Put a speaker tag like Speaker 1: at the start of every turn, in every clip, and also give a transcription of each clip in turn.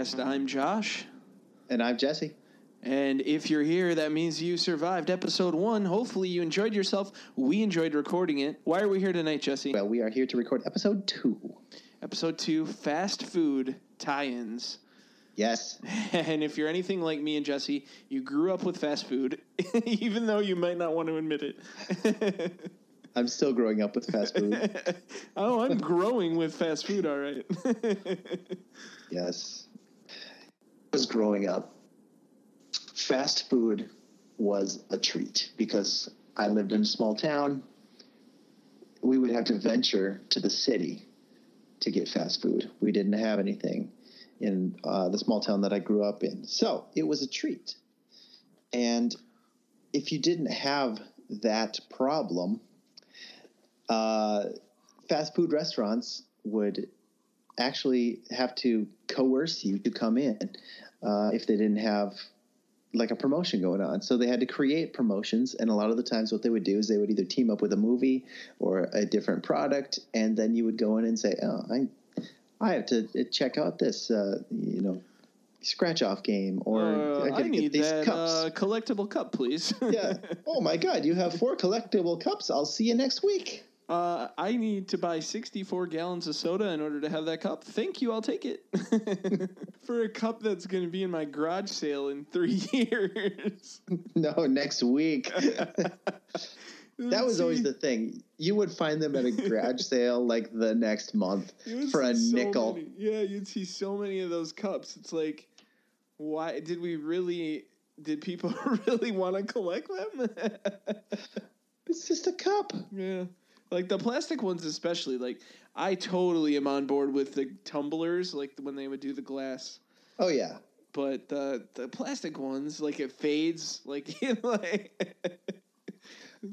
Speaker 1: Podcast. I'm Josh.
Speaker 2: And I'm Jesse.
Speaker 1: And if you're here, that means you survived episode one. Hopefully, you enjoyed yourself. We enjoyed recording it. Why are we here tonight, Jesse?
Speaker 2: Well, we are here to record episode two.
Speaker 1: Episode two fast food tie ins.
Speaker 2: Yes.
Speaker 1: And if you're anything like me and Jesse, you grew up with fast food, even though you might not want to admit it.
Speaker 2: I'm still growing up with fast food.
Speaker 1: oh, I'm growing with fast food, all right.
Speaker 2: yes. Was growing up, fast food was a treat because I lived in a small town. We would have to venture to the city to get fast food. We didn't have anything in uh, the small town that I grew up in. So it was a treat. And if you didn't have that problem, uh, fast food restaurants would actually have to coerce you to come in uh, if they didn't have like a promotion going on. So they had to create promotions, and a lot of the times, what they would do is they would either team up with a movie or a different product, and then you would go in and say, "Oh, I, I have to uh, check out this, uh, you know." Scratch off game, or
Speaker 1: uh, I, I need that uh, collectible cup, please.
Speaker 2: yeah. Oh my God, you have four collectible cups. I'll see you next week.
Speaker 1: Uh, I need to buy 64 gallons of soda in order to have that cup. Thank you, I'll take it. For a cup that's going to be in my garage sale in three years.
Speaker 2: No, next week. that was always the thing. You would find them at a garage sale like the next month for a
Speaker 1: so
Speaker 2: nickel.
Speaker 1: Many, yeah, you'd see so many of those cups. It's like, why did we really? Did people really want to collect them?
Speaker 2: it's just a cup.
Speaker 1: Yeah. Like the plastic ones, especially. Like I totally am on board with the tumblers, like when they would do the glass.
Speaker 2: Oh yeah.
Speaker 1: But the the plastic ones, like it fades, like you know, like.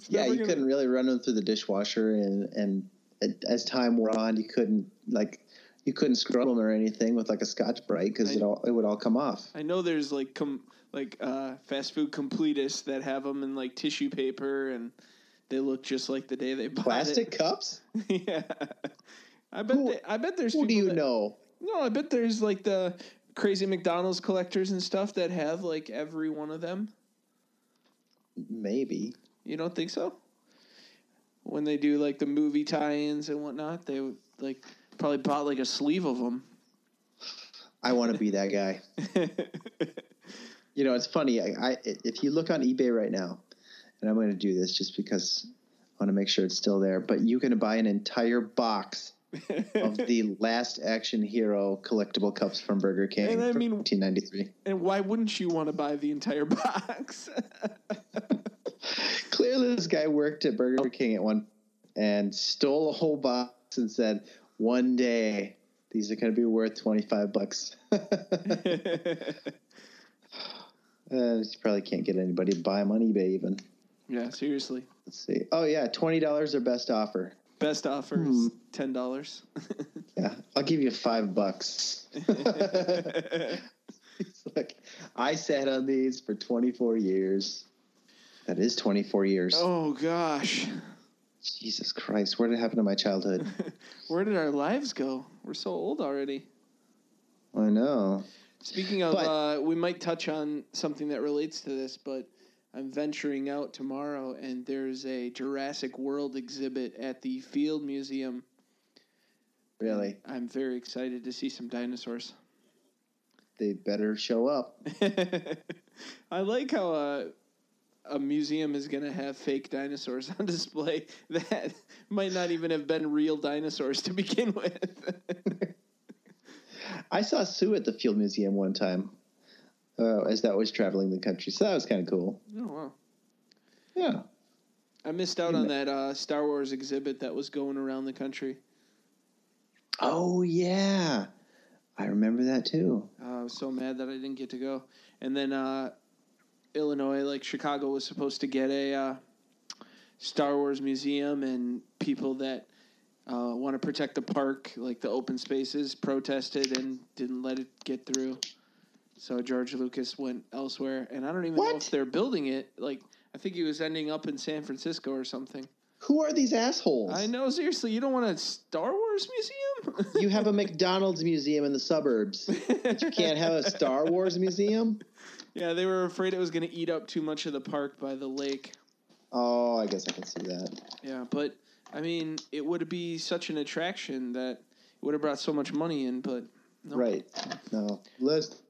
Speaker 2: yeah, you gonna... couldn't really run them through the dishwasher, and and as time wore on, you couldn't like you couldn't scrub them or anything with like a Scotch Brite because it all it would all come off.
Speaker 1: I know there's like com- like uh, fast food completists that have them in like tissue paper and they look just like the day they bought
Speaker 2: Plastic
Speaker 1: it.
Speaker 2: cups?
Speaker 1: yeah. I bet. Who, they, I bet there's.
Speaker 2: Who do you
Speaker 1: that,
Speaker 2: know?
Speaker 1: No, I bet there's like the crazy McDonald's collectors and stuff that have like every one of them.
Speaker 2: Maybe.
Speaker 1: You don't think so? When they do like the movie tie-ins and whatnot, they would like probably bought like a sleeve of them.
Speaker 2: I want to be that guy. you know, it's funny. I, I if you look on eBay right now, and I'm going to do this just because I want to make sure it's still there. But you can buy an entire box of the Last Action Hero collectible cups from Burger King and I mean, 1993.
Speaker 1: And why wouldn't you want to buy the entire box?
Speaker 2: Clearly, this guy worked at Burger King at one and stole a whole box and said, "One day these are going to be worth 25 bucks." Uh, you probably can't get anybody to buy them on eBay even.
Speaker 1: Yeah, seriously.
Speaker 2: Let's see. Oh yeah, twenty dollars or best offer.
Speaker 1: Best offer is hmm. ten dollars.
Speaker 2: yeah, I'll give you five bucks. Look, I sat on these for twenty four years. That is twenty four years.
Speaker 1: Oh gosh.
Speaker 2: Jesus Christ, where did it happen to my childhood?
Speaker 1: where did our lives go? We're so old already.
Speaker 2: I know.
Speaker 1: Speaking of, but, uh, we might touch on something that relates to this, but I'm venturing out tomorrow, and there's a Jurassic World exhibit at the Field Museum.
Speaker 2: Really?
Speaker 1: I'm very excited to see some dinosaurs.
Speaker 2: They better show up.
Speaker 1: I like how uh, a museum is going to have fake dinosaurs on display that might not even have been real dinosaurs to begin with.
Speaker 2: I saw Sue at the Field Museum one time uh, as that was traveling the country. So that was kind of cool.
Speaker 1: Oh wow!
Speaker 2: Yeah,
Speaker 1: I missed out on that uh, Star Wars exhibit that was going around the country.
Speaker 2: Oh yeah, I remember that too.
Speaker 1: Uh, I was so mad that I didn't get to go. And then uh, Illinois, like Chicago, was supposed to get a uh, Star Wars museum, and people that uh, want to protect the park, like the open spaces, protested and didn't let it get through. So George Lucas went elsewhere, and I don't even what? know if they're building it. Like I think he was ending up in San Francisco or something.
Speaker 2: Who are these assholes?
Speaker 1: I know seriously. You don't want a Star Wars museum?
Speaker 2: you have a McDonald's museum in the suburbs. But you can't have a Star Wars museum.
Speaker 1: Yeah, they were afraid it was going to eat up too much of the park by the lake.
Speaker 2: Oh, I guess I can see that.
Speaker 1: Yeah, but I mean, it would be such an attraction that it would have brought so much money in. But no.
Speaker 2: Right. No. Less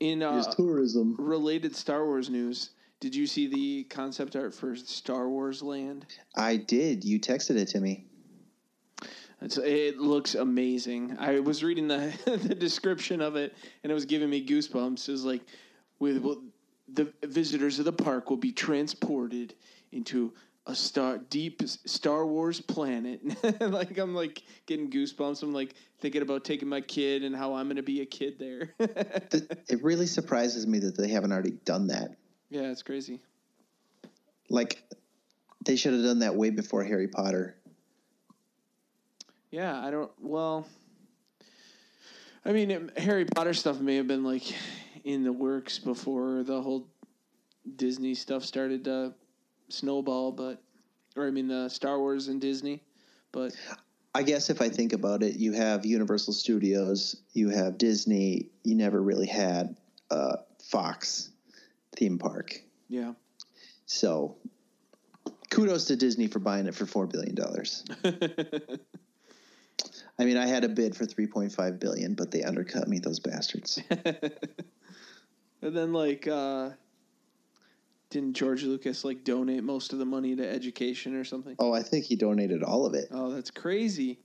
Speaker 1: in uh,
Speaker 2: is tourism.
Speaker 1: related Star Wars news, did you see the concept art for Star Wars Land?
Speaker 2: I did. You texted it to me.
Speaker 1: It's, it looks amazing. I was reading the the description of it, and it was giving me goosebumps. It was like, with well, the visitors of the park will be transported into a star deep Star Wars planet. like I'm like getting goosebumps. I'm like thinking about taking my kid and how I'm going to be a kid there.
Speaker 2: it really surprises me that they haven't already done that.
Speaker 1: Yeah, it's crazy.
Speaker 2: Like they should have done that way before Harry Potter.
Speaker 1: Yeah, I don't. Well, I mean, it, Harry Potter stuff may have been like in the works before the whole Disney stuff started to snowball, but or I mean the Star Wars and Disney, but
Speaker 2: I guess if I think about it, you have Universal Studios, you have Disney. You never really had uh, Fox theme park.
Speaker 1: Yeah.
Speaker 2: So, kudos to Disney for buying it for four billion dollars. I mean, I had a bid for three point five billion, but they undercut me, those bastards.
Speaker 1: and then, like, uh, didn't George Lucas like donate most of the money to education or something?
Speaker 2: Oh, I think he donated all of it.
Speaker 1: Oh, that's crazy.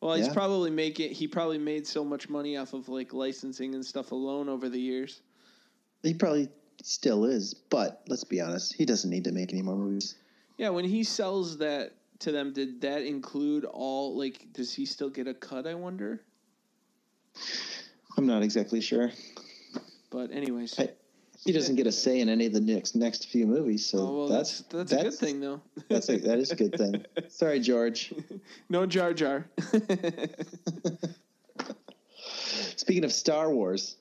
Speaker 1: Well, he's yeah. probably making. He probably made so much money off of like licensing and stuff alone over the years.
Speaker 2: He probably still is, but let's be honest, he doesn't need to make any more movies.
Speaker 1: Yeah, when he sells that to them, did that include all? Like, does he still get a cut? I wonder.
Speaker 2: I'm not exactly sure.
Speaker 1: But anyways,
Speaker 2: I, he doesn't get a say in any of the next next few movies. So oh, well, that's,
Speaker 1: that's, that's a good thing, though.
Speaker 2: that's a that is a good thing. Sorry, George.
Speaker 1: no Jar Jar.
Speaker 2: Speaking of Star Wars,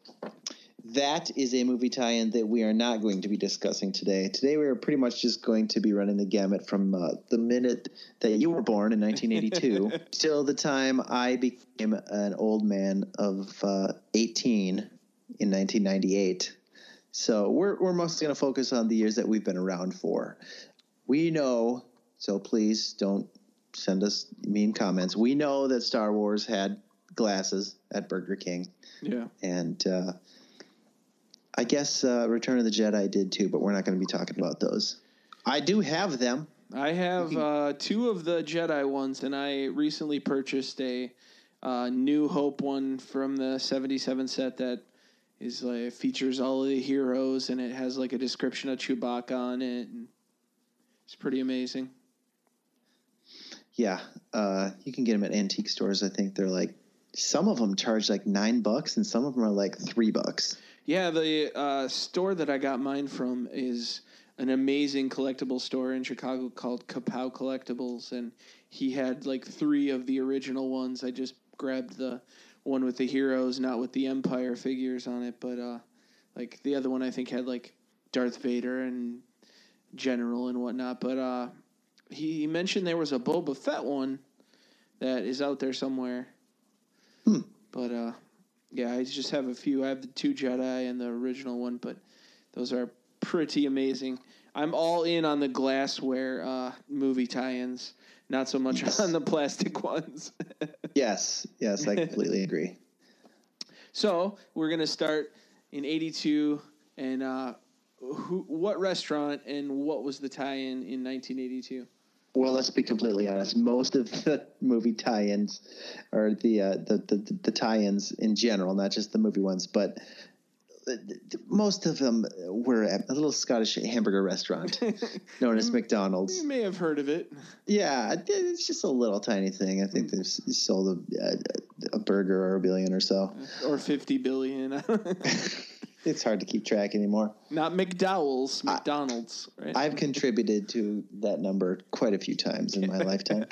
Speaker 2: that is a movie tie-in that we are not going to be discussing today. Today we are pretty much just going to be running the gamut from uh, the minute that you were born in 1982 till the time I became an old man of uh, 18 in 1998. So we're we're mostly going to focus on the years that we've been around for. We know, so please don't send us mean comments. We know that Star Wars had glasses at Burger King.
Speaker 1: Yeah.
Speaker 2: And uh, I guess uh, Return of the Jedi did too, but we're not going to be talking about those. I do have them.
Speaker 1: I have uh, two of the Jedi ones, and I recently purchased a uh, New Hope one from the '77 set that is like features all of the heroes, and it has like a description of Chewbacca on it, and it's pretty amazing.
Speaker 2: Yeah, uh, you can get them at antique stores. I think they're like some of them charge like nine bucks, and some of them are like three bucks.
Speaker 1: Yeah, the uh, store that I got mine from is an amazing collectible store in Chicago called Kapow Collectibles, and he had like three of the original ones. I just grabbed the one with the heroes, not with the Empire figures on it, but uh, like the other one I think had like Darth Vader and General and whatnot. But uh, he mentioned there was a Boba Fett one that is out there somewhere.
Speaker 2: Hmm.
Speaker 1: But uh, yeah, I just have a few. I have the two Jedi and the original one, but those are pretty amazing. I'm all in on the glassware uh, movie tie-ins, not so much yes. on the plastic ones.
Speaker 2: yes, yes, I completely agree.
Speaker 1: So we're gonna start in '82, and uh, who, what restaurant and what was the tie-in in 1982?
Speaker 2: Well, let's be completely honest. Most of the movie tie-ins, or the uh, the, the the tie-ins in general, not just the movie ones, but Uh, most of them were at a little Scottish hamburger restaurant known as mm, McDonald's.
Speaker 1: You may have heard of it.
Speaker 2: Yeah, it's just a little tiny thing. I think mm. they've sold a, a burger or a billion or so,
Speaker 1: or fifty billion.
Speaker 2: it's hard to keep track anymore.
Speaker 1: Not McDowell's, McDonald's. Right?
Speaker 2: I've contributed to that number quite a few times in my lifetime.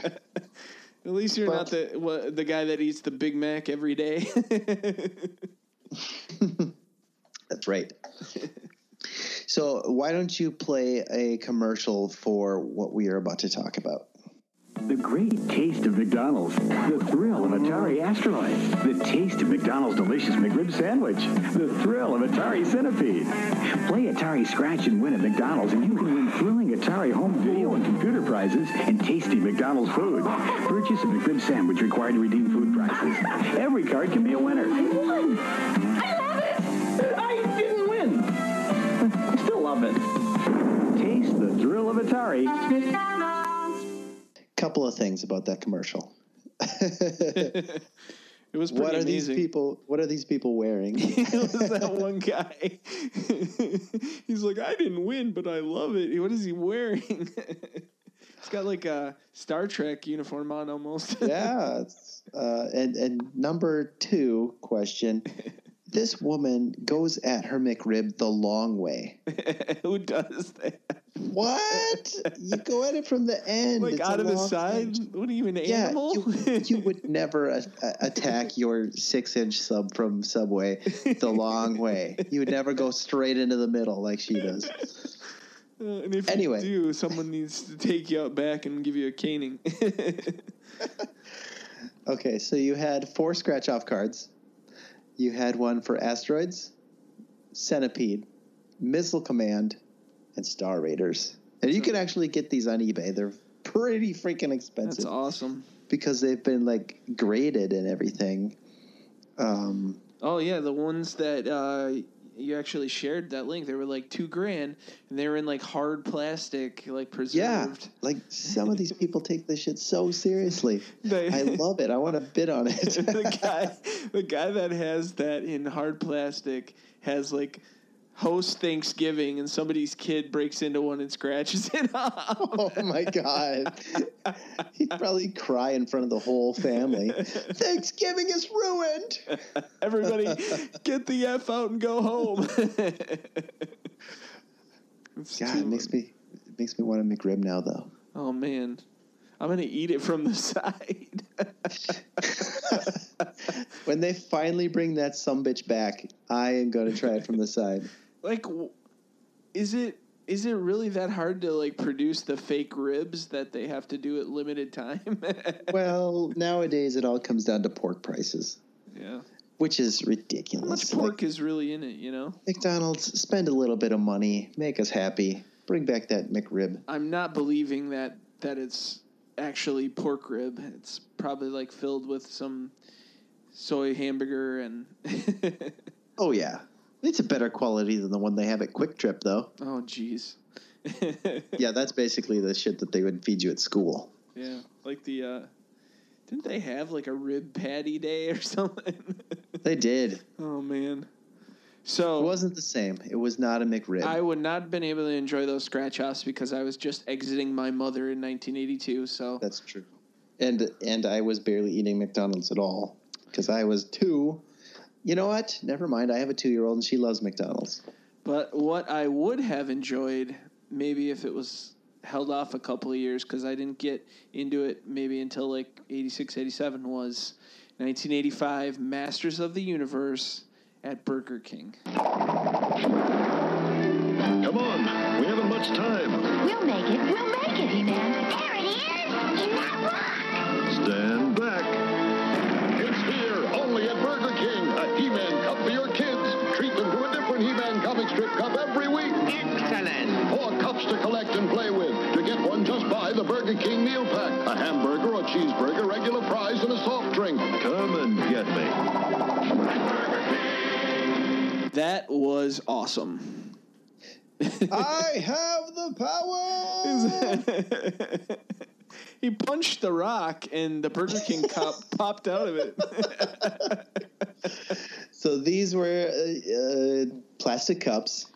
Speaker 1: At least you're but, not the what, the guy that eats the Big Mac every day.
Speaker 2: That's right. so, why don't you play a commercial for what we are about to talk about?
Speaker 3: The great taste of McDonald's. The thrill of Atari Asteroid. The taste of McDonald's delicious McRib sandwich. The thrill of Atari Centipede. Play Atari Scratch and win at McDonald's, and you can win thrilling Atari home video and computer prizes and tasty McDonald's food. Purchase a McRib sandwich required to redeem food prizes. Every card can be a winner.
Speaker 4: I won! I
Speaker 3: I still love it. Taste the thrill of Atari.
Speaker 2: Couple of things about that commercial.
Speaker 1: it was pretty
Speaker 2: what are
Speaker 1: amazing.
Speaker 2: these people? What are these people wearing?
Speaker 1: it was that one guy. He's like, I didn't win, but I love it. What is he wearing? He's got like a Star Trek uniform on almost.
Speaker 2: yeah. Uh, and and number two question: This woman goes at her McRib the long way.
Speaker 1: Who does that?
Speaker 2: What? you go at it from the end,
Speaker 1: Like
Speaker 2: It's
Speaker 1: out of the side?
Speaker 2: thing.
Speaker 1: What are you, an
Speaker 2: Yeah,
Speaker 1: animal?
Speaker 2: you, you would never a- attack your six-inch sub from Subway the long way. You would never go straight into the middle like she does.
Speaker 1: Uh, and if
Speaker 2: Anyway.
Speaker 1: you do, someone needs to take you out back and give you a caning.
Speaker 2: Okay, so you had four scratch-off cards. You had one for asteroids, centipede, missile command, and star raiders. And you can actually get these on eBay. They're pretty freaking expensive
Speaker 1: That's awesome.
Speaker 2: because they've been like graded and everything. Um,
Speaker 1: Oh yeah, the ones that uh, you actually shared that link, they were like two grand, and they were in like hard plastic, like preserved.
Speaker 2: yeah, like some of these people take this shit so seriously.
Speaker 1: They-
Speaker 2: I love it. I want to bid on it.
Speaker 1: the guy, the guy that has that in hard plastic has like host Thanksgiving, and somebody's kid breaks into one and scratches it off.
Speaker 2: Oh my god. He'd probably cry in front of the whole family. Thanksgiving is ruined.
Speaker 1: Everybody, get the f out and go home.
Speaker 2: God, it makes me it makes me want a McRib now though.
Speaker 1: Oh man, I'm gonna eat it from the side.
Speaker 2: when they finally bring that some bitch back, I am going to try it from the side.
Speaker 1: Like, is it is it really that hard to like produce the fake ribs that they have to do at limited time?
Speaker 2: Well, nowadays it all comes down to pork prices,
Speaker 1: yeah.
Speaker 2: which is ridiculous.
Speaker 1: How much
Speaker 2: Like,
Speaker 1: pork is really in it? You know,
Speaker 2: McDonald's spend a little bit of money, make us happy, bring back that McRib.
Speaker 1: I'm not believing that that it's actually pork rib. It's probably like filled with some soy hamburger and
Speaker 2: Oh yeah, it's a better quality than the one they have at QuikTrip though.
Speaker 1: oh jeez.
Speaker 2: Yeah, that's basically the shit that they would feed you at school.
Speaker 1: Yeah, like the uh didn't they have like a rib patty day or something?
Speaker 2: They did.
Speaker 1: oh man. So it
Speaker 2: wasn't the same. It was not a McRib.
Speaker 1: I would not have been able to enjoy those scratch offs because I was just exiting my mother in 1982. So
Speaker 2: That's true. And and I was barely eating McDonald's at all because I was two. You know what? Never mind. I have a two year old and she loves McDonald's.
Speaker 1: But what I would have enjoyed, maybe if it was held off a couple of years, because I didn't get into it maybe until like 86, 87, was 1985 Masters of the Universe at Burger King.
Speaker 5: Come on, we haven't much time.
Speaker 4: We'll make it. We'll make it, He-Man. There it is! In that rock!
Speaker 5: He-Man comic strip cup every week.
Speaker 6: Excellent.
Speaker 5: Four cups to collect and play with. To get one, just buy the Burger King meal pack. A hamburger, a cheeseburger, regular fries, and a soft drink. Come and get me.
Speaker 1: That was awesome.
Speaker 2: I have the power.
Speaker 1: he punched the rock and the Burger King cup popped out of it.
Speaker 2: so these were uh, uh, plastic cups.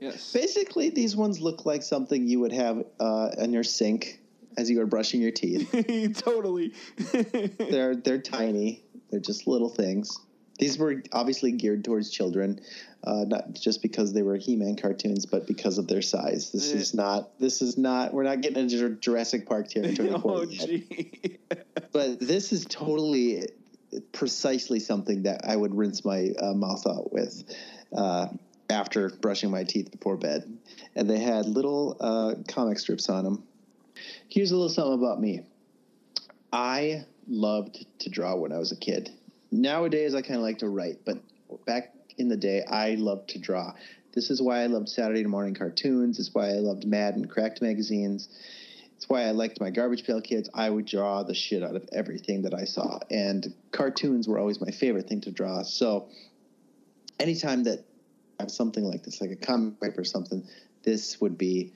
Speaker 1: yes.
Speaker 2: Basically, these ones look like something you would have uh, in your sink as you are brushing your teeth.
Speaker 1: totally.
Speaker 2: they're they're tiny. They're just little things. These were obviously geared towards children, uh, not just because they were He-Man cartoons, but because of their size. This is not. This is not. We're not getting into Jurassic Park territory.
Speaker 1: oh, gee.
Speaker 2: But this is totally, precisely something that I would rinse my uh, mouth out with. Uh, after brushing my teeth before bed, and they had little uh, comic strips on them. Here's a little something about me. I loved to draw when I was a kid. Nowadays, I kind of like to write, but back in the day, I loved to draw. This is why I loved Saturday morning cartoons. It's why I loved Mad and Cracked magazines. It's why I liked my Garbage Pail Kids. I would draw the shit out of everything that I saw, and cartoons were always my favorite thing to draw. So, anytime that I have something like this, like a comic or something, this would be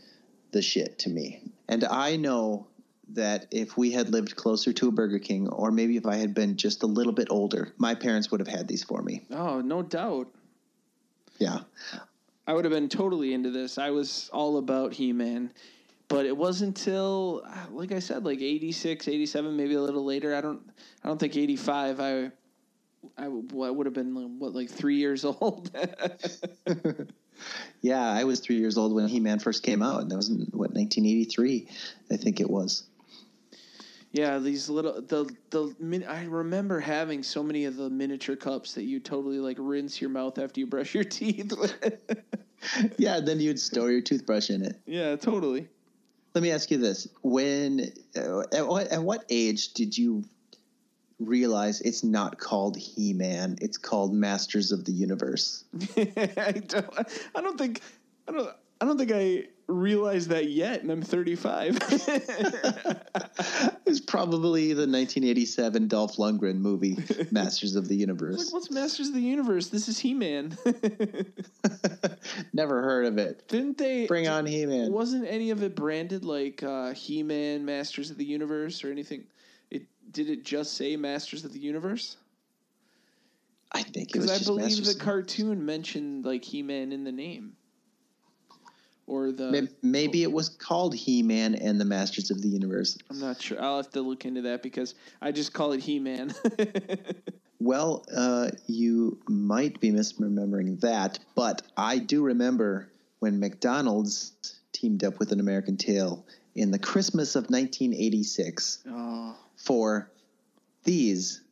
Speaker 2: the shit to me. And I know that if we had lived closer to a Burger King, or maybe if I had been just a little bit older, my parents would have had these for me.
Speaker 1: Oh, no doubt.
Speaker 2: Yeah.
Speaker 1: I would have been totally into this. I was all about He Man. But it wasn't until, uh, like I said, like 86, 87, maybe a little later. I don't, I don't think 85. I I would have been what, like three years old.
Speaker 2: Yeah, I was three years old when He Man first came out, and that was in, what 1983, I think it was.
Speaker 1: yeah, these little the the I remember having so many of the miniature cups that you totally like rinse your mouth after you brush your teeth. with.
Speaker 2: Yeah, then you'd store your toothbrush in it.
Speaker 1: yeah, totally.
Speaker 2: Let me ask you this: When, uh, at, what, at what age did you realize it's not called He Man? It's called Masters of the Universe.
Speaker 1: I don't. I don't think. I don't. I don't think I realized that yet, and I'm 35.
Speaker 2: It's probably the 1987 Dolph Lundgren movie, Masters of the
Speaker 1: like,
Speaker 2: Universe.
Speaker 1: what's Masters of the Universe? This is He Man.
Speaker 2: Never heard of it.
Speaker 1: Didn't they?
Speaker 2: Bring on He Man.
Speaker 1: Wasn't any of it branded like uh, He Man, Masters of the Universe, or anything? It did it just say Masters of the Universe?
Speaker 2: I think
Speaker 1: Because I believe
Speaker 2: Masters
Speaker 1: the cartoon mentioned like He Man in the name, or the.
Speaker 2: May- Maybe it was called He Man and the Masters of the Universe.
Speaker 1: I'm not sure. I'll have to look into that because I just call it He Man.
Speaker 2: Well, uh, you might be misremembering that, but I do remember when McDonald's teamed up with an American Tail in the Christmas of 1986
Speaker 1: oh,
Speaker 2: for these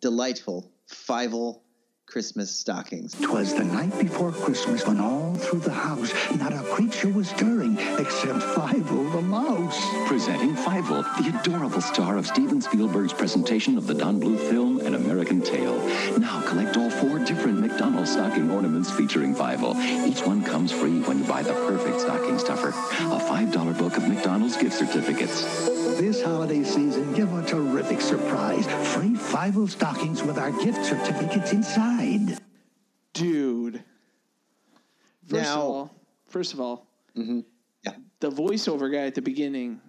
Speaker 2: delightful Fievel Christmas stockings.
Speaker 6: Twas the night before Christmas when all through the house not a creature was stirring except Fievel the mouse.
Speaker 3: Presenting Fievel, the adorable star of Steven Spielberg's presentation of the Don Bluth film An American Tail. Now collect all four different McDonald's stocking ornaments featuring Fievel. Each one comes free when you buy the perfect stocking stuffer. A $5 book of McDonald's gift certificates.
Speaker 6: This holiday season, give a terrific surprise. Free Fievel stockings with our gift certificates inside.
Speaker 1: dude. First
Speaker 2: Now-
Speaker 1: of all, first of all, mm-hmm.
Speaker 2: Yeah.
Speaker 1: the voiceover guy at the beginning,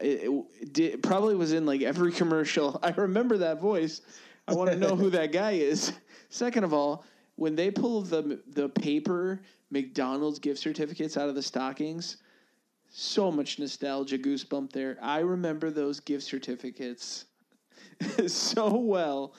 Speaker 1: it, it did, probably was in like every commercial. I remember that voice. I want to know who that guy is. Second of all, when they pull the the paper McDonald's gift certificates out of the stockings, so much nostalgia goosebump there. I remember those gift certificates so well.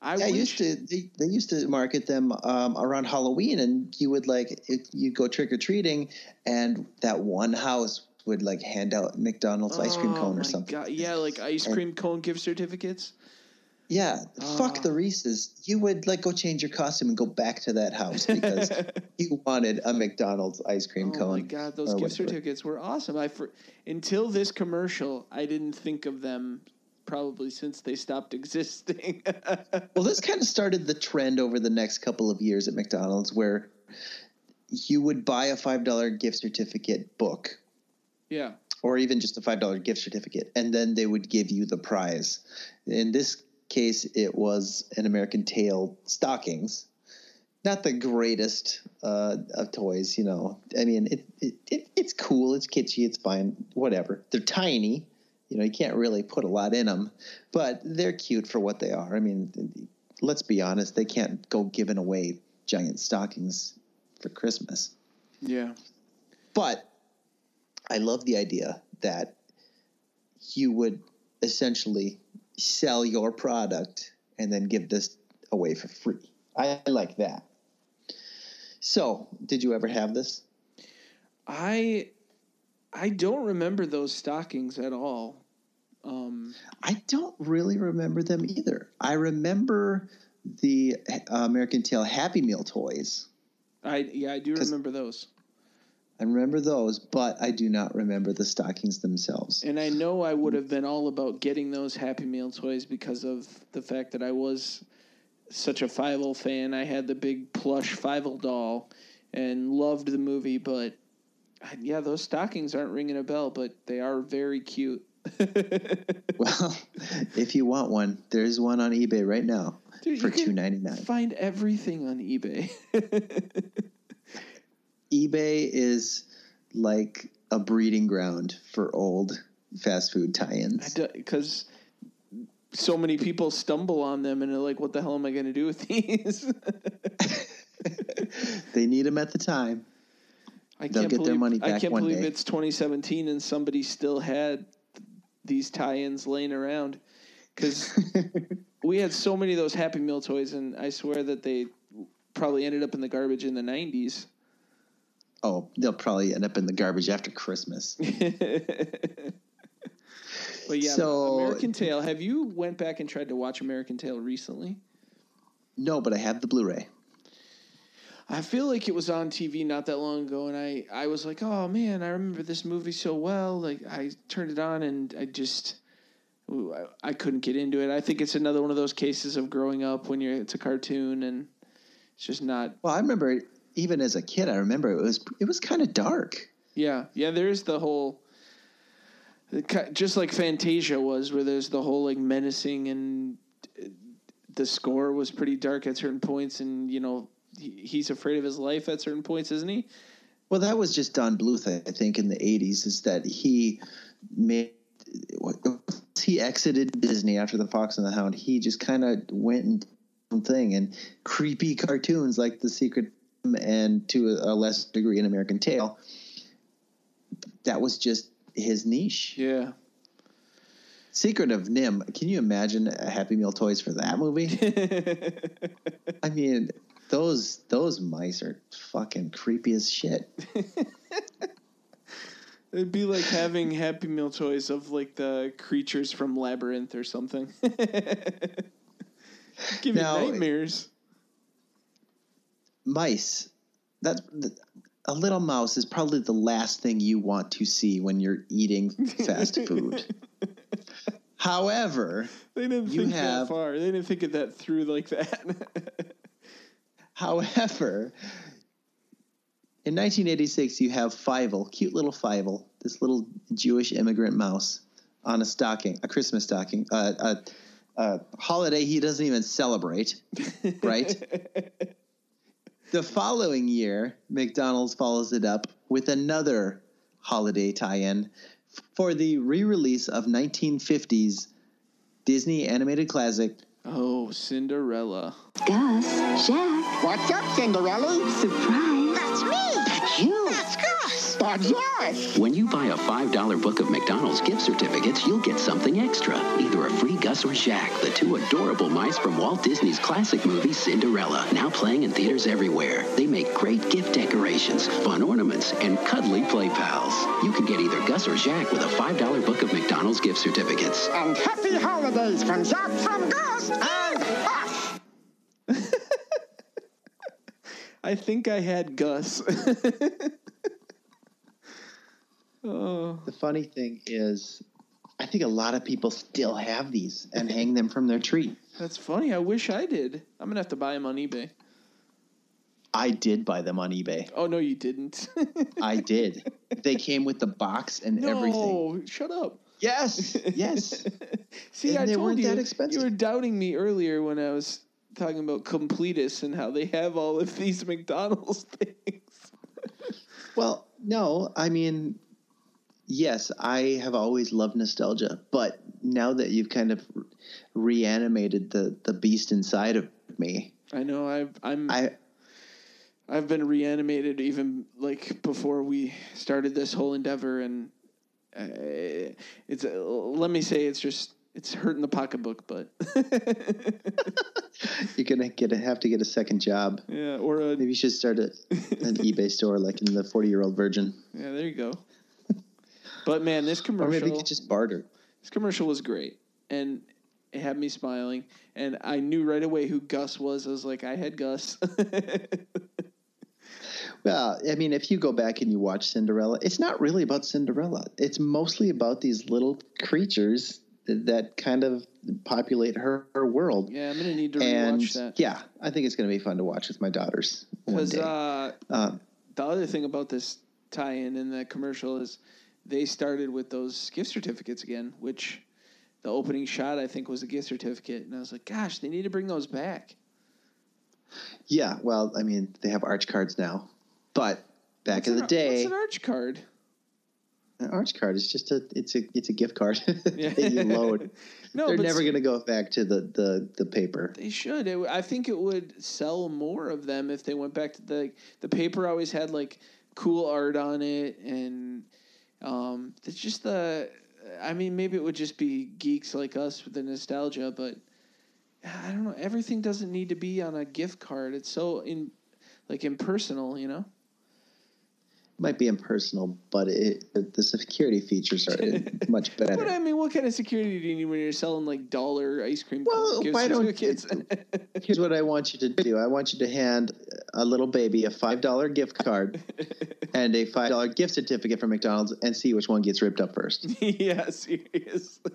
Speaker 1: I
Speaker 2: Yeah,
Speaker 1: wish,
Speaker 2: used to. They, they used to market them um, around Halloween, and you would like you go trick or treating, and that one house would like hand out McDonald's ice cream
Speaker 1: Oh
Speaker 2: cone or something.
Speaker 1: God. Yeah, like ice cream cone gift certificates.
Speaker 2: Yeah, fuck
Speaker 1: Ah.
Speaker 2: the Reese's. You would like go change your costume and go back to that house because you wanted a McDonald's ice cream
Speaker 1: Oh
Speaker 2: cone.
Speaker 1: my god, those gift
Speaker 2: whatever.
Speaker 1: certificates were awesome. I for, until this commercial, I didn't think of them probably since they stopped existing.
Speaker 2: Well, this kind of started the trend over the next couple of years at McDonald's where you would buy a five dollar gift certificate book
Speaker 1: yeah.
Speaker 2: or even just a five dollar gift certificate, and then they would give you the prize. In this case, it was an American Tail stockings. Not the greatest uh, of toys, you know. I mean, it, it, it it's cool, it's kitschy, it's fine, whatever. They're tiny, you know. You can't really put a lot in them, but they're cute for what they are. I mean, let's be honest, they can't go giving away giant stockings for Christmas.
Speaker 1: Yeah.
Speaker 2: But I love the idea that you would essentially sell your product and then give this away for free. I like that. So, did you ever have this?
Speaker 1: I I don't remember those stockings at all. Um
Speaker 2: I don't really remember them either. I remember the uh, American Tail Happy Meal toys.
Speaker 1: I yeah, I do remember those.
Speaker 2: I remember those, but I do not remember the stockings themselves.
Speaker 1: And I know I would have been all about getting those Happy Meal toys because of the fact that I was such a Fievel fan. I had the big plush Fievel doll and loved the movie, but yeah, those stockings aren't ringing a bell, but they are very cute.
Speaker 2: Well, if you want one, there's one on eBay right now
Speaker 1: Dude,
Speaker 2: for
Speaker 1: you can
Speaker 2: two ninety nine.
Speaker 1: Find everything on eBay.
Speaker 2: eBay is like a breeding ground for old fast food tie-ins.
Speaker 1: Because so many people stumble on them and they're like, what the hell am I going to do with these?
Speaker 2: they need them at the time.
Speaker 1: I
Speaker 2: They'll
Speaker 1: can't
Speaker 2: their
Speaker 1: believe,
Speaker 2: money
Speaker 1: I can't believe
Speaker 2: day.
Speaker 1: it's 2017 and somebody still had these tie-ins laying around because we had so many of those Happy Meal toys, and I swear that they probably ended up in the garbage in the 90s.
Speaker 2: Oh, they'll probably end up in the garbage after Christmas.
Speaker 1: But yeah,
Speaker 2: So-
Speaker 1: American Tail. Have you went back and tried to watch American Tail recently?
Speaker 2: No, but I have the Blu-ray.
Speaker 1: I feel like it was on TV not that long ago, and I, I was like, oh man, I remember this movie so well. Like I turned it on, and I just ooh, I, I couldn't get into it. I think it's another one of those cases of growing up when you're it's a cartoon and it's just not.
Speaker 2: Well, I remember even as a kid, I remember it was it was kind of dark.
Speaker 1: Yeah, yeah. There's the whole. Just like Fantasia was, where there's the whole like menacing and uh, the score was pretty dark at certain points, and you know he, he's afraid of his life at certain points, isn't he?
Speaker 2: Well, that was just Don Bluth, I think, in the '80s. Is that he made he exited Disney after the Fox and the Hound? He just kind of went and did thing and creepy cartoons like The Secret and to a, less degree an American Tail. That was just his niche.
Speaker 1: Yeah.
Speaker 2: Secret of NIMH. Can you imagine a Happy Meal toys for that movie? I mean, those those mice are fucking creepy as shit.
Speaker 1: It'd be like having Happy Meal toys of like the creatures from Labyrinth or something. Give me nightmares.
Speaker 2: Mice that's a little mouse is probably the last thing you want to see when you're eating fast food however
Speaker 1: They didn't think
Speaker 2: have-
Speaker 1: that far. They didn't think of that through like that.
Speaker 2: however in 1986 you have Fievel, cute little Fievel, this little jewish immigrant mouse on a stocking a christmas stocking uh, a, a holiday he doesn't even celebrate right The following year, McDonald's follows it up with another holiday tie-in for the re-release of 1950s Disney animated classic
Speaker 1: oh, Cinderella.
Speaker 4: Gus, Jack,
Speaker 7: What's up, Cinderella?
Speaker 4: surprise.
Speaker 7: That's me.
Speaker 4: That's you.
Speaker 7: That's Gus. That's George.
Speaker 8: When you buy a $5 book of McDonald's gift certificates, you'll get something extra. Either a free Gus or Jack, the two adorable mice from Walt Disney's classic movie Cinderella, now playing in theaters everywhere. They make great gift decorations, fun ornaments, and cuddly play pals. You can get either Gus or Jack with a $5 book of McDonald's gift certificates.
Speaker 7: And happy holidays from Jack, from Gus, and us.
Speaker 1: I think I had Gus. oh,
Speaker 2: The funny thing is, I think a lot of people still have these and hang them from their tree.
Speaker 1: that's funny. I wish I did. I'm gonna have to buy them on eBay.
Speaker 2: I did buy them on eBay.
Speaker 1: Oh no, you didn't.
Speaker 2: I did. they came with the box and everything.
Speaker 1: Oh, shut up.
Speaker 2: Yes, yes.
Speaker 1: See,
Speaker 2: And
Speaker 1: I
Speaker 2: they
Speaker 1: told
Speaker 2: weren't
Speaker 1: you
Speaker 2: that expensive.
Speaker 1: you were doubting me earlier when I was talking about completists and how they have all of these McDonald's things.
Speaker 2: Well, no, I mean, yes, I have always loved nostalgia, but now that you've kind of reanimated the the beast inside of me,
Speaker 1: I know I've I'm
Speaker 2: I
Speaker 1: I've been reanimated even like before we started this whole endeavor, and uh, it's uh, let me say it's just it's hurting the pocketbook, but
Speaker 2: you're gonna get a, have to get a second job.
Speaker 1: yeah, or a
Speaker 2: Maybe you should start a, an eBay store like in the Forty Year Old Virgin,
Speaker 1: yeah, there you go. But man, this
Speaker 2: or
Speaker 1: commercial
Speaker 2: maybe you could just barter.
Speaker 1: this commercial was great, and it had me smiling, and I knew right away who Gus was. I was like, I had Gus.
Speaker 2: Well, I mean, if you go back and you watch Cinderella, it's not really about Cinderella. It's mostly about these little creatures that kind of populate her, her world.
Speaker 1: Yeah, I'm gonna need to
Speaker 2: and
Speaker 1: rewatch that.
Speaker 2: yeah, I think it's going to be fun to watch with my daughters
Speaker 1: Because uh,
Speaker 2: um,
Speaker 1: the other thing about this tie-in in the commercial is they started with those gift certificates again, which the opening shot I think was a gift certificate, and I was like, gosh, they need to bring those back.
Speaker 2: yeah, well, I mean, they have arch cards now, but back
Speaker 1: What's
Speaker 2: in the
Speaker 1: ar-
Speaker 2: day,
Speaker 1: what's an arch card?
Speaker 2: an arch card is just a it's a it's a gift card that you load.
Speaker 1: No,
Speaker 2: They're never going to go back to the the the paper.
Speaker 1: They should. It, I think it would sell more of them if they went back to the the paper. Always had like cool art on it, and um, it's just the. I mean, maybe it would just be geeks like us with the nostalgia, but I don't know. Everything doesn't need to be on a gift card. It's so in like impersonal, you know.
Speaker 2: Might be impersonal, but it, the security features are much better.
Speaker 1: But I mean, what kind of security do you need when you're selling like dollar ice cream?
Speaker 2: Well, why don't-
Speaker 1: certificates?
Speaker 2: Here's what I want you to do. I want you to hand a little baby a five dollar gift card and a five dollar gift certificate from McDonald's, and see which one gets ripped up first.
Speaker 1: yeah, seriously.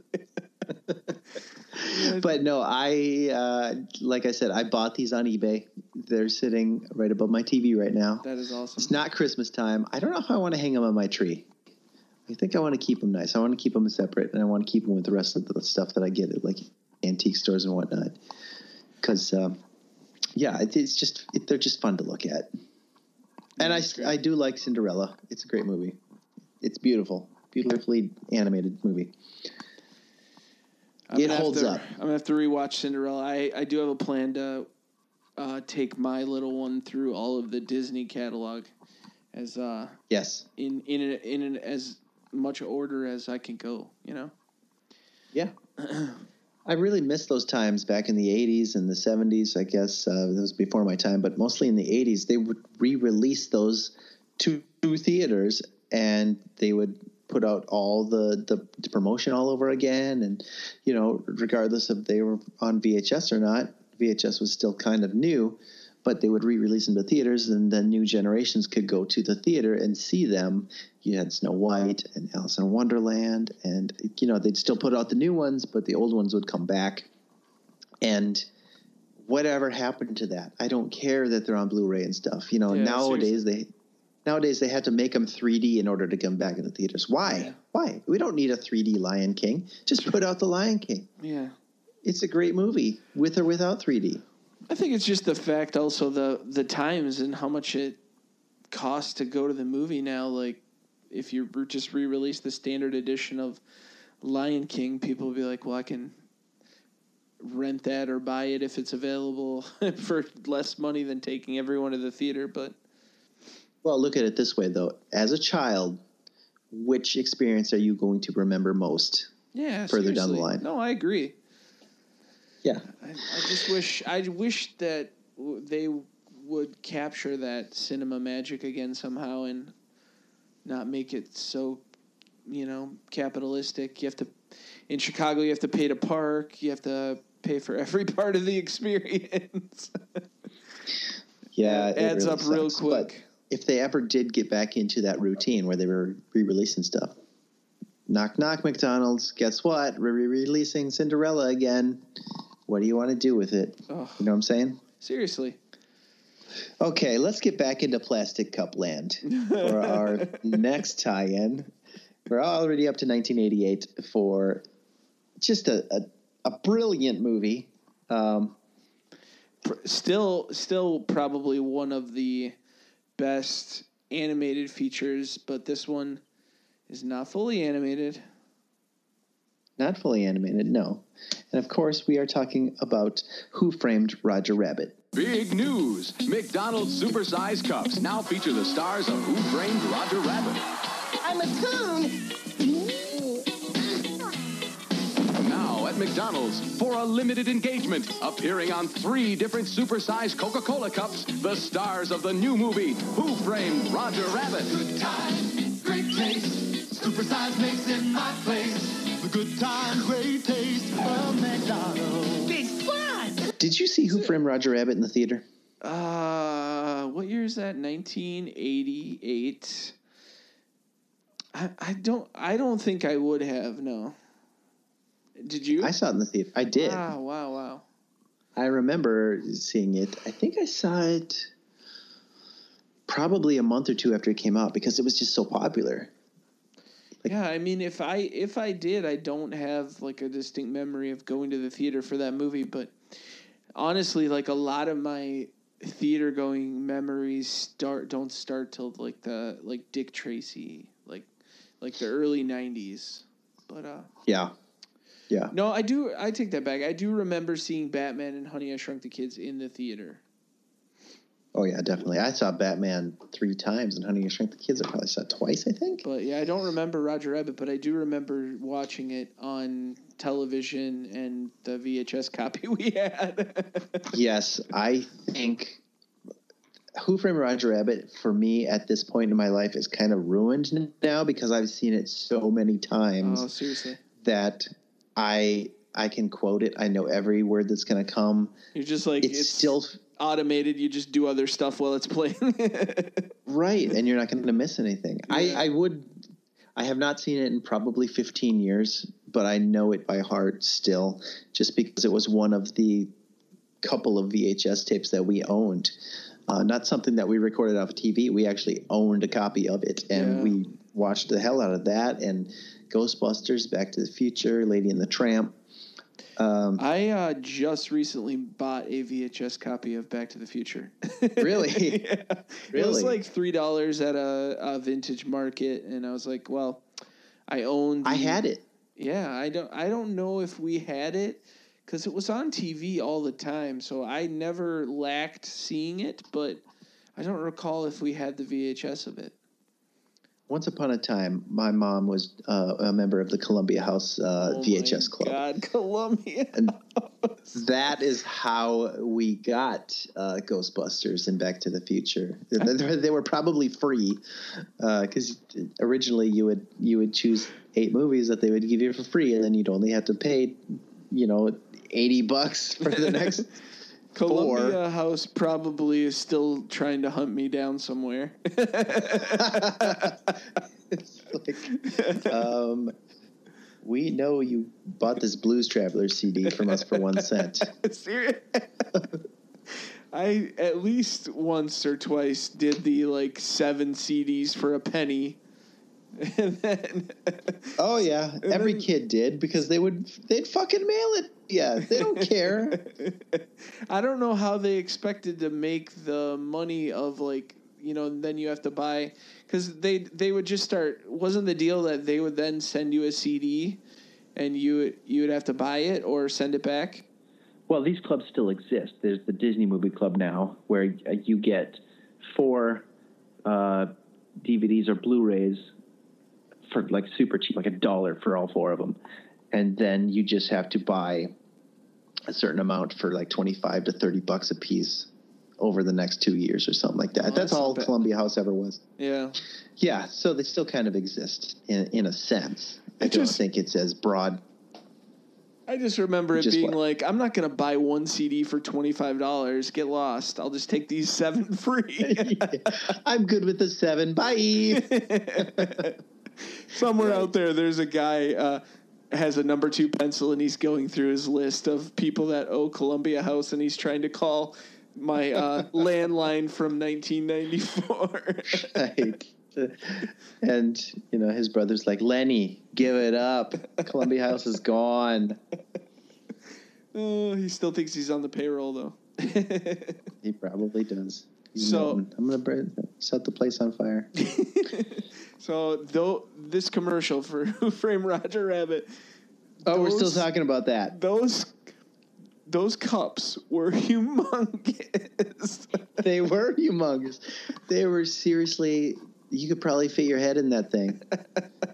Speaker 2: But no, I uh, like I said, I bought these on eBay. They're sitting right above my TV right now.
Speaker 1: That is awesome.
Speaker 2: It's not Christmas time. I don't know if I want to hang them on my tree. I think I want to keep them nice. I want to keep them separate, and I want to keep them with the rest of the stuff that I get at like antique stores and whatnot. Because, um, yeah, it, it's just it, they're just fun to look at. And I, I do like Cinderella. It's a great movie. It's beautiful, beautifully animated movie.
Speaker 1: I'm
Speaker 2: It holds
Speaker 1: to-
Speaker 2: up.
Speaker 1: I'm gonna have to rewatch Cinderella. I, I do have a plan to uh, take my little one through all of the Disney catalog, as uh,
Speaker 2: Yes.
Speaker 1: in in an, in an, as much order as I can go. You know.
Speaker 2: Yeah. I really miss those times back in the 80s and the 70s. I guess uh, that was before my time, but mostly in the 80s, they would re release those to, to theaters and they would put out all the, the, the promotion all over again. And, you know, regardless if they were on VHS or not, VHS was still kind of new, but they would re release them to theaters and then new generations could go to the theater and see them. You had Snow White and Alice in Wonderland, and, you know, they'd still put out the new ones, but the old ones would come back. And whatever happened to that? I don't care that they're on Blu-ray and stuff. You know,
Speaker 1: Yeah,
Speaker 2: nowadays they nowadays they had to make them 3D in order to come back in the theaters. Why?
Speaker 1: Yeah.
Speaker 2: Why? We don't need a 3D Lion King. Just put out the Lion King.
Speaker 1: Yeah.
Speaker 2: It's a great movie with or without 3D.
Speaker 1: I think it's just the fact also the the times and how much it costs to go to the movie now. Like if you just re-release the standard edition of Lion King, people will be like, "Well, I can rent that or buy it if it's available for less money than taking everyone to the theater." But
Speaker 2: Well, look at it this way though. As a child, which experience are you going to remember most?
Speaker 1: yeah,
Speaker 2: Further down the line.
Speaker 1: No, I agree.
Speaker 2: Yeah.
Speaker 1: I, I just wish I wish that they would capture that cinema magic again somehow and not make it so you know capitalistic. You have to in Chicago you have to pay to park. You have to pay for every part of the experience.
Speaker 2: Yeah,
Speaker 1: It adds
Speaker 2: really
Speaker 1: up real
Speaker 2: sucks. But
Speaker 1: quick.
Speaker 2: If they ever did get back into that routine where they were re-releasing stuff, knock knock McDonald's, guess what? We're re-releasing Cinderella again. What do you want to do with it? You know what I'm saying?
Speaker 1: Seriously.
Speaker 2: Okay, let's get back into Plastic Cup Land for our next tie-in. We're already up to 1988 for just a, a, a brilliant movie. Um,
Speaker 1: Still still probably one of the best animated features, but this one is not fully animated.
Speaker 2: not fully animated, no. And of course, we are talking about Who Framed Roger Rabbit.
Speaker 9: Big news! McDonald's supersize cups now feature the stars of Who Framed Roger Rabbit.
Speaker 7: I'm a coon.
Speaker 9: McDonald's, for a limited engagement, appearing on three different supersized Coca-Cola cups, the stars of the new movie, Who Framed Roger Rabbit.
Speaker 10: Good time, great taste. Supersize makes it my place. The good time, great taste from McDonald's.
Speaker 7: Big fun.
Speaker 2: Did you see Who Framed Roger Rabbit in the theater?
Speaker 1: Uh, what year is that? 1988. I, I don't I don't think I would have no. Did you?
Speaker 2: I saw it in the theater. I did.
Speaker 1: Wow! Wow! Wow!
Speaker 2: I remember seeing it. I think I saw it probably a month or two after it came out because it was just so popular.
Speaker 1: Like, yeah, I mean, if I if I did, I don't have like a distinct memory of going to the theater for that movie. But honestly, like a lot of my theater going memories start don't start till like the like Dick Tracy, like like the early '90s. But uh,
Speaker 2: Yeah. Yeah.
Speaker 1: no, I do. I take that back. I do remember seeing Batman and Honey I Shrunk the Kids in the theater.
Speaker 2: Oh yeah, definitely. I saw Batman three times and Honey, I Shrunk the Kids. I probably saw it twice. I think.
Speaker 1: But yeah, I don't remember Roger Rabbit, but I do remember watching it on television and the VHS copy we had.
Speaker 2: yes, I think Who Framed Roger Rabbit for me at this point in my life is kind of ruined now because I've seen it so many times
Speaker 1: oh, seriously.
Speaker 2: that I I can quote it. I know every word that's going to come.
Speaker 1: You're just like
Speaker 2: It's,
Speaker 1: it's,
Speaker 2: still
Speaker 1: automated. You just do other stuff while it's playing.
Speaker 2: right, and you're not going to miss anything.
Speaker 1: Yeah.
Speaker 2: I I would. I have not seen it in probably 15 years, but I know it by heart still, just because it was one of the couple of VHS tapes that we owned. Uh, not something that we recorded off of TV. We actually owned a copy of it, and
Speaker 1: Yeah.
Speaker 2: we watched the hell out of that. And Ghostbusters, Back to the Future, Lady and the Tramp. Um,
Speaker 1: I uh, just recently bought a VHS copy of Back to the Future.
Speaker 2: Really?
Speaker 1: yeah. It was like three dollars at a, a vintage market, and I was like, "Well, I owned."
Speaker 2: I had it.
Speaker 1: Yeah, I don't. I don't know if we had it because it was on TV all the time, so I never lacked seeing it. But I don't recall if we had the VHS of it.
Speaker 2: Once upon a time, my mom was uh, a member of the Columbia House uh,
Speaker 1: Oh
Speaker 2: VHS club.
Speaker 1: God, Columbia.
Speaker 2: And that is how we got uh, Ghostbusters and Back to the Future. They, were probably free because originally you would you would choose eight movies that they would give you for free, and then you'd only have to pay, you know, eighty bucks for the next.
Speaker 1: Columbia House probably is still trying to hunt me down somewhere.
Speaker 2: It's like, um, we know you bought this Blues Traveler CD from us for one cent.
Speaker 1: I at least once or twice did the like seven CDs for a penny. And then
Speaker 2: Oh yeah, every
Speaker 1: then-
Speaker 2: kid did because they would they'd fucking mail it. Yeah, they don't care.
Speaker 1: I don't know how they expected to make the money of like you know then you have to buy because they they would just start wasn't the deal that they would then send you a CD and you you would have to buy it or send it back.
Speaker 11: Well, these clubs still exist. There's the Disney Movie Club now, where uh, you get four uh, DVDs or Blu-rays for like super cheap, like a dollar for all four of them.
Speaker 2: and then you just have to buy a certain amount for like 25 to 30 bucks a piece over the next two years or something like that. That's
Speaker 1: that's
Speaker 2: all. Columbia House ever was.
Speaker 1: Yeah.
Speaker 2: Yeah, so they still kind of exist in, in a sense. I
Speaker 1: It
Speaker 2: don't
Speaker 1: just-
Speaker 2: think it's as broad.
Speaker 1: I just remember it
Speaker 2: Just
Speaker 1: being
Speaker 2: what?
Speaker 1: like, I'm not gonna buy one CD for twenty five dollars. Get lost. I'll just take these seven free.
Speaker 2: I'm good with the seven. Bye.
Speaker 1: Somewhere out there, there's a guy uh, has a number two pencil, and he's going through his list of people that owe Columbia House, and he's trying to call my uh, landline from 1994.
Speaker 2: right. And you know his brother's like Lenny, give it up. Columbia House is gone.
Speaker 1: oh, he still thinks he's on the payroll though.
Speaker 2: He probably does.
Speaker 1: So-
Speaker 2: Milton. I'm gonna br- set the place on fire.
Speaker 1: so though this commercial for Who Framed Roger Rabbit.
Speaker 2: Oh, we're still talking about that.
Speaker 1: Those those cups were humongous.
Speaker 2: They were humongous. They were seriously. You could probably fit your head in that thing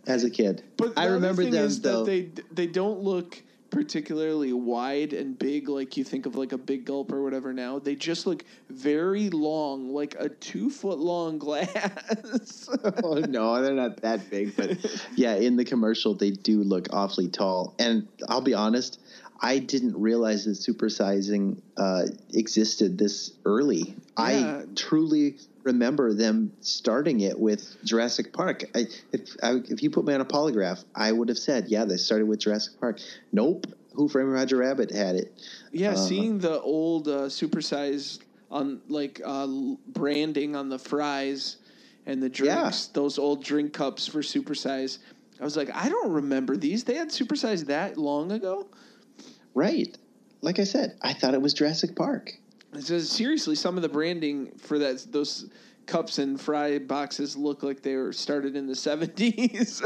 Speaker 2: as a kid.
Speaker 1: But
Speaker 2: I remember them though.
Speaker 1: that they they don't look particularly wide and big like you think of like a big gulp or whatever now. They just look very long, like a two foot long glass.
Speaker 2: oh no, they're not that big, but yeah, in the commercial they do look awfully tall. And I'll be honest, I didn't realize that supersizing uh, existed this early.
Speaker 1: Yeah.
Speaker 2: I truly remember them starting it with Jurassic Park. I, if I, if you put me on a polygraph, I would have said, yeah, they started with Jurassic Park. Nope. Who Framed Roger Rabbit had it.
Speaker 1: Yeah,
Speaker 2: Uh,
Speaker 1: seeing the old uh, supersize on like uh, branding on the fries and the drinks, those old drink cups for supersize. I was like, I don't remember these. They had supersize that long ago.
Speaker 2: Right. Like I said, I thought it was Jurassic Park.
Speaker 1: Says, seriously, some of the branding for that those cups and fry boxes look like they were started in the seventies.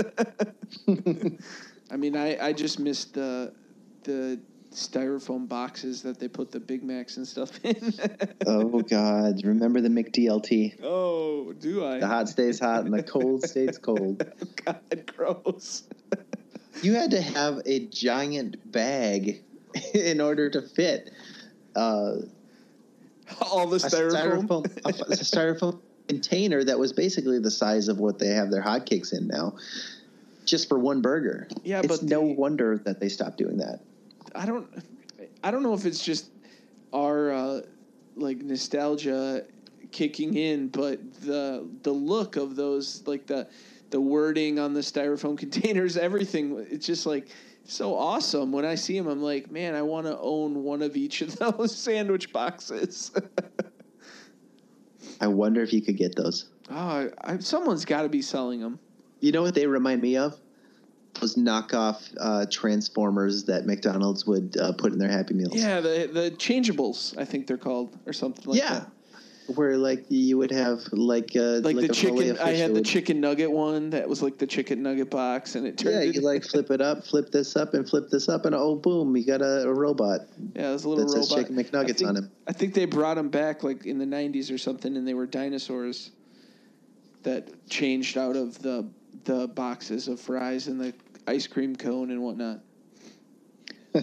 Speaker 1: I mean, I, I just missed the the styrofoam boxes that they put the Big Macs and stuff in.
Speaker 2: oh God! Remember the McDLT?
Speaker 1: oh, do I?
Speaker 2: The hot stays hot and the cold stays cold.
Speaker 1: God, gross.
Speaker 2: You had to have a giant bag in order to fit uh,
Speaker 1: All the
Speaker 2: a
Speaker 1: styrofoam.
Speaker 2: styrofoam, a, a styrofoam container that was basically the size of what they have their hotcakes in now, just for one burger.
Speaker 1: Yeah,
Speaker 2: it's
Speaker 1: but
Speaker 2: no
Speaker 1: the-
Speaker 2: wonder that they stopped doing that.
Speaker 1: I don't I don't know if it's just our uh, like nostalgia kicking in, but the the look of those like the the wording on the styrofoam containers, everything, it's just like so awesome. When I see them, I'm like, man, I want to own one of each of those sandwich boxes.
Speaker 2: I wonder if you could get those.
Speaker 1: oh, I, someone's got to be selling them.
Speaker 2: You know what they remind me of? Those knockoff uh, Transformers that McDonald's would uh, put in their Happy Meals.
Speaker 1: Yeah, the the changeables, I think they're called, or something like
Speaker 2: yeah.
Speaker 1: that.
Speaker 2: Where like you would have like uh,
Speaker 1: Like, the
Speaker 2: a
Speaker 1: chicken, I had the
Speaker 2: would-
Speaker 1: chicken nugget one that was like the chicken nugget box, and it turned.
Speaker 2: Yeah, you like flip it up, flip this up, and flip this up, and oh boom, you got a, a robot.
Speaker 1: Yeah, there's a little
Speaker 2: that says
Speaker 1: robot.
Speaker 2: chicken McNuggets
Speaker 1: think,
Speaker 2: on him.
Speaker 1: I think they brought them back like in the '90s or something, and they were dinosaurs that changed out of the the boxes of fries and the ice cream cone and whatnot.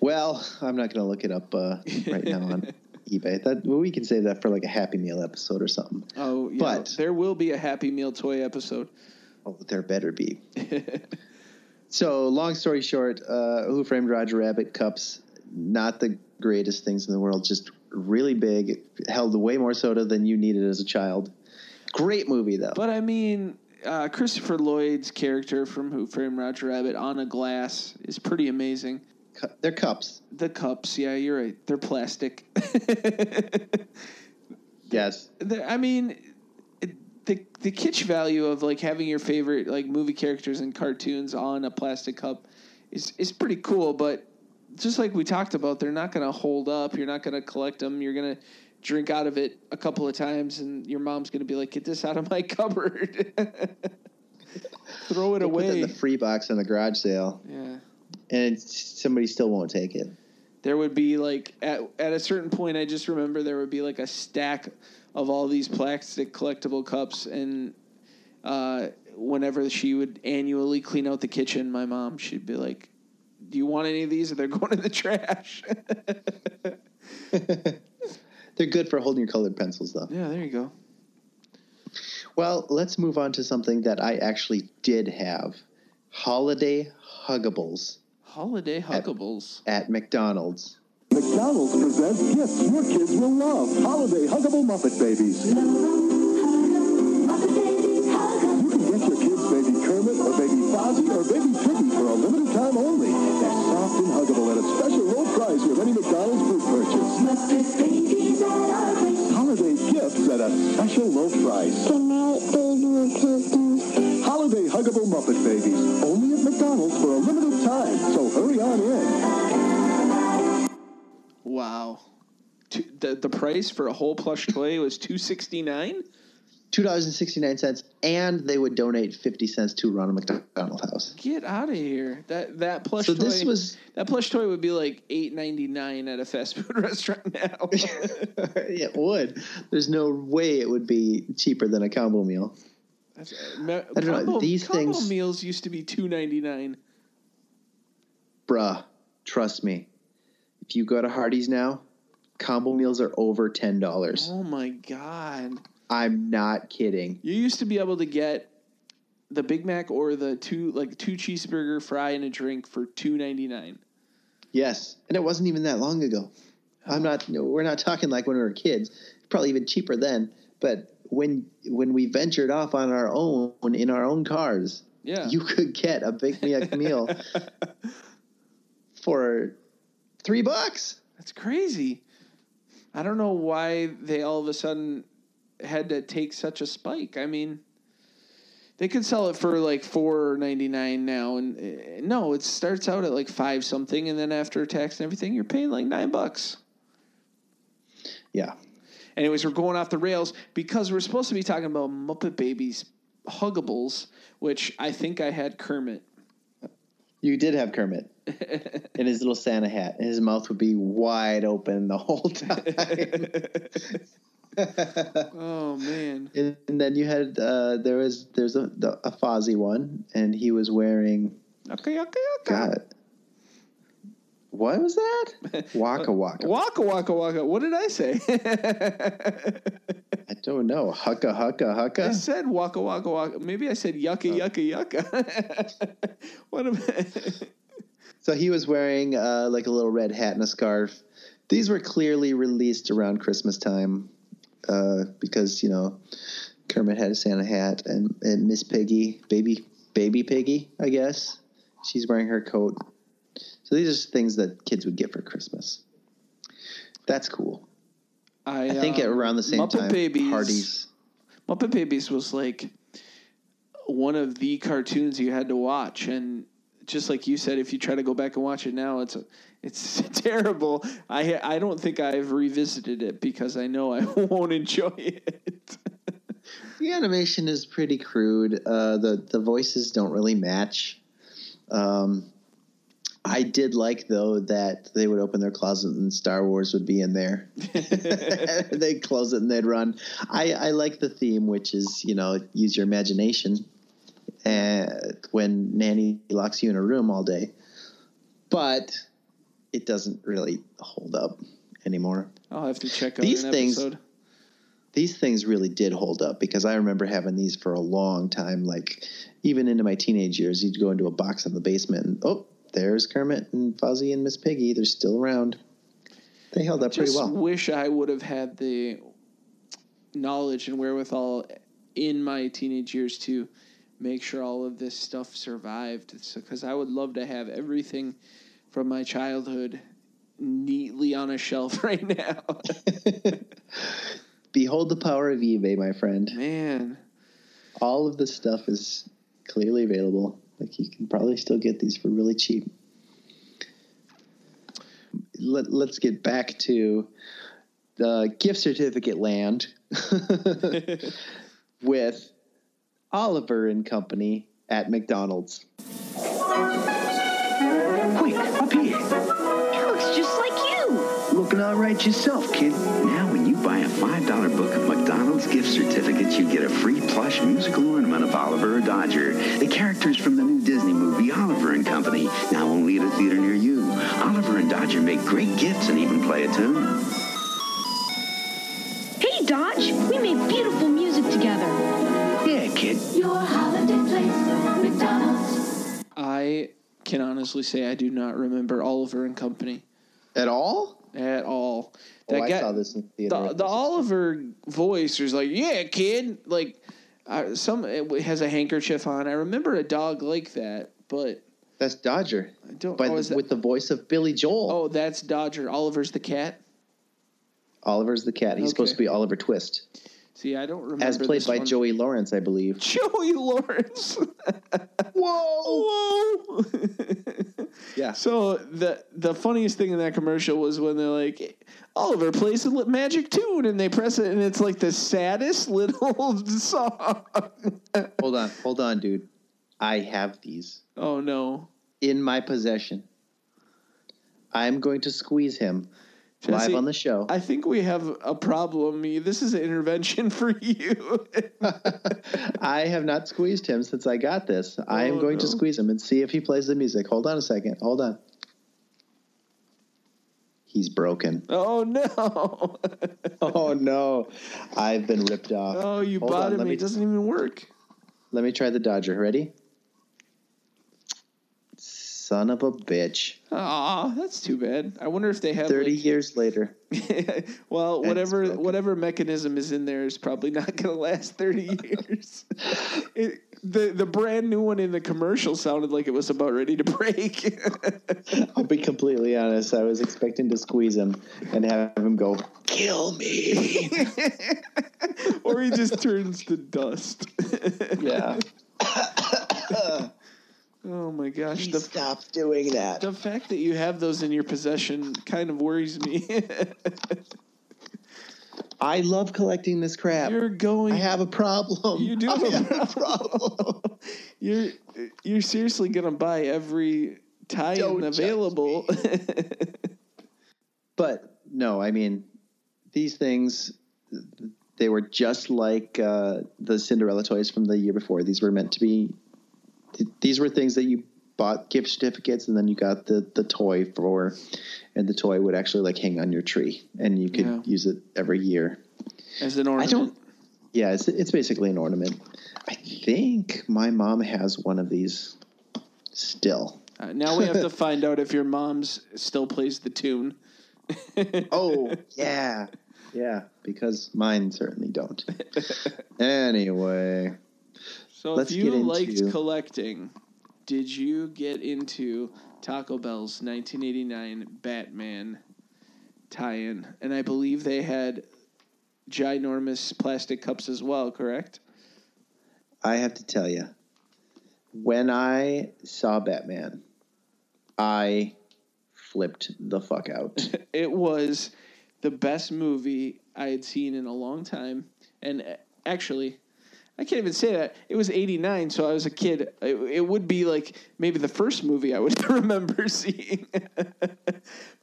Speaker 2: Well, I'm not going to look it up uh, right now on eBay. That well, we can save that for like a Happy Meal episode or something.
Speaker 1: Oh, yeah,
Speaker 2: But-
Speaker 1: there will be a Happy Meal toy episode.
Speaker 2: Oh, there better be. so, long story short, uh, Who Framed Roger Rabbit cups, not the greatest things in the world, just really big, held way more soda than you needed as a child. Great movie, though.
Speaker 1: But I mean, uh, Christopher Lloyd's character from Who Framed Roger Rabbit on a glass is pretty amazing.
Speaker 2: Cu- They're cups.
Speaker 1: The cups, yeah, you're right. They're plastic.
Speaker 2: Yes.
Speaker 1: The- I mean, it, the the kitsch value of like having your favorite like movie characters and cartoons on a plastic cup is is pretty cool. But just like we talked about, they're not going to hold up. You're not going to collect them. You're going to drink out of it a couple of times, and your mom's going to be like, "Get this out of my cupboard." Throw it
Speaker 2: They put that in the free box in the garage sale,
Speaker 1: yeah.
Speaker 2: And somebody still won't take it.
Speaker 1: there would be like at, at a certain point i just remember there would be like a stack of all these plastic collectible cups and uh, whenever she would annually clean out the kitchen my mom she'd be like do you want any of these? Or they're going in the trash.
Speaker 2: They're good for holding your colored pencils, though.
Speaker 1: yeah there you go.
Speaker 2: Well, let's move on to something that I actually did have. Holiday huggables
Speaker 1: holiday huggables
Speaker 2: at McDonald's.
Speaker 5: McDonald's presents gifts your kids will love. Holiday Huggable Muppet Babies. You can get your kids Baby Kermit or Baby Fozzie or Baby Piggy for a limited time only. They're soft and huggable at a special low price with any McDonald's food purchase. Holiday gifts at a special low price. Holiday Huggable Muppet Babies. Only at McDonald's for a limited time. So hurry on in.
Speaker 1: wow the, the price for a whole plush toy was 269
Speaker 2: Two dollars and sixty nine cents, and they would donate fifty cents to Ronald McDonald House.
Speaker 1: Get out of here! That that plush
Speaker 2: So
Speaker 1: toy.
Speaker 2: this was-
Speaker 1: that plush toy would be like eight ninety nine at a fast food restaurant now.
Speaker 2: it would. There's no way it would be cheaper than a combo meal.
Speaker 1: That's, uh, me-
Speaker 2: I don't know,
Speaker 1: combo,
Speaker 2: these
Speaker 1: combo
Speaker 2: things-
Speaker 1: meals used to be two ninety nine.
Speaker 2: Bruh, trust me. If you go to Hardee's now, combo meals are over ten dollars.
Speaker 1: Oh my god!
Speaker 2: I'm not kidding.
Speaker 1: You used to be able to get the Big Mac or the two like two cheeseburger fry and a drink for two ninety nine.
Speaker 2: Yes, and it wasn't even that long ago. I'm oh. not. We're not talking like when we were kids. Probably even cheaper then. But when when we ventured off on our own in our own cars,
Speaker 1: Yeah.
Speaker 2: you could get a Big Mac meal for three bucks.
Speaker 1: That's crazy. I don't know why they all of a sudden had to take such a spike. I mean, they could sell it for like four ninety nine now, and uh, no, it starts out at like five something, and then after tax and everything, you're paying like nine bucks.
Speaker 2: Yeah.
Speaker 1: Anyways, we're going off the rails because we're supposed to be talking about Muppet Babies Huggables, which I think I had Kermit.
Speaker 2: You did have Kermit in his little Santa hat, and his mouth would be wide open the whole time.
Speaker 1: oh man!
Speaker 2: And, and then you had uh, there was there's a the, a Fozzie one, and he was wearing
Speaker 1: Okay, okay, okay.
Speaker 2: God. What was that? Waka waka.
Speaker 1: Waka waka waka. What did I say?
Speaker 2: I don't know. Hucka hucka
Speaker 1: I said waka waka waka. Maybe I said yucka yucka yucka. what am
Speaker 2: So he was wearing uh, like a little red hat and a scarf. These were clearly released around Christmas time uh, because you know Kermit had a Santa hat and, and Miss Piggy, baby baby Piggy, I guess she's wearing her coat. So these are things that kids would get for Christmas. That's cool.
Speaker 1: I,
Speaker 2: I think
Speaker 1: um,
Speaker 2: around the same
Speaker 1: Muppet
Speaker 2: time,
Speaker 1: Babies,
Speaker 2: parties.
Speaker 1: Muppet Babies was like one of the cartoons you had to watch, and just like you said, if you try to go back and watch it now, it's it's terrible. I I don't think I've revisited it because I know I won't enjoy it.
Speaker 2: The animation is pretty crude. Uh, the the voices don't really match. Um, I did like though that they would open their closet and Star Wars would be in there. they'd close it and they'd run. I, I like the theme, which is you know use your imagination. And when Nanny locks you in a room all day, but it doesn't really hold up anymore.
Speaker 1: I'll have to check out
Speaker 2: These things-
Speaker 1: episode.
Speaker 2: these things really did hold up because I remember having these for a long time. Like even into my teenage years, you'd go into a box in the basement and oh, there's Kermit and Fozzie and Miss Piggy. They're still around. They held up pretty
Speaker 1: Just
Speaker 2: well.
Speaker 1: wish I would have had the knowledge and wherewithal in my teenage years to make sure all of this stuff survived. Because I would love to have everything from my childhood neatly on a shelf right now.
Speaker 2: Behold the power of eBay, my friend.
Speaker 1: Man,
Speaker 2: All of this stuff is clearly available. Like you can probably still get these for really cheap. Let, let's get back to the gift certificate land with Oliver and Company at McDonald's.
Speaker 3: Quick, up here.
Speaker 4: He looks just like you.
Speaker 3: Looking all right yourself, kid. Now, when you buy a $5 book of McDonald's gift certificates, you get a free plush musical ornament of Oliver or Dodger, the characters from the new Disney movie Oliver and Company, now only at a theater near you. Oliver and Dodger make great gifts and even play a tune.
Speaker 4: Hey, Dodge, we made beautiful music together.
Speaker 3: Yeah, kid.
Speaker 4: Your holiday place, McDonald's.
Speaker 1: I can honestly say I do not remember Oliver and Company
Speaker 2: At all?
Speaker 1: At all.
Speaker 2: Oh, I
Speaker 1: guy-
Speaker 2: saw this in the theater.
Speaker 1: the, the Oliver voice is like, yeah, kid. Like, uh, some it has a handkerchief on. I remember a dog like that, but
Speaker 2: That's Dodger.
Speaker 1: I don't.
Speaker 2: By
Speaker 1: oh,
Speaker 2: the,
Speaker 1: that-
Speaker 2: with the voice of Billy Joel.
Speaker 1: oh, that's Dodger. Oliver's the cat.
Speaker 2: Oliver's the cat. He's supposed to be Oliver Twist,
Speaker 1: See, I don't remember.
Speaker 2: as played by
Speaker 1: one.
Speaker 2: Joey Lawrence, I believe.
Speaker 1: Joey Lawrence.
Speaker 2: Whoa!
Speaker 1: Whoa.
Speaker 2: Yeah.
Speaker 1: So the the funniest thing in that commercial was when they're like, Oliver plays a magic tune, and they press it, and it's like the saddest little song.
Speaker 2: Hold on, hold on, dude. I have these
Speaker 1: oh no,
Speaker 2: in my possession. I'm going to squeeze him live on the show.
Speaker 1: I think we have a problem. This is an intervention for you.
Speaker 2: I have not squeezed him since I got this. I am
Speaker 1: Oh,
Speaker 2: going to squeeze him and see if he plays the music. Hold on a second. Hold on. He's broken.
Speaker 1: oh no.
Speaker 2: Oh no, I've been ripped off.
Speaker 1: Oh, you
Speaker 2: Hold
Speaker 1: bought
Speaker 2: on,
Speaker 1: him.
Speaker 2: let
Speaker 1: It doesn't even work.
Speaker 2: Let me try the Dodger. Ready? Son of a bitch.
Speaker 1: Aw, that's too bad. I wonder if they have
Speaker 2: 30
Speaker 1: like-
Speaker 2: years later.
Speaker 1: well, whatever
Speaker 2: broken.
Speaker 1: whatever mechanism is in there is probably not going to last 30 years. it, the the brand new one in the commercial sounded like it was about ready to break.
Speaker 2: I'll be completely honest. I was expecting to squeeze him and have him go, kill me.
Speaker 1: or he just turns to dust.
Speaker 2: yeah.
Speaker 1: Oh my gosh,
Speaker 2: Please
Speaker 1: the
Speaker 2: stop doing that.
Speaker 1: the fact that you have those in your possession kind of worries me.
Speaker 2: I love collecting this crap.
Speaker 1: You're going
Speaker 2: I have a problem.
Speaker 1: You do
Speaker 2: I
Speaker 1: have a
Speaker 2: problem.
Speaker 1: You're you're seriously gonna buy every tie-in available.
Speaker 2: But no, I mean, these things, they were just like uh, the Cinderella toys from the year before. These were meant to be, th- these were things that you bought gift certificates and then you got the, the toy for, and the toy would actually like hang on your tree and you could
Speaker 1: Yeah.
Speaker 2: use it every year.
Speaker 1: As an ornament.
Speaker 2: I don't, yeah, it's, it's basically an ornament. I think my mom has one of these still.
Speaker 1: Uh, now we have to find out if your mom's still plays the tune.
Speaker 2: Oh, yeah. Yeah, because mine certainly don't. anyway,
Speaker 1: So
Speaker 2: Let's
Speaker 1: if you liked
Speaker 2: into-
Speaker 1: collecting, did you get into Taco Bell's 1989 Batman tie-in? And I believe they had ginormous plastic cups as well. Correct?
Speaker 2: I have to tell you, when I saw Batman, I flipped the fuck out.
Speaker 1: it was the best movie I had seen in a long time. And uh, actually, I can't even say that. It was 89, so I was a kid. It, it would be like maybe the first movie I would remember seeing. but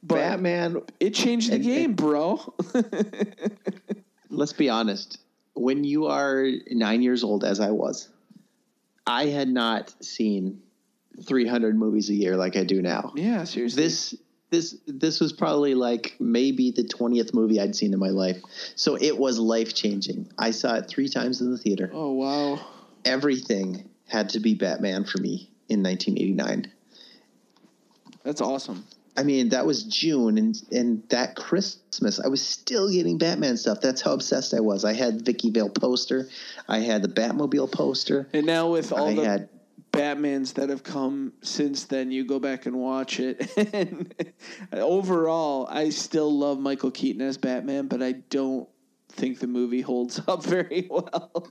Speaker 2: Batman,
Speaker 1: it changed the
Speaker 2: and-
Speaker 1: game, bro.
Speaker 2: let's be honest, when you are nine years old, as I was, I had not seen 300 movies a year like I do now.
Speaker 1: yeah, seriously.
Speaker 2: This this this was probably like maybe the 20th movie I'd seen in my life. So it was life changing. I saw it 3 times in the theater.
Speaker 1: oh, wow.
Speaker 2: Everything had to be Batman for me in 1989.
Speaker 1: That's awesome.
Speaker 2: I mean, that was June, and and that Christmas, I was still getting Batman stuff. That's how obsessed I was. I had the Vicki Vale poster, I had the Batmobile poster.
Speaker 1: And now with all
Speaker 2: I
Speaker 1: the
Speaker 2: had
Speaker 1: Batmans that have come since then, you go back and watch it. and overall, I still love Michael Keaton as Batman, but I don't think the movie holds up very well.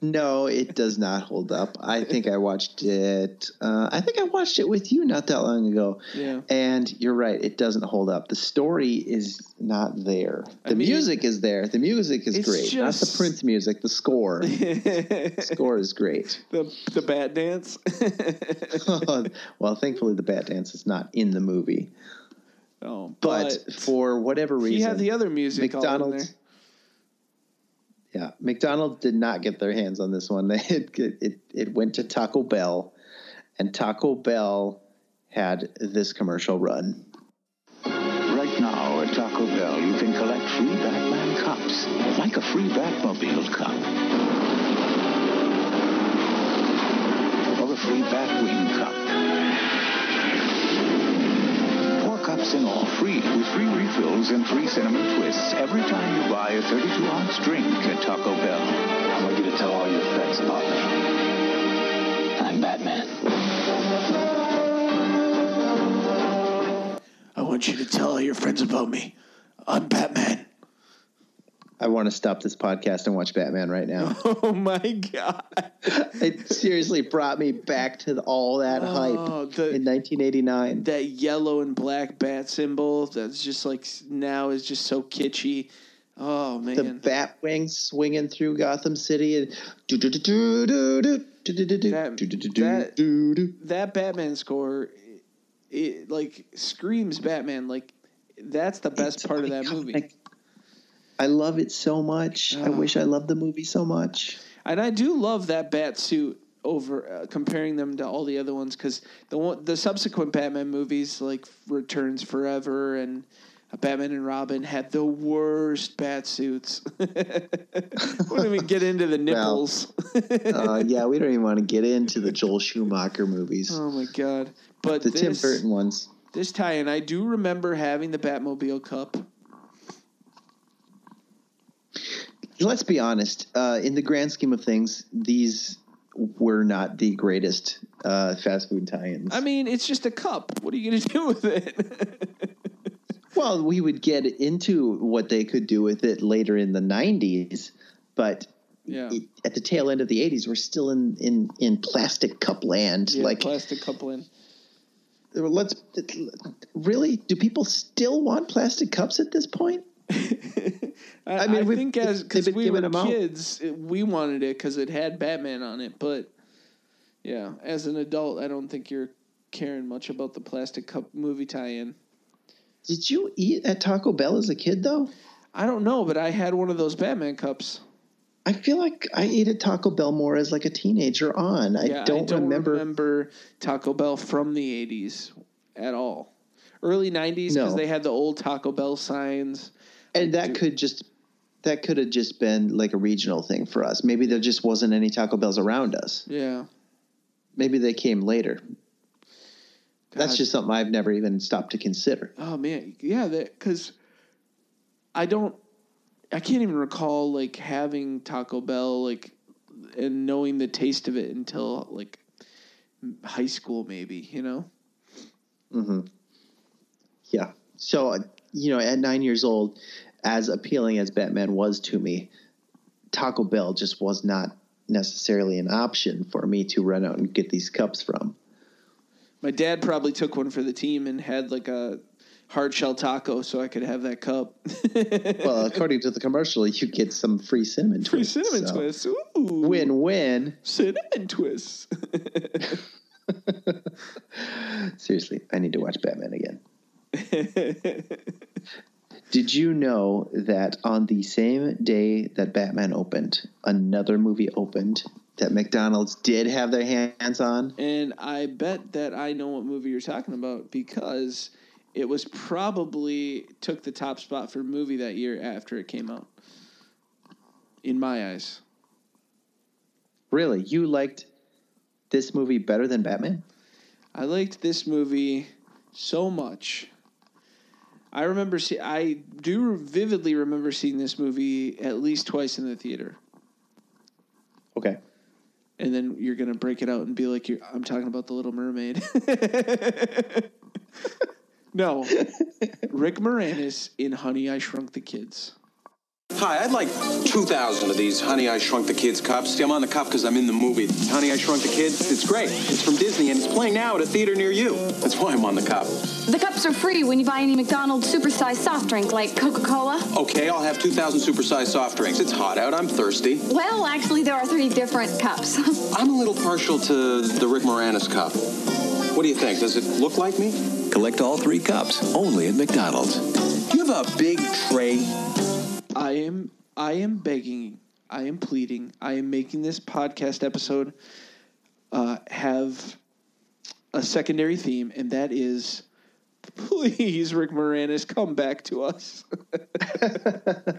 Speaker 2: No, it does not hold up. I think I watched it. Uh, I think I watched it with you not that long ago.
Speaker 1: Yeah.
Speaker 2: And you're right, it doesn't hold up. The story is not there. The
Speaker 1: I mean,
Speaker 2: music is there. The music is great. Not the
Speaker 1: just-
Speaker 2: Prince music. The score.
Speaker 1: the
Speaker 2: score is great.
Speaker 1: the the Bat Dance.
Speaker 2: well, thankfully, the Bat Dance is not in the movie.
Speaker 1: oh,
Speaker 2: But,
Speaker 1: but,
Speaker 2: for whatever reason,
Speaker 1: he had the other music all in there.
Speaker 2: McDonald's. Yeah, McDonald's did not get their hands on this one. It, it it went to Taco Bell, and Taco Bell had this commercial run.
Speaker 3: Right now at Taco Bell, you can collect free Batman cups, like a free Batmobile cup. Or a free Batwing cup. Four cups in all, free, with free refills and free cinnamon twists every time you buy a 32-ounce drink at Taco Bell. I want you to tell all your friends about me. I'm Batman.
Speaker 1: I want you to tell all your friends about me. I'm Batman.
Speaker 2: I want to stop this podcast and watch Batman right now.
Speaker 1: Oh my god!
Speaker 2: it seriously brought me back to the, all that
Speaker 1: Oh,
Speaker 2: hype
Speaker 1: the-
Speaker 2: in 1989.
Speaker 1: That yellow and black bat symbol that's just like now is just so kitschy. Oh man!
Speaker 2: The Batwing swinging through Gotham City and do do do do do do do do do
Speaker 1: That-
Speaker 2: do do do do
Speaker 1: that-
Speaker 2: do do.
Speaker 1: that Batman score, it, like screams Batman. Like that's the best
Speaker 2: It's
Speaker 1: part of that movie.
Speaker 2: I love it so much. I
Speaker 1: Ah.
Speaker 2: wish I loved the movie so much.
Speaker 1: And I do love that bat suit over uh, comparing them to all the other ones because the one, the subsequent Batman movies like Returns Forever and Batman and Robin had the worst bat suits. Wouldn't even get into the nipples.
Speaker 2: uh, yeah, we don't even want to get into the Joel Schumacher movies.
Speaker 1: oh my god! But
Speaker 2: the Tim Burton ones.
Speaker 1: this tie-in, I do remember having the Batmobile Cup.
Speaker 2: Let's be honest. Uh, in the grand scheme of things, these were not the greatest uh, fast food tie-ins.
Speaker 1: I mean, it's just a cup. What are you gonna do with it?
Speaker 2: Well, we would get into what they could do with it later in the '90s, but
Speaker 1: yeah,
Speaker 2: it- at the tail end of the '80s, we're still in in in plastic cup land.
Speaker 1: yeah
Speaker 2: like,
Speaker 1: plastic cup in.
Speaker 2: let's really do people still want plastic cups at this point?
Speaker 1: I,
Speaker 2: I
Speaker 1: I
Speaker 2: mean, we've-
Speaker 1: think as because we were kids, it, we wanted it because it had Batman on it. But yeah, as an adult, I don't think you're caring much about the plastic cup movie tie-in.
Speaker 2: Did you eat at Taco Bell as a kid though?
Speaker 1: I don't know, but I had one of those Batman cups.
Speaker 2: I feel like I ate at Taco Bell more as like a teenager on. I,
Speaker 1: yeah,
Speaker 2: don't,
Speaker 1: I don't
Speaker 2: remember.
Speaker 1: remember Taco Bell from the '80s at all. Early '90s because
Speaker 2: No.
Speaker 1: they had the old Taco Bell signs.
Speaker 2: And that could just that could have just been like a regional thing for us. Maybe there just wasn't any Taco Bells around us.
Speaker 1: Yeah,
Speaker 2: Maybe they came later. That's just something I've never even stopped to consider.
Speaker 1: Oh man, yeah, because I don't, I can't even recall like having Taco Bell like and knowing the taste of it until like high school, maybe. You know?
Speaker 2: hmm Yeah. So uh, you know, at nine years old, as appealing as Batman was to me, Taco Bell just was not necessarily an option for me to run out and get these cups from.
Speaker 1: My dad probably took one for the team and had like a hard shell taco, so I could have that cup.
Speaker 2: Well, according to the commercial, you get some free cinnamon
Speaker 1: Free
Speaker 2: twists.
Speaker 1: cinnamon
Speaker 2: so
Speaker 1: twists. Ooh,
Speaker 2: Win win.
Speaker 1: cinnamon twists.
Speaker 2: Seriously, I need to watch Batman again. Did you know that on the same day that Batman opened, another movie opened that McDonald's did have their hands on?
Speaker 1: And I bet that I know what movie you're talking about because it was probably took the top spot for movie that year after it came out. In my eyes.
Speaker 2: Really? You liked this movie better than Batman?
Speaker 1: I liked this movie so much. I remember see I do vividly remember seeing this movie at least twice in the theater.
Speaker 2: Okay.
Speaker 1: And then you're gonna break it out and be like, "I'm talking about the Little Mermaid." no, Rick Moranis in Honey I Shrunk the Kids.
Speaker 12: Hi, I'd like 2,000 of these Honey, I Shrunk the Kids cups. See, I'm on the cup because I'm in the movie. Honey, I Shrunk the Kids. It's great. It's from Disney and it's playing now at a theater near you. That's why I'm on the cup.
Speaker 13: The cups are free when you buy any McDonald's supersized soft drink like Coca Cola.
Speaker 12: Okay, I'll have 2,000 supersized soft drinks. It's hot out. I'm thirsty.
Speaker 13: Well, actually, there are three different cups.
Speaker 12: I'm a little partial to the Rick Moranis cup. What do you think? Does it look like me?
Speaker 14: Collect all three cups only at McDonald's.
Speaker 12: Do you have a big tray?
Speaker 1: I am I am begging, I am pleading, I am making this podcast episode uh, have a secondary theme, and that is please, Rick Moranis, come back to us.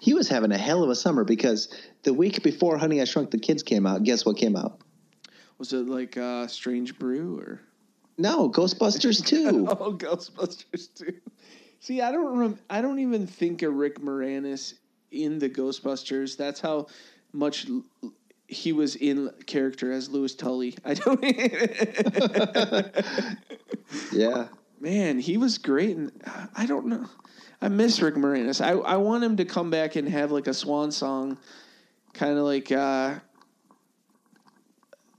Speaker 2: He was having a hell of a summer because the week before Honey I Shrunk the Kids came out, guess what came out?
Speaker 1: Was it like uh, Strange Brew or
Speaker 2: No, Ghostbusters 2.
Speaker 1: oh Ghostbusters too? See, I don't rem- I don't even think of Rick Moranis in the Ghostbusters. That's how much l- he was in character as Louis Tully. I don't.
Speaker 2: yeah.
Speaker 1: Man, he was great, and I don't know. I miss Rick Moranis. I I want him to come back and have like a swan song, kind of like uh,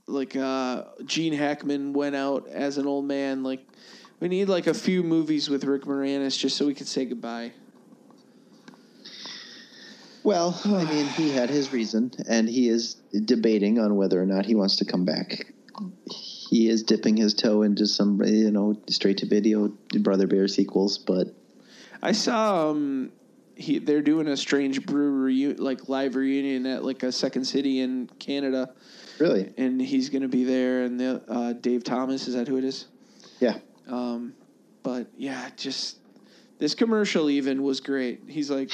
Speaker 1: like uh, Gene Hackman went out as an old man. Like we need like a few movies with Rick Moranis just so we could say goodbye.
Speaker 2: Well, I mean, he had his reason, and he is debating on whether or not he wants to come back. He is dipping his toe into some, you know, straight to video Brother Bear sequels, but
Speaker 1: I saw um he they're doing a strange brew reu- like live reunion at like a second city in Canada.
Speaker 2: Really?
Speaker 1: And he's going to be there and the uh, Dave Thomas is that who it is?
Speaker 2: Yeah.
Speaker 1: Um but yeah, just This commercial even was great. He's like,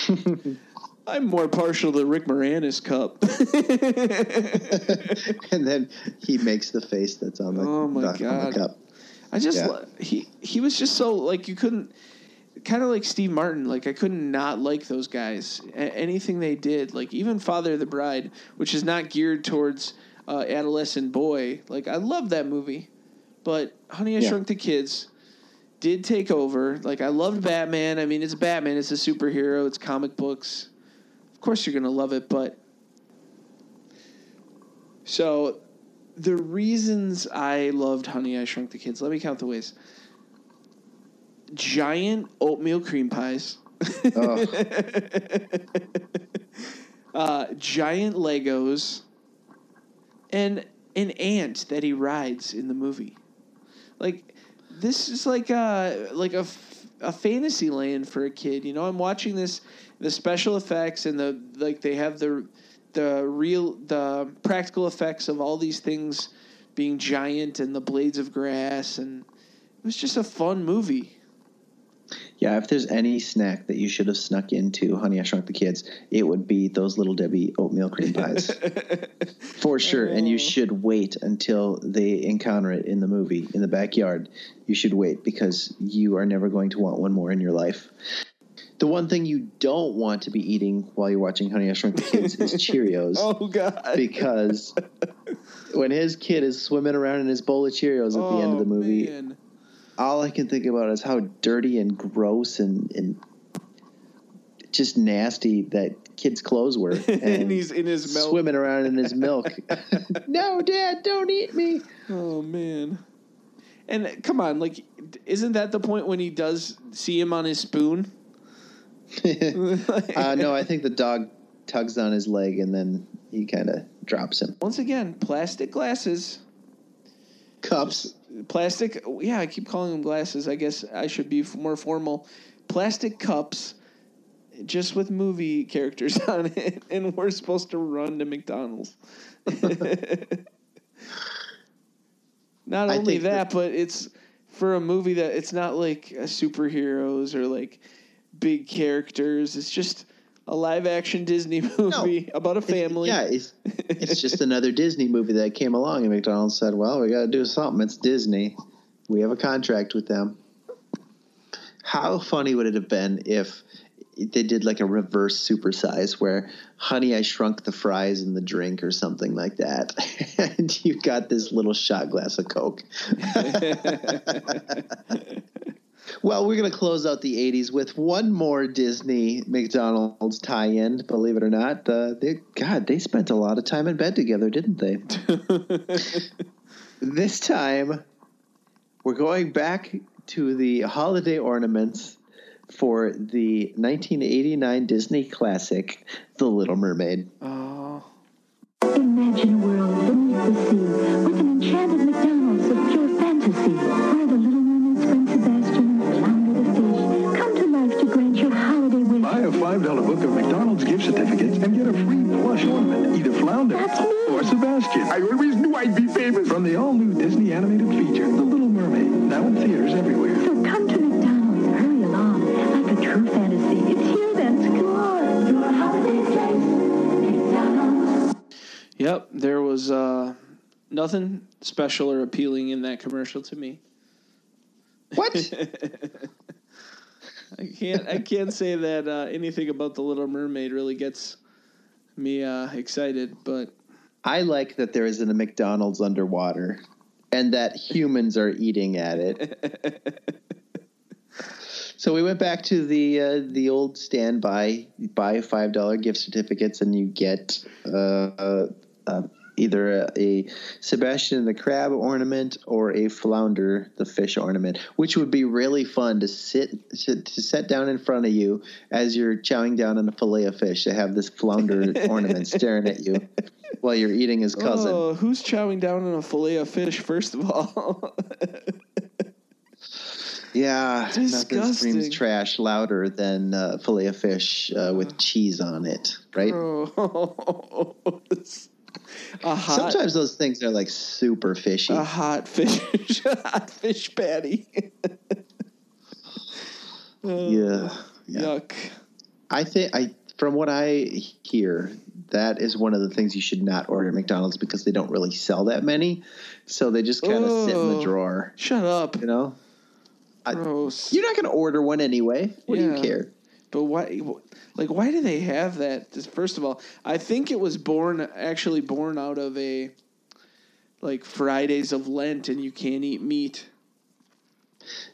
Speaker 1: I'm more partial to Rick Moranis cup.
Speaker 2: and then he makes the face that's on the,
Speaker 1: Oh my
Speaker 2: the- on the cup.
Speaker 1: I just
Speaker 2: Yeah.
Speaker 1: he he was just so like you couldn't kind of like Steve Martin like I couldn't not like those guys A- anything they did like even Father of the Bride which is not geared towards uh, adolescent boy like I love that movie but Honey I
Speaker 2: Yeah.
Speaker 1: Shrunk the Kids did take over like I loved Batman I mean it's Batman it's a superhero it's comic books of course you're gonna love it but so the reasons I loved Honey, I Shrunk the Kids. Let me count the ways. Giant oatmeal cream pies. uh, giant Legos. And an ant that he rides in the movie. Like this is like a like a, a fantasy land for a kid. You know, I'm watching this the special effects and the like they have the the real the practical effects of all these things being giant and the blades of grass and it was just a fun movie.
Speaker 2: Yeah, if there's any snack that you should have snuck into Honey I Shrunk the Kids, it would be those little Debbie oatmeal cream pies. For sure. And you should wait until they encounter it in the movie in the backyard. You should wait because you are never going to want one more in your life. The one thing you don't want to be eating while you're watching Honey I Shrunk the Kids is Cheerios.
Speaker 1: Oh god.
Speaker 2: Because when his kid is swimming around in his bowl of Cheerios at the end of the oh, movie,
Speaker 1: Oh, man.
Speaker 2: All I can think about is how dirty and gross and, and just nasty that kid's clothes were. And,
Speaker 1: and he's in his milk.
Speaker 2: swimming around in his milk. no, Dad, don't eat me.
Speaker 1: Oh man. And come on, like isn't that the point when he does see him on his spoon?
Speaker 2: uh, no, I think the dog tugs on his leg and then he kind of drops him.
Speaker 1: Once again, plastic glasses.
Speaker 2: Cups.
Speaker 1: Plastic, yeah, I keep calling them glasses. I guess I should be f- more formal. Plastic cups, just with movie characters on it, and we're supposed to run to McDonald's. not
Speaker 2: I
Speaker 1: only
Speaker 2: think
Speaker 1: that, but it's for a movie that it's not like a superheroes or like big characters. It's just a live action Disney movie about a family.
Speaker 2: Yeah, it's, it's just another Disney movie that came along and McDonald's said, well, we got to do something. It's Disney. We have a contract with them. How funny would it have been if they did like a reverse supersize where honey i shrunk the fries in the drink or something like that and you got this little shot glass of coke well we're going to close out the 80s with one more disney mcdonald's tie-in believe it or not uh, they, god they spent a lot of time in bed together didn't they this time we're going back to the holiday ornaments for the 1989 Disney classic, The Little Mermaid.
Speaker 1: Oh.
Speaker 4: Imagine a world beneath the sea with an enchanted McDonald's of pure fantasy,
Speaker 6: $5 book of McDonald's gift certificates and get a free plush ornament, either Flounder or Sebastian. I always knew I'd be famous. From the all-new Disney animated feature, The Little Mermaid, now in theaters everywhere.
Speaker 4: So come to McDonald's, hurry along, like a true fantasy. It's you that's good. Your holiday place, McDonald's.
Speaker 1: Yep, there was uh, nothing special or appealing in that commercial to me.
Speaker 2: What?
Speaker 1: I can't. I can't say that uh, anything about the Little Mermaid really gets me uh, excited. But
Speaker 2: I like that there isn't a McDonald's underwater and that humans are eating at it. so we went back to the uh, the old standby buy five dollar gift certificates and you get uh, uh, uh, either a, a Sebastian the crab ornament or a flounder the fish ornament, which would be really fun to sit to, to set down in front of you as you're chowing down on a fillet of fish to have this flounder ornament staring at you while you're eating his cousin.
Speaker 1: oh, who's chowing down on a fillet of fish? First of all,
Speaker 2: Yeah, nothing screams trash louder than uh, fillet of fish uh, with cheese on it, right?
Speaker 1: Oh, hot,
Speaker 2: Sometimes those things are like super fishy.
Speaker 1: a hot fish, hot fish patty.
Speaker 2: Uh, yeah.
Speaker 1: Yuck.
Speaker 2: I think I from what I hear, that is one of the things you should not order at McDonald's because they don't really sell that many. So they just kind of sit in the
Speaker 1: Oh.
Speaker 2: drawer.
Speaker 1: Shut up.
Speaker 2: You know? I-
Speaker 1: Gross.
Speaker 2: You're not going to order one anyway. What do you care?
Speaker 1: But why? Like, why do they have that? Just- First of all, I think it was born actually born out of a like Fridays of Lent, and you can't eat meat.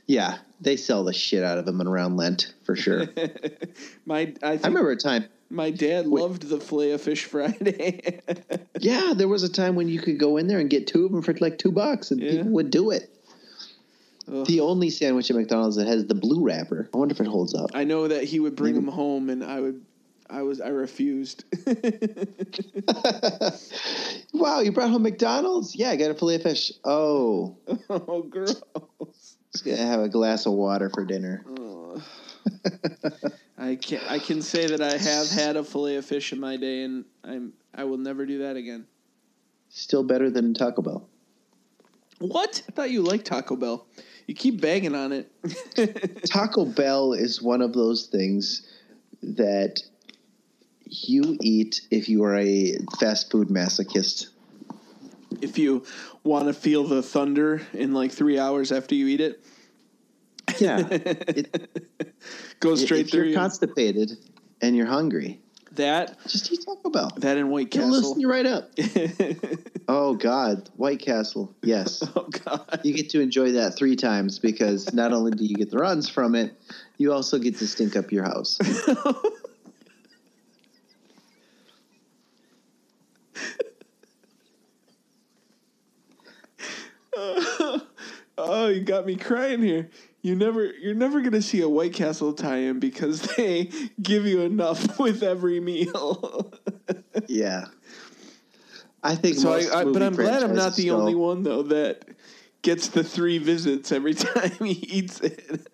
Speaker 2: Yeah, they sell the shit out of them around Lent for sure.
Speaker 1: My, I, think
Speaker 2: I remember a time.
Speaker 1: my dad loved the filet of fish Friday.
Speaker 2: Yeah, there was a time when you could go in there and get two of them for like two bucks, and people would do it.
Speaker 1: Ugh.
Speaker 2: The only sandwich at McDonald's that has the blue wrapper. I wonder if it holds up.
Speaker 1: I know that he would bring them home, and I would, I was, I refused.
Speaker 2: Wow, you brought home McDonald's? Yeah, I got a fillet of fish. Oh,
Speaker 1: oh, gross.
Speaker 2: just gonna have a glass of water for dinner.
Speaker 1: I can I can say that I have had a fillet of fish in my day, and I'm I will never do that again.
Speaker 2: Still better than Taco Bell.
Speaker 1: What? I thought you liked Taco Bell. You keep banging on it.
Speaker 2: Taco Bell is one of those things that you eat if you are a fast food masochist.
Speaker 1: if you want to feel the thunder in like three hours after you eat it,
Speaker 2: Yeah,
Speaker 1: It, Goes straight
Speaker 2: if
Speaker 1: through
Speaker 2: you're
Speaker 1: you.
Speaker 2: constipated and you're hungry,
Speaker 1: that
Speaker 2: just eat Taco Bell.
Speaker 1: that and White
Speaker 2: It'll
Speaker 1: Castle.
Speaker 2: loosen you right up. oh God, White Castle. Yes.
Speaker 1: oh God.
Speaker 2: You get to enjoy that three times because not only do you get the runs from it, you also get to stink up your house.
Speaker 1: Oh, you got me crying here. You never, you're never gonna see a White Castle tie-in because they give you enough with every meal.
Speaker 2: yeah. I think
Speaker 1: so, I, I, but I'm glad I'm not the
Speaker 2: go-
Speaker 1: only one though that gets the three visits every time he eats it.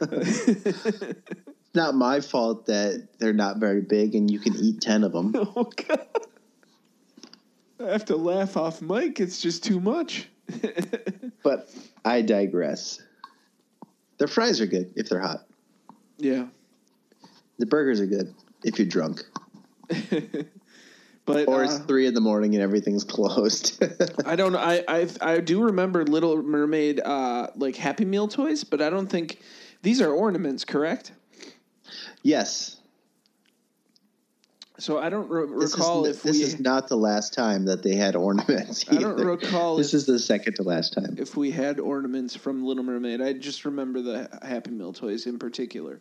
Speaker 2: It's not my fault that they're not very big and you can eat 10 of them.
Speaker 1: oh God! I have to laugh off Mike. It's just too much.
Speaker 2: But I digress. Their fries are good if they're hot.
Speaker 1: Yeah.
Speaker 2: The burgers are good if you're drunk.
Speaker 1: But
Speaker 2: Or
Speaker 1: uh,
Speaker 2: it's three in the morning and everything's closed.
Speaker 1: I don't. I, I I do remember Little Mermaid uh, like Happy Meal toys, but I don't think these are ornaments, correct?
Speaker 2: yes.
Speaker 1: So I don't re-
Speaker 2: This,
Speaker 1: recall
Speaker 2: is,
Speaker 1: if
Speaker 2: this
Speaker 1: we
Speaker 2: is not the last time that they had ornaments.
Speaker 1: I don't recall
Speaker 2: This
Speaker 1: if-
Speaker 2: is the second to last time.
Speaker 1: if we had ornaments from Little Mermaid. I just remember the Happy Meal toys in particular.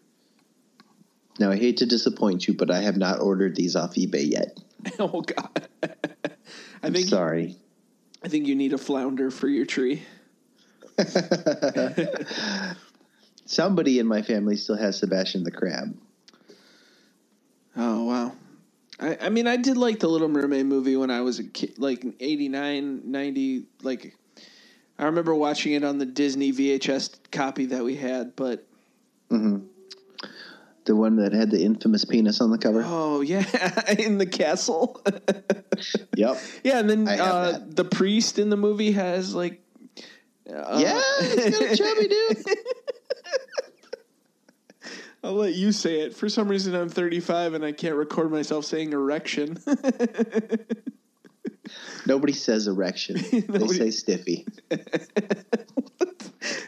Speaker 2: Now, I hate to disappoint you, but I have not ordered these off eBay yet.
Speaker 1: oh God! I
Speaker 2: I'm
Speaker 1: think
Speaker 2: sorry.
Speaker 1: I think you need a flounder for your tree.
Speaker 2: Somebody in my family still has Sebastian the Crab.
Speaker 1: Oh wow. I, I mean I did like the Little Mermaid movie when I was a kid like 89 90 like I remember watching it on the Disney VHS copy that we had but
Speaker 2: hmm The one that had the infamous penis on the cover.
Speaker 1: oh yeah in the castle
Speaker 2: Yep.
Speaker 1: yeah and then uh, the priest in the movie has like uh,
Speaker 2: yeah, he's got a chubby dude.
Speaker 1: I'll let you say it. For some reason, I'm 35 and I can't record myself saying erection.
Speaker 2: Nobody says erection. They say stiffy.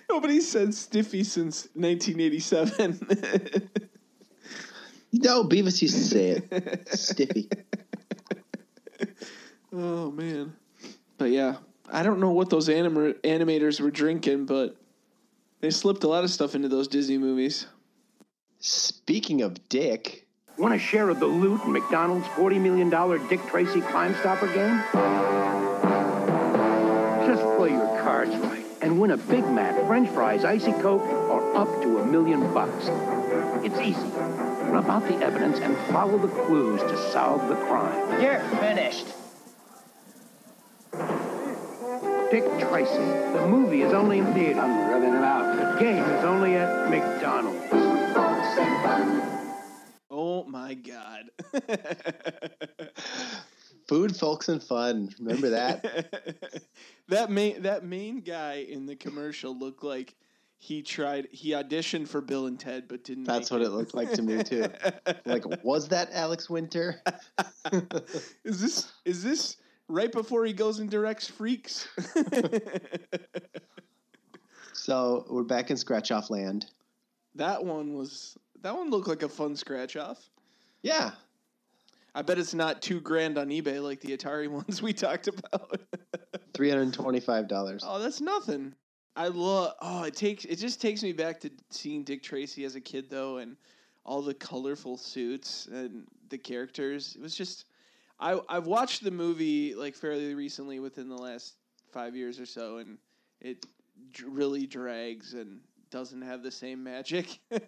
Speaker 1: Nobody said stiffy since 1987.
Speaker 2: No, Beavis used to say it. Stiffy.
Speaker 1: oh man, but yeah, I don't know what those anim- animators were drinking, but they slipped a lot of stuff into those Disney movies.
Speaker 15: Speaking of dick,
Speaker 16: Want a share of the loot in McDonald's $40 million Dick Tracy Crime Stopper game? Just play your cards right and win a Big Mac, French fries, icy Coke, or up to a million bucks. It's easy. Rub out the evidence and follow the clues to solve the crime.
Speaker 17: You're finished.
Speaker 16: Dick Tracy. The movie is only in theaters. I'm rubbing it out. The game is only at McDonald's.
Speaker 1: Oh my god.
Speaker 15: food, folks, and fun. Remember that?
Speaker 1: that main that main guy in the commercial looked like he tried. He auditioned for Bill and Ted, but didn't.
Speaker 2: That's what it looked like to me too. like, was that Alex Winter?
Speaker 1: Is this is this right before he goes and directs Freaks?
Speaker 2: So we're back in Scratch Off Land.
Speaker 1: that one was. That one looked like a fun scratch off.
Speaker 2: Yeah.
Speaker 1: I bet it's not two grand on eBay like the Atari ones we talked about.
Speaker 2: Three hundred and twenty-five dollars.
Speaker 1: Oh, that's nothing. I love. Oh, it takes. It just takes me back to seeing Dick Tracy as a kid, though, and all the colorful suits and the characters. It was just. I I've watched the movie like fairly recently, within the last five years or so, and it dr- really drags and doesn't have the same magic.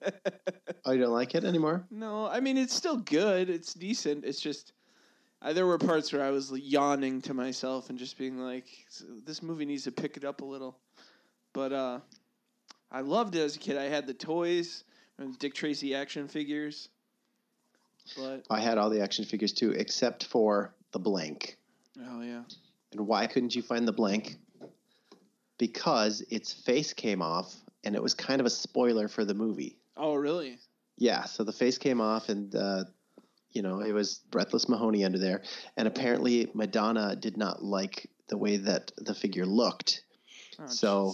Speaker 2: Oh, you don't like it anymore?
Speaker 1: no, I mean it's still good. It's decent. It's just. I, there were parts where I was yawning to myself and just being like, "This movie needs to pick it up a little." But uh, I loved it as a kid. I had the toys and Dick Tracy action figures. But
Speaker 2: I had all the action figures too, except for the blank.
Speaker 1: oh yeah,
Speaker 2: And why couldn't you find the blank? Because its face came off, and it was kind of a spoiler for the movie.
Speaker 1: oh really?
Speaker 2: Yeah, so the face came off, and uh, you know it was Breathless Mahoney under there, and apparently Madonna did not like the way that the figure looked.
Speaker 1: Oh,
Speaker 2: so,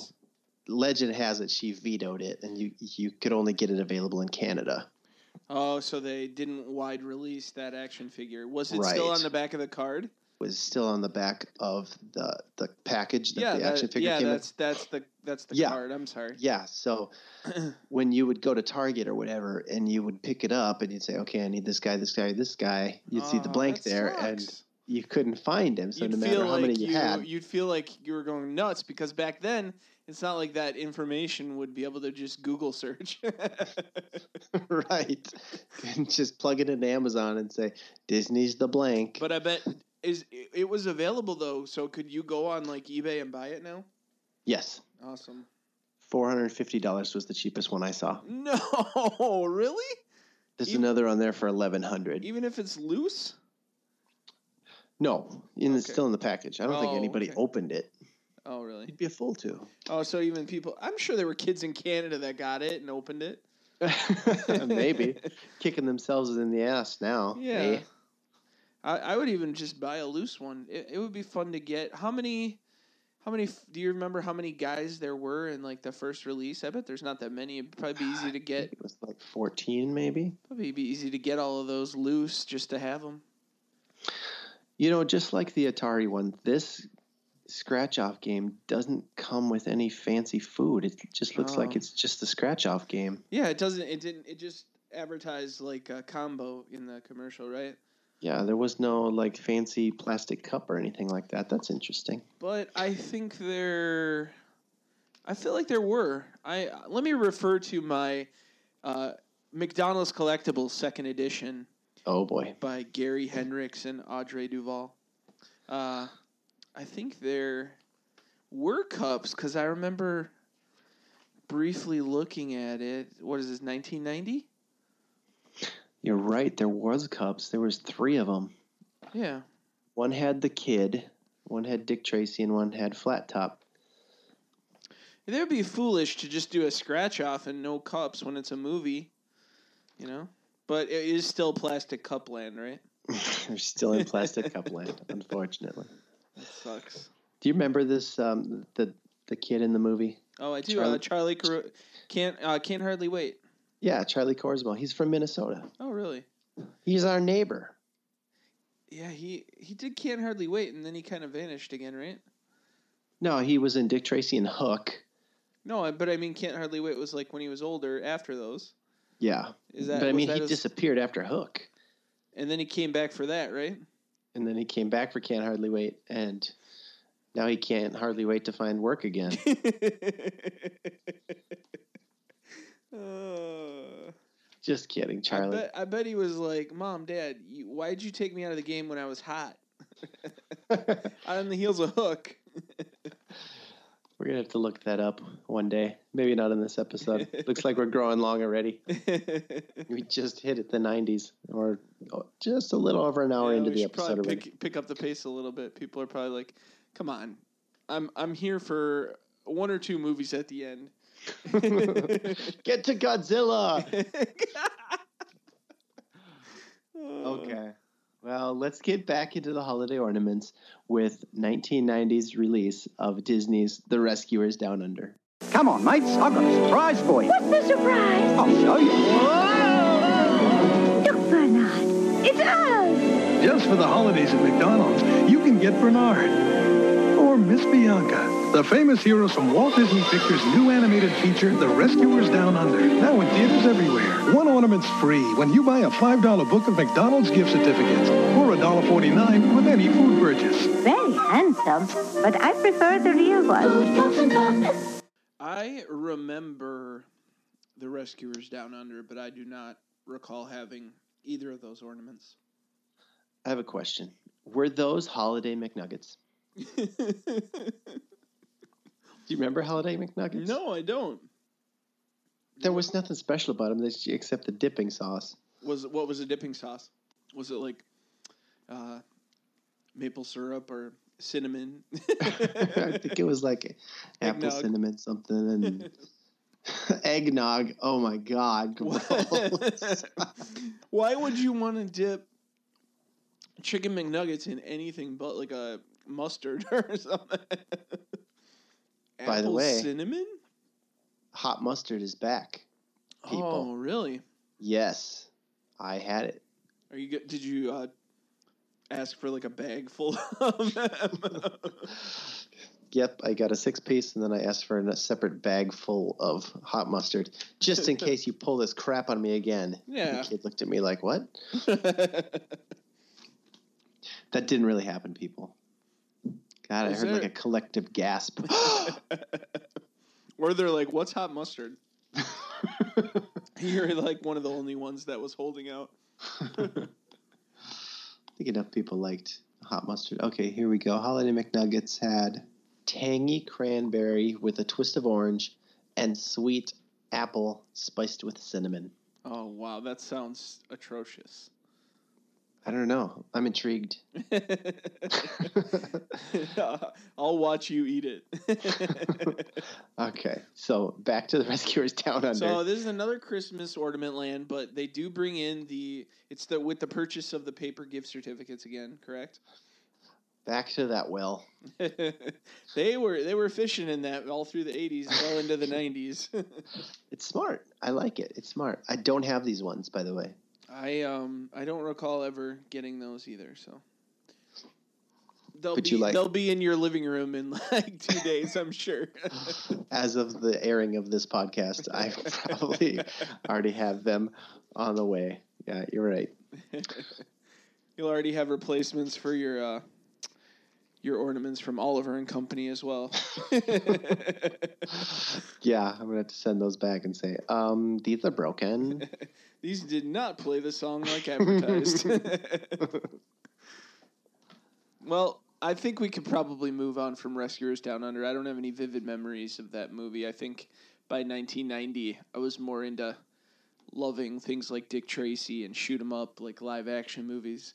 Speaker 2: legend has it she vetoed it, and you you could only get it available in Canada.
Speaker 1: Oh, so they didn't wide release that action figure. Was it still on the back of the card?
Speaker 2: Was still on the back of the the package that
Speaker 1: yeah,
Speaker 2: the action
Speaker 1: that,
Speaker 2: figure
Speaker 1: yeah,
Speaker 2: came in.
Speaker 1: that's that's the that's the
Speaker 2: Yeah.
Speaker 1: card. I'm sorry.
Speaker 2: Yeah. So when you would go to Target or whatever and you would pick it up and you'd say, okay, I need this guy, this guy, this guy, you'd see the
Speaker 1: Oh,
Speaker 2: blank there and
Speaker 1: sucks.
Speaker 2: You couldn't find him. So
Speaker 1: you'd
Speaker 2: no matter how
Speaker 1: like
Speaker 2: many you,
Speaker 1: you
Speaker 2: had,
Speaker 1: you'd feel like you were going nuts because back then it's not like that information would be able to just Google search.
Speaker 2: right? And just plug it into Amazon and say, Disney's the blank.
Speaker 1: but I bet is it was available though. So could you go on like eBay and buy it now?
Speaker 2: yes.
Speaker 1: Awesome.
Speaker 2: $450 was the cheapest one I saw.
Speaker 1: No, really?
Speaker 2: There's
Speaker 1: Even-
Speaker 2: another on there for 1100
Speaker 1: Even if it's loose?
Speaker 2: No, it's
Speaker 1: Okay.
Speaker 2: still in the package. I don't think
Speaker 1: Oh,
Speaker 2: anybody
Speaker 1: okay.
Speaker 2: opened it.
Speaker 1: Oh, really?
Speaker 2: It'd be a fool to.
Speaker 1: Oh, so even people. I'm sure there were kids in Canada that got it and opened it.
Speaker 2: Maybe. Kicking themselves in the ass now.
Speaker 1: Yeah.
Speaker 2: eh?
Speaker 1: I, I would even just buy a loose one. It, it would be fun to get. How many? How many? f- Do you remember how many guys there were in like the first release? I bet there's not that many. It'd probably be easy to get.
Speaker 2: It was like 14 maybe.
Speaker 1: Probably be easy to get all of those loose just to have them.
Speaker 2: You know, just like the Atari one, this scratch off game doesn't come with any fancy food. It just looks like
Speaker 1: Oh.
Speaker 2: it's just a scratch off game.
Speaker 1: Yeah, it doesn't. It didn't. It just advertised like a combo in the commercial, right?
Speaker 2: Yeah, there was no like fancy plastic cup or anything like that. That's interesting.
Speaker 1: But I think there, I feel like there were. I let me refer to my uh, McDonald's Collectibles Second Edition
Speaker 2: Oh boy.
Speaker 1: by Gary Henriques and Audre DuVall. Uh, I think there were cups because I remember briefly looking at it. What is this? Nineteen ninety?
Speaker 2: You're right. There was cups. There was three of them.
Speaker 1: Yeah.
Speaker 2: One had the kid, one had Dick Tracy, and one had Flat Top.
Speaker 1: It would be foolish to just do a scratch off and no cups when it's a movie, you know. But it is still plastic cup land, right?
Speaker 2: We're still in plastic cup land, unfortunately.
Speaker 1: That sucks.
Speaker 2: Do you remember this? Um, the the kid in the movie?
Speaker 1: Oh, I do.
Speaker 2: Charlie-
Speaker 1: uh, Charlie Car- can't uh, can't hardly wait.
Speaker 2: Yeah, Charlie Korsmo. He's from Minnesota.
Speaker 1: Oh, really?
Speaker 2: He's our neighbor.
Speaker 1: Yeah, he he did can't hardly wait, and then he kind of vanished again, right?
Speaker 2: No, he was in Dick Tracy and Hook.
Speaker 1: No, but I mean, can't hardly wait was like when he was older. After those,
Speaker 2: Yeah,
Speaker 1: Is that-
Speaker 2: But I mean, he
Speaker 1: his-
Speaker 2: disappeared after Hook,
Speaker 1: and then he came back for that, right?
Speaker 2: and then he came back for Can't Hardly Wait, and now he can't hardly wait to find work again.
Speaker 1: Uh,
Speaker 2: Just kidding, Charlie.
Speaker 1: I bet, I bet he was like, "Mom, Dad, you, why'd you take me out of the game when I was hot?" out on the heels of Hook.
Speaker 2: We're gonna have to look that up one day. Maybe not in this episode. Looks like we're growing long already. we just hit it the 90s, or oh, just a little over an hour
Speaker 1: Yeah,
Speaker 2: into
Speaker 1: we
Speaker 2: the
Speaker 1: should probably
Speaker 2: episode
Speaker 1: pick, pick up the pace a little bit. People are probably like, "Come on, I'm I'm here for one or two movies at the end."
Speaker 2: Get to Godzilla. okay. Well, let's get back into the holiday ornaments with 1990's release of Disney's The Rescuers Down Under.
Speaker 18: Come on, mates. I've got a surprise for you.
Speaker 19: What's the surprise?
Speaker 18: I'll show you.
Speaker 19: Look, Bernard. It's us.
Speaker 6: Just for the holidays at McDonald's, you can get Bernard or Miss Bianca, the famous heroes from Walt Disney Pictures' new animated feature, The Rescuers Down Under. Now in theaters everywhere. One ornament's free when you buy a $5 book of McDonald's gift certificates or $1.49 with any food purchase.
Speaker 19: Very handsome, but I prefer the real one.
Speaker 1: I remember the Rescuers Down Under, but I do not recall having either of those ornaments.
Speaker 2: I have a question. Were those holiday McNuggets? Do you remember holiday McNuggets?
Speaker 1: No, I don't.
Speaker 2: There was nothing special about them except the dipping sauce.
Speaker 1: Was what was the dipping sauce? Was it like uh, maple syrup or cinnamon?
Speaker 2: I think it was like apple
Speaker 1: Eggnog.
Speaker 2: cinnamon something and eggnog. Oh my god!
Speaker 1: Why would you want to dip chicken McNuggets in anything but like a mustard or something?
Speaker 2: By the way-
Speaker 1: cinnamon.
Speaker 2: Hot mustard is back. People.
Speaker 1: Oh, really?
Speaker 2: Yes, I had it.
Speaker 1: Are you? good- Did you uh, ask for like a bag full of them?
Speaker 2: Yep, I got a six piece, and then I asked for a separate bag full of hot mustard, just in case you pull this crap on me again.
Speaker 1: Yeah.
Speaker 2: The kid looked at me like, "What?" That didn't really happen, people. God, I heard like a collective gasp.
Speaker 1: or they're like, "What's hot mustard?" You're like one of the only ones that was holding out.
Speaker 2: I think enough people liked hot mustard. Okay, here we go. Holiday McNuggets had tangy cranberry with a twist of orange and sweet apple spiced with cinnamon.
Speaker 1: Oh wow, that sounds atrocious.
Speaker 2: I don't know. I'm intrigued.
Speaker 1: I'll watch you eat it.
Speaker 2: Okay, so back to the Rescuers Down Under.
Speaker 1: so this is another Christmas ornament land, but they do bring in the it's the with the purchase of the paper gift certificates again, correct?
Speaker 2: back to that well.
Speaker 1: they were they were fishing in that all through the 80s, well into the 90s.
Speaker 2: It's smart. I like it. It's smart. I don't have these ones, by the way.
Speaker 1: I um I don't recall ever getting those either, so they'll
Speaker 2: But
Speaker 1: be
Speaker 2: like-
Speaker 1: they'll be in your living room in like two days, I'm sure.
Speaker 2: As of the airing of this podcast, I probably already have them on the way. Yeah, you're right.
Speaker 1: You'll already have replacements for your uh, your ornaments from Oliver and Company as well.
Speaker 2: Yeah, I'm gonna have to send those back and say, um, these are broken.
Speaker 1: These did not play the song like advertised. well, I think we could probably move on from Rescuers Down Under. I don't have any vivid memories of that movie. I think by 1990, I was more into loving things like Dick Tracy and shoot 'em up, like live action movies.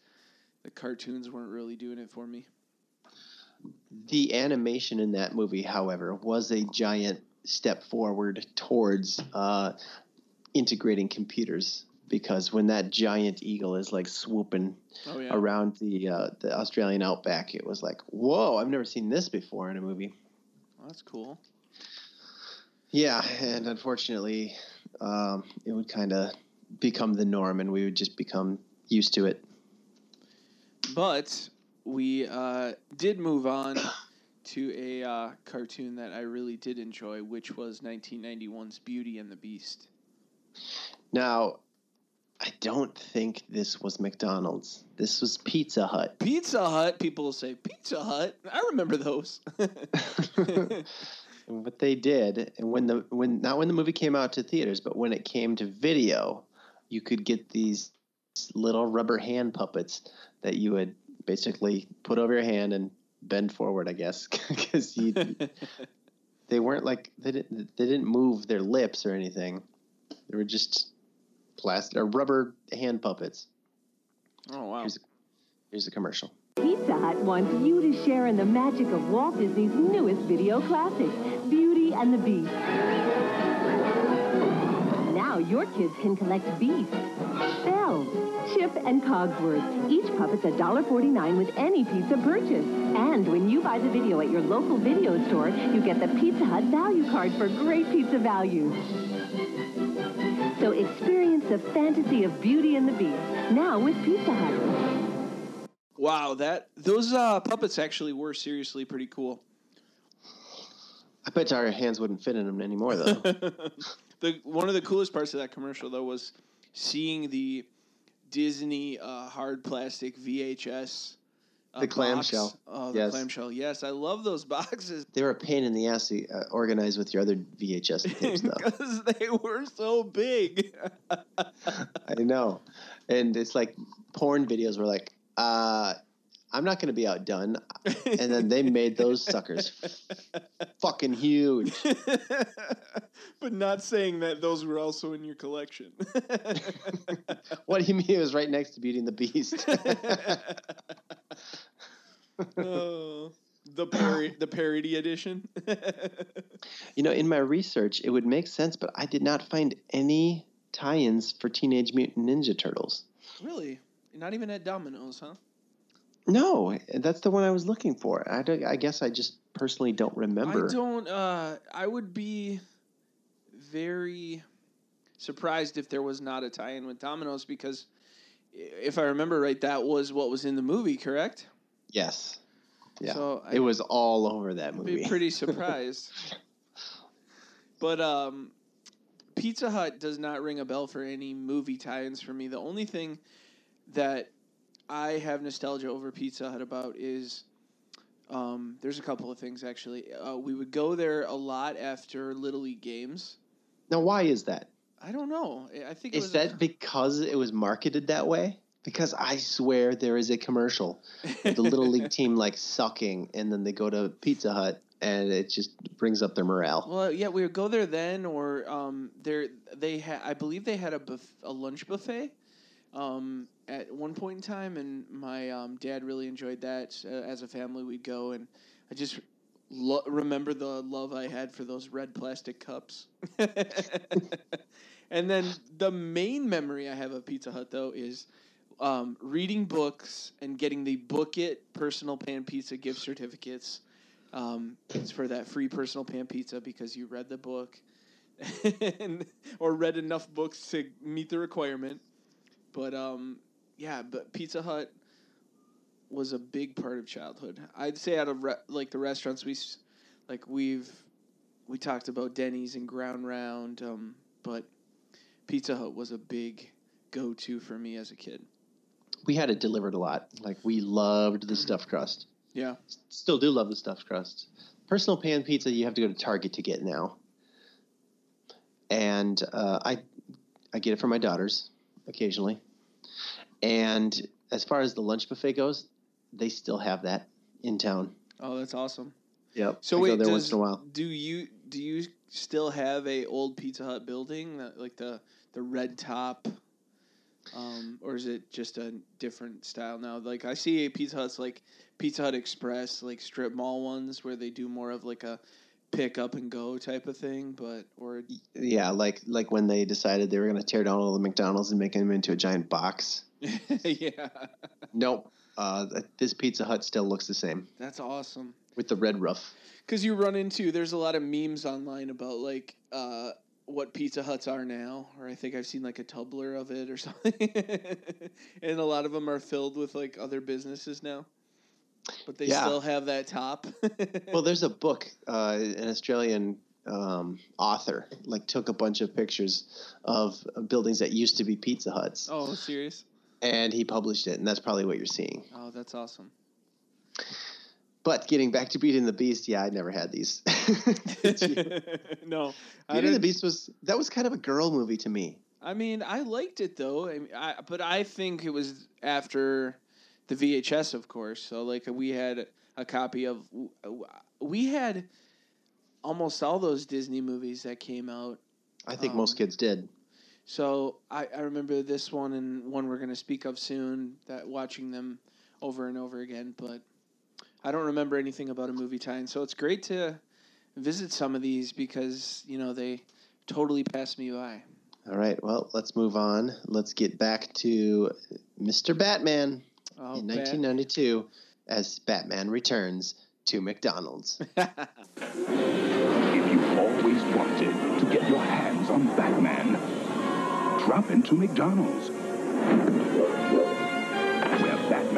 Speaker 1: The cartoons weren't really doing it for me.
Speaker 2: The animation in that movie, however, was a giant step forward towards uh, integrating computers. Because when that giant eagle is like swooping
Speaker 1: Oh, yeah.
Speaker 2: around the uh, the Australian outback, it was like, whoa! I've never seen this before in a movie.
Speaker 1: Well, that's cool.
Speaker 2: Yeah, and unfortunately, um, it would kind of become the norm, and we would just become used to it.
Speaker 1: But we uh, did move on to a uh, cartoon that I really did enjoy, which was 1991's Beauty and the Beast.
Speaker 2: Now, I don't think this was McDonald's. This was Pizza Hut.
Speaker 1: Pizza Hut, people will say Pizza Hut. I remember those.
Speaker 2: And what they did, and when the when not when the movie came out to theaters, but when it came to video, you could get these little rubber hand puppets that you would basically put over your hand and bend forward, I guess, because you they weren't like they didn't they didn't move their lips or anything. They were just plastic or rubber hand puppets.
Speaker 1: oh wow!
Speaker 2: Here's a, here's a commercial.
Speaker 20: Pizza Hut wants you to share in the magic of Walt Disney's newest video classic, Beauty and the Beast. Now your kids can collect beasts. Bells, Chip and Cogsworth. Each puppet's $1.49 with any pizza purchase. And when you buy the video at your local video store, you get the Pizza Hut value card for great pizza value. So experience the fantasy of Beauty and the Beast now with Pizza Hut.
Speaker 1: Wow, that those uh, puppets actually were seriously pretty cool.
Speaker 2: I bet our hands wouldn't fit in them anymore, though.
Speaker 1: the one of the coolest parts of that commercial though was seeing the Disney uh, hard plastic VHS. Uh,
Speaker 2: The clamshell.
Speaker 1: Oh, the
Speaker 2: Yes.
Speaker 1: clamshell. Yes, I love those boxes
Speaker 2: they were a pain in the ass to uh, organize with your other VHS tapes, though.
Speaker 1: because they were so big.
Speaker 2: I know. And it's like porn videos were like, uh, I'm not going to be outdone. And then they made those suckers fucking huge.
Speaker 1: but not saying that those were also in your collection.
Speaker 2: What do you mean it was right next to Beauty and the Beast?
Speaker 1: oh, the parody, the parody edition.
Speaker 2: you know, in my research, it would make sense, but I did not find any tie ins for Teenage Mutant Ninja Turtles.
Speaker 1: really? Not even at Domino's, huh?
Speaker 2: No, that's the one I was looking for. I, I guess I just personally don't remember.
Speaker 1: I don't. Uh, I would be very surprised if there was not a tie-in with Domino's because, if I remember right, that was what was in the movie. Correct?
Speaker 2: Yes. Yeah.
Speaker 1: So I-
Speaker 2: it was all over that
Speaker 1: I'd
Speaker 2: movie.
Speaker 1: be pretty surprised. but um, Pizza Hut does not ring a bell for any movie tie-ins for me. The only thing that I have nostalgia over Pizza Hut about is um, there's a couple of things actually. Uh, we would go there a lot after Little League games.
Speaker 2: now, why is that?
Speaker 1: I don't know. I- think it
Speaker 2: Is that because it was marketed that way? Because I swear there is a commercial with the little league team like sucking, and then they go to Pizza Hut, and it just brings up their morale.
Speaker 1: Well, yeah, we would go there then, or um, there they had. I believe they had a buff- a lunch buffet, um, at one point in time, and my um, dad really enjoyed that. Uh, as a family, we'd go, and I just lo- remember the love I had for those red plastic cups. and then the main memory I have of Pizza Hut though is. Um, reading books and getting the Book It personal pan pizza gift certificates um, it's for that free personal pan pizza because you read the book and, or read enough books to meet the requirement. But um, yeah, but Pizza Hut was a big part of childhood. I'd say out of re- like the restaurants we like we've we talked about Denny's and Ground Round, um, but Pizza Hut was a big go to for me as a kid.
Speaker 2: We had it delivered a lot. Like we loved the stuffed crust.
Speaker 1: Yeah.
Speaker 2: Still do love the stuffed crust. Personal pan pizza, you have to go to Target to get now. And uh, I, I get it for my daughters occasionally. And as far as the lunch buffet goes, they still have that in town.
Speaker 1: Oh, that's awesome.
Speaker 2: Yep.
Speaker 1: So
Speaker 2: I
Speaker 1: wait,
Speaker 2: go there
Speaker 1: does,
Speaker 2: once in a while.
Speaker 1: do you do you still have a old Pizza Hut building that, like the the red top, um, or is it just a different style now? Like I see a Pizza Hut's like Pizza Hut Express, like strip mall ones where they do more of like a pick up and go type of thing, but or
Speaker 2: Yeah, like like when they decided they were going to tear down all the McDonald's and make them into a giant box.
Speaker 1: yeah,
Speaker 2: Nope. Uh, this Pizza Hut still looks the same
Speaker 1: that's awesome.
Speaker 2: with the red roof.
Speaker 1: Because you run into there's a lot of memes online about like uh, what Pizza Huts are now, or I think I've seen like a Tumblr of it or something, and a lot of them are filled with like other businesses now, but they
Speaker 2: Yeah.
Speaker 1: still have that top.
Speaker 2: well, there's a book, uh, an Australian um, author, like took a bunch of pictures of buildings that used to be Pizza Huts,
Speaker 1: oh, serious?
Speaker 2: and he published it, and that's probably what you're seeing.
Speaker 1: Oh, that's awesome.
Speaker 2: But getting back to Beauty and the Beast, yeah, I never had these.
Speaker 1: no,
Speaker 2: Beauty and the Beast was that was kind of a girl movie to me.
Speaker 1: I mean, I liked it though. I, mean, I but I think it was after the VHS, of course. So like we had a copy of we had almost all those Disney movies that came out.
Speaker 2: I think
Speaker 1: Um,
Speaker 2: most kids did.
Speaker 1: So I, I remember this one and one we're going to speak of soon. That watching them over and over again, but I don't remember anything about a movie tie-in. So it's great to visit some of these because you know they totally passed me by.
Speaker 2: All right. Well, let's move on. Let's get back to Mr. Batman
Speaker 1: Oh,
Speaker 2: in
Speaker 1: Bat-
Speaker 2: 1992 as Batman returns to McDonald's.
Speaker 21: If you've always wanted to get your hands on Batman, drop into McDonald's.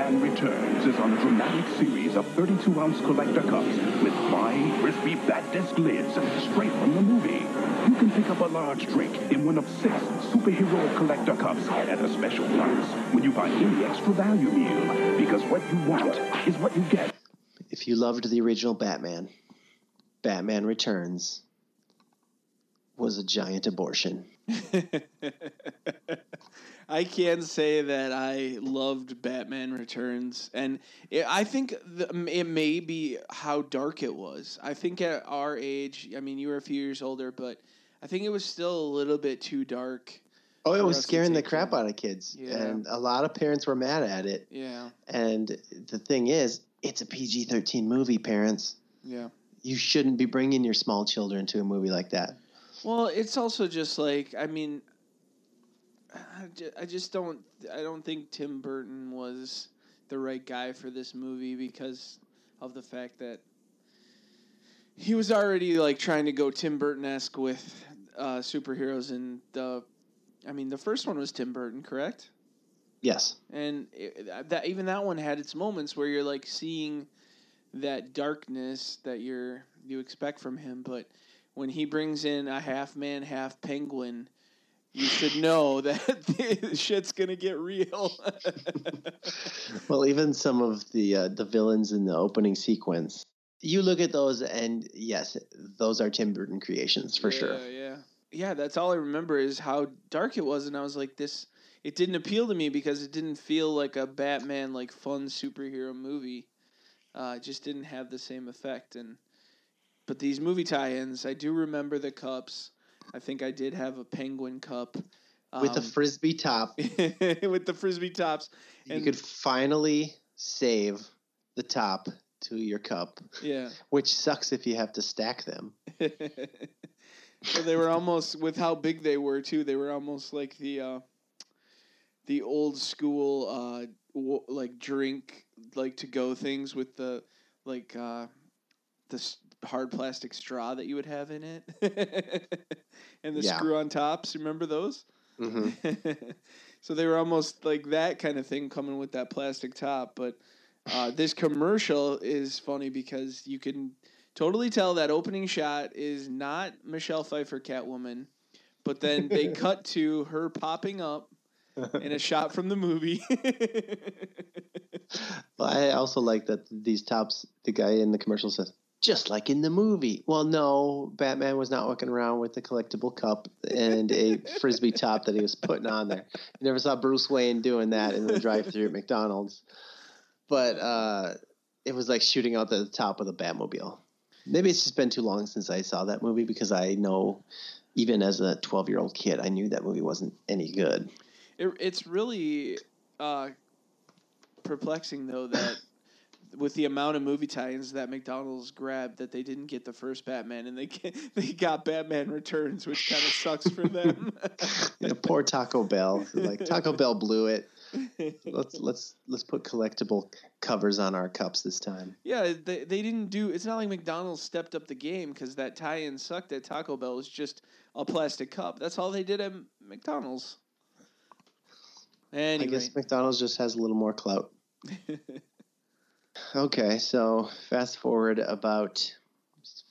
Speaker 21: Where Batman Returns is on a dramatic series of 32 ounce collector cups with fine, crispy Bat Disc lids straight from the movie. You can pick up a large drink in one of six superhero collector cups at a special price when you buy any extra value meal. Because what you want is what you get.
Speaker 2: if you loved the original Batman, Batman Returns was a giant abortion.
Speaker 1: I can say that I loved Batman Returns, and it, I think the, it may be how dark it was. I think at our age, I mean, you were a few years older, but I think it was still a little bit too dark.
Speaker 2: Oh, it was scaring the crap out of kids.
Speaker 1: Yeah.
Speaker 2: And a lot of parents were mad at it.
Speaker 1: Yeah,
Speaker 2: And the thing is, it's a PG 13 movie, parents.
Speaker 1: yeah.
Speaker 2: You shouldn't be bringing your small children to a movie like that.
Speaker 1: Well, it's also just like I mean, I just don't I don't think Tim Burton was the right guy for this movie because of the fact that he was already like trying to go Tim Burton esque with uh, superheroes and the I mean the first one was Tim Burton, correct?
Speaker 2: Yes.
Speaker 1: and it, that even that one had its moments where you're like seeing that darkness that you're you expect from him but when he brings in a half man half penguin you should know that shit's gonna get real
Speaker 2: Well, even some of the uh, the villains in the opening sequence, you look at those, and yes, those are Tim Burton creations for sure.
Speaker 1: Yeah, yeah. Yeah, that's all I remember is how dark it was and I was like this it didn't appeal to me because it didn't feel like a Batman like fun superhero movie. Uh, it just didn't have the same effect and but these movie tie-ins, I do remember the cups. I think I did have a penguin cup
Speaker 2: With the
Speaker 1: um,
Speaker 2: frisbee top,
Speaker 1: with the frisbee tops.
Speaker 2: and you could finally save the top to your cup,
Speaker 1: Yeah.
Speaker 2: which sucks if you have to stack them.
Speaker 1: so they were almost with how big they were too. They were almost like the uh, the old school uh, w- like drink like to go things with the like uh, the hard plastic straw that you would have in it, and the
Speaker 2: Yeah.
Speaker 1: screw on tops. Remember those?
Speaker 2: hmm
Speaker 1: so they were almost like that kind of thing coming with that plastic top. But uh, this commercial is funny because you can totally tell that opening shot is not Michelle Pfeiffer Catwoman, but then they cut to her popping up in a shot from the movie.
Speaker 2: Well, I also like that these tops, the guy in the commercial says, just like in the movie. Well, no, Batman was not walking around with a collectible cup and a frisbee top that he was putting on there. You never saw Bruce Wayne doing that in the drive-through at McDonald's. But uh, it was like shooting out the top of the Batmobile. Maybe it's just been too long since I saw that movie because I know, even as a 12-year-old kid, I knew that movie wasn't any good.
Speaker 1: It, it's really uh, perplexing though that with the amount of movie tie-ins that McDonald's grabbed that they didn't get the first Batman and they get, they got Batman Returns, which kind of sucks for them.
Speaker 2: Know, poor Taco Bell. Like Taco Bell blew it. Let's let's let's put collectible covers on our cups this time.
Speaker 1: yeah, they they didn't do. It's not like McDonald's stepped up the game because that tie-in sucked at Taco Bell. It was just a plastic cup. That's all they did at McDonald's. Anyway,
Speaker 2: I guess McDonald's just has a little more clout. Okay, so fast forward about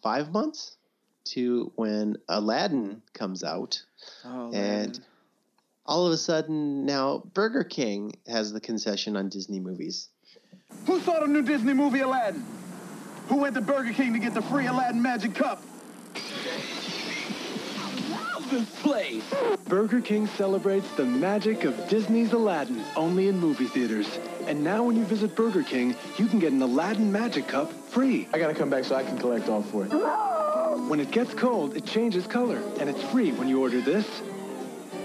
Speaker 2: five months to when Aladdin comes out,
Speaker 1: oh,
Speaker 2: and all of a sudden now Burger King has the concession on Disney movies.
Speaker 22: Who saw the new Disney movie Aladdin? Who went to Burger King to get the free Aladdin Magic Cup?
Speaker 23: This place. Burger King celebrates the magic of Disney's Aladdin only in movie theaters. And now when you visit Burger King, you can get an Aladdin Magic Cup free.
Speaker 22: I gotta come back so I can collect all for it.
Speaker 23: When it gets cold, it changes color, and it's free when you order this,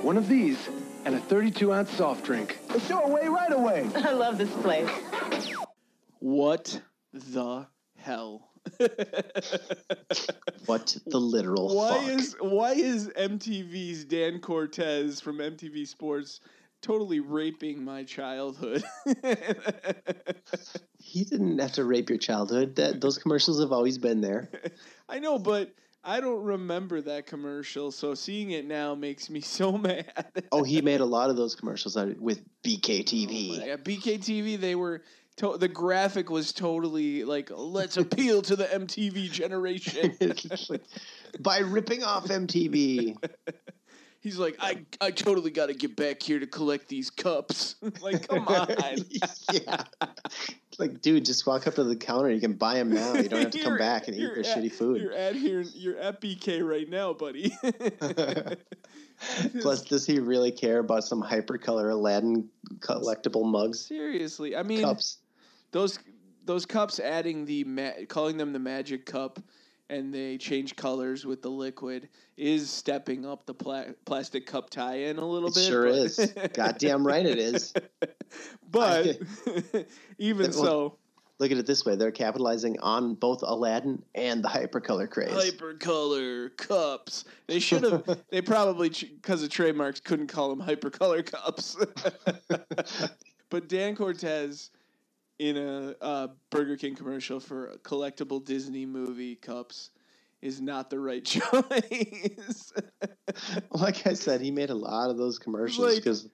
Speaker 23: one of these, and a 32-ounce soft drink.
Speaker 22: It's your way right away.
Speaker 20: I love this place.
Speaker 1: What the hell?
Speaker 2: What the literal
Speaker 1: Why
Speaker 2: fuck?
Speaker 1: is why is MTV's Dan Cortese from MTV Sports totally raping my childhood?
Speaker 2: he didn't have to rape your childhood. That those commercials have always been there.
Speaker 1: I know, but I don't remember that commercial, so seeing it now makes me so mad.
Speaker 2: Oh, he made a lot of those commercials with BKTV.
Speaker 1: Yeah, oh BKTV, they were to- the graphic was totally like, let's appeal to the MTV generation.
Speaker 2: By ripping off MTV.
Speaker 1: He's like, I, I totally got to get back here to collect these cups. like, come on.
Speaker 2: yeah. Like, dude, just walk up to the counter. You can buy them now. You don't have to come back and eat their
Speaker 1: at-
Speaker 2: shitty food.
Speaker 1: You're at here. You're at BK right now, buddy.
Speaker 2: Plus, does he really care about some hypercolor Aladdin collectible mugs?
Speaker 1: Seriously, I mean,
Speaker 2: Cups.
Speaker 1: Those those cups adding the ma- calling them the magic cup, and they change colors with the liquid is stepping up the pla- plastic cup tie-in a little
Speaker 2: It
Speaker 1: bit.
Speaker 2: sure is. Goddamn right it is.
Speaker 1: But even
Speaker 2: Well,
Speaker 1: so,
Speaker 2: Look at it this way: they're capitalizing on both Aladdin and the hypercolor craze.
Speaker 1: hypercolor cups. They should have. they probably because of trademarks couldn't call them hypercolor cups. but Dan Cortese in a uh, Burger King commercial for collectible Disney movie cups is not the right choice.
Speaker 2: like I said, he made a lot of those commercials
Speaker 1: Like-
Speaker 2: because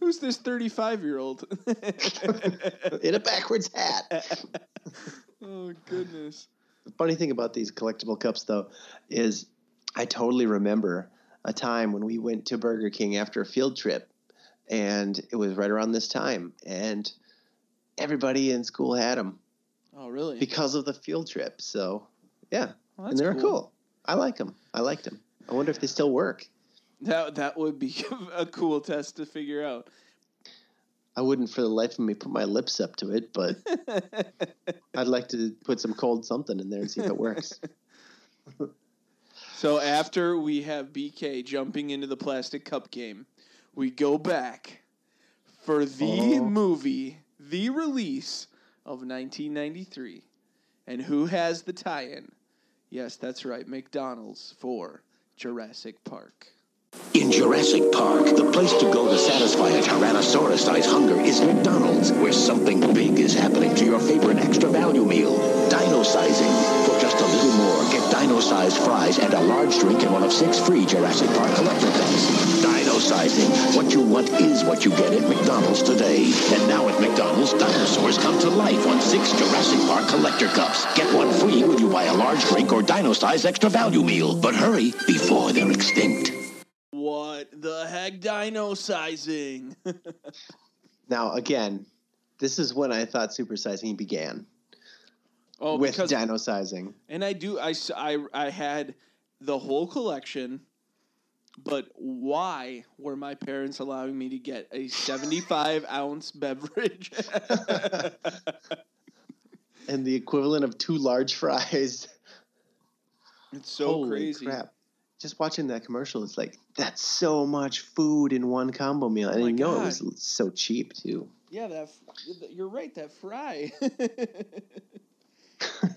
Speaker 1: Who's this thirty-five-year-old?
Speaker 2: in a backwards hat.
Speaker 1: oh goodness.
Speaker 2: The funny thing about these collectible cups, though, is I totally remember a time when we went to Burger King after a field trip, and it was right around this time, and everybody in school had them
Speaker 1: Oh really?
Speaker 2: because of the field trip. So, yeah,
Speaker 1: Well,
Speaker 2: and they were
Speaker 1: cool.
Speaker 2: cool. I like them. I liked them. I wonder if they still work.
Speaker 1: That that would be a cool test to figure out.
Speaker 2: I wouldn't for the life of me put my lips up to it, but I'd like to put some cold something in there and see if it works.
Speaker 1: So after we have BK jumping into the plastic cup game, we go back for the
Speaker 2: Oh.
Speaker 1: movie, the release of 1993. And who has the tie-in? Yes, that's right, McDonald's for Jurassic Park.
Speaker 24: In Jurassic Park, the place to go to satisfy a Tyrannosaurus-sized hunger is McDonald's, where something big is happening to your favorite extra value meal. Dino-sizing. For just a little more, get dino-sized fries and a large drink in one of six free Jurassic Park collector cups. Dino-sizing. What you want is what you get at McDonald's today. And now at McDonald's, dinosaurs come to life on six Jurassic Park collector cups. Get one free when you buy a large drink or dino-sized extra value meal. But hurry before they're extinct.
Speaker 1: What the heck dino sizing?
Speaker 2: Now, again, this is when I thought supersizing began
Speaker 1: oh,
Speaker 2: with
Speaker 1: because
Speaker 2: dino sizing.
Speaker 1: And I do. I, I, I had the whole collection, but why were my parents allowing me to get a 75 ounce beverage?
Speaker 2: and the equivalent of two large fries.
Speaker 1: It's so
Speaker 2: Holy
Speaker 1: crazy.
Speaker 2: Crap. Just watching that commercial, it's like that's so much food in one combo meal, oh and
Speaker 1: Oh
Speaker 2: you know
Speaker 1: God.
Speaker 2: it was so cheap too.
Speaker 1: Yeah, that you're right. That fry.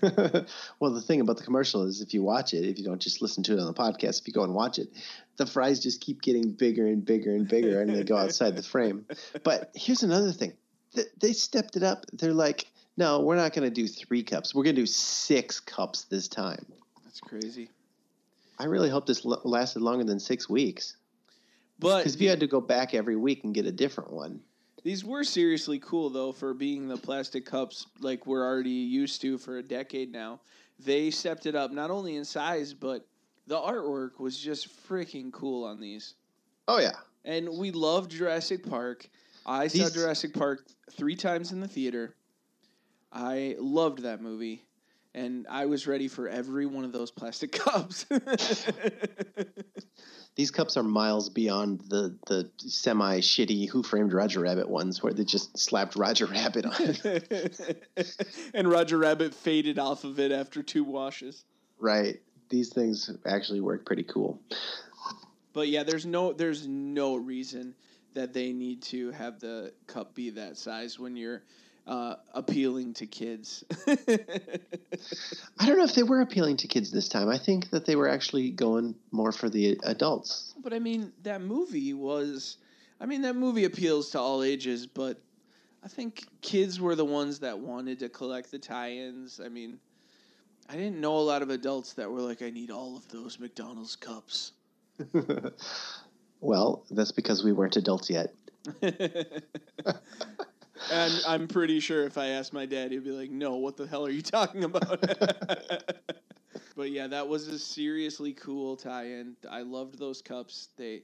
Speaker 2: well, the thing about the commercial is if you watch it, if you don't just listen to it on the podcast, if you go and watch it, the fries just keep getting bigger and bigger and bigger, and they go outside the frame. But here's another thing: Th- they stepped it up. They're like, no, we're not going to do three cups. We're going to do six cups this time.
Speaker 1: That's crazy.
Speaker 2: I really hope this l- lasted longer than six weeks.
Speaker 1: But
Speaker 2: Because if you had to go back every week and get a different one,
Speaker 1: These were seriously cool though for being the plastic cups like we're already used to for a decade now. They stepped it up not only in size but the artwork was just freaking cool on these.
Speaker 2: Oh yeah.
Speaker 1: And we love Jurassic Park. I saw Jurassic Park 3 times in the theater. I loved that movie and I was ready for every one of those plastic cups.
Speaker 2: these cups are miles beyond the the semi shitty Who Framed Roger Rabbit ones where they just slapped Roger Rabbit on it.
Speaker 1: and Roger Rabbit faded off of it after two washes.
Speaker 2: right. These things actually work pretty cool.
Speaker 1: But yeah, there's no there's no reason that they need to have the cup be that size when you're uh, appealing to kids.
Speaker 2: I don't know if they were appealing to kids this time. I think that they were actually going more for the adults.
Speaker 1: but I mean, that movie was. I mean, that movie appeals to all ages, but I think kids were the ones that wanted to collect the tie-ins. I mean, I didn't know a lot of adults that were like, "I need all of those McDonald's cups."
Speaker 2: Well, that's because we weren't adults yet.
Speaker 1: And I'm pretty sure if I asked my dad, he'd be like, "No, what the hell are you talking about?" but yeah, that was a seriously cool tie-in. I loved those cups. They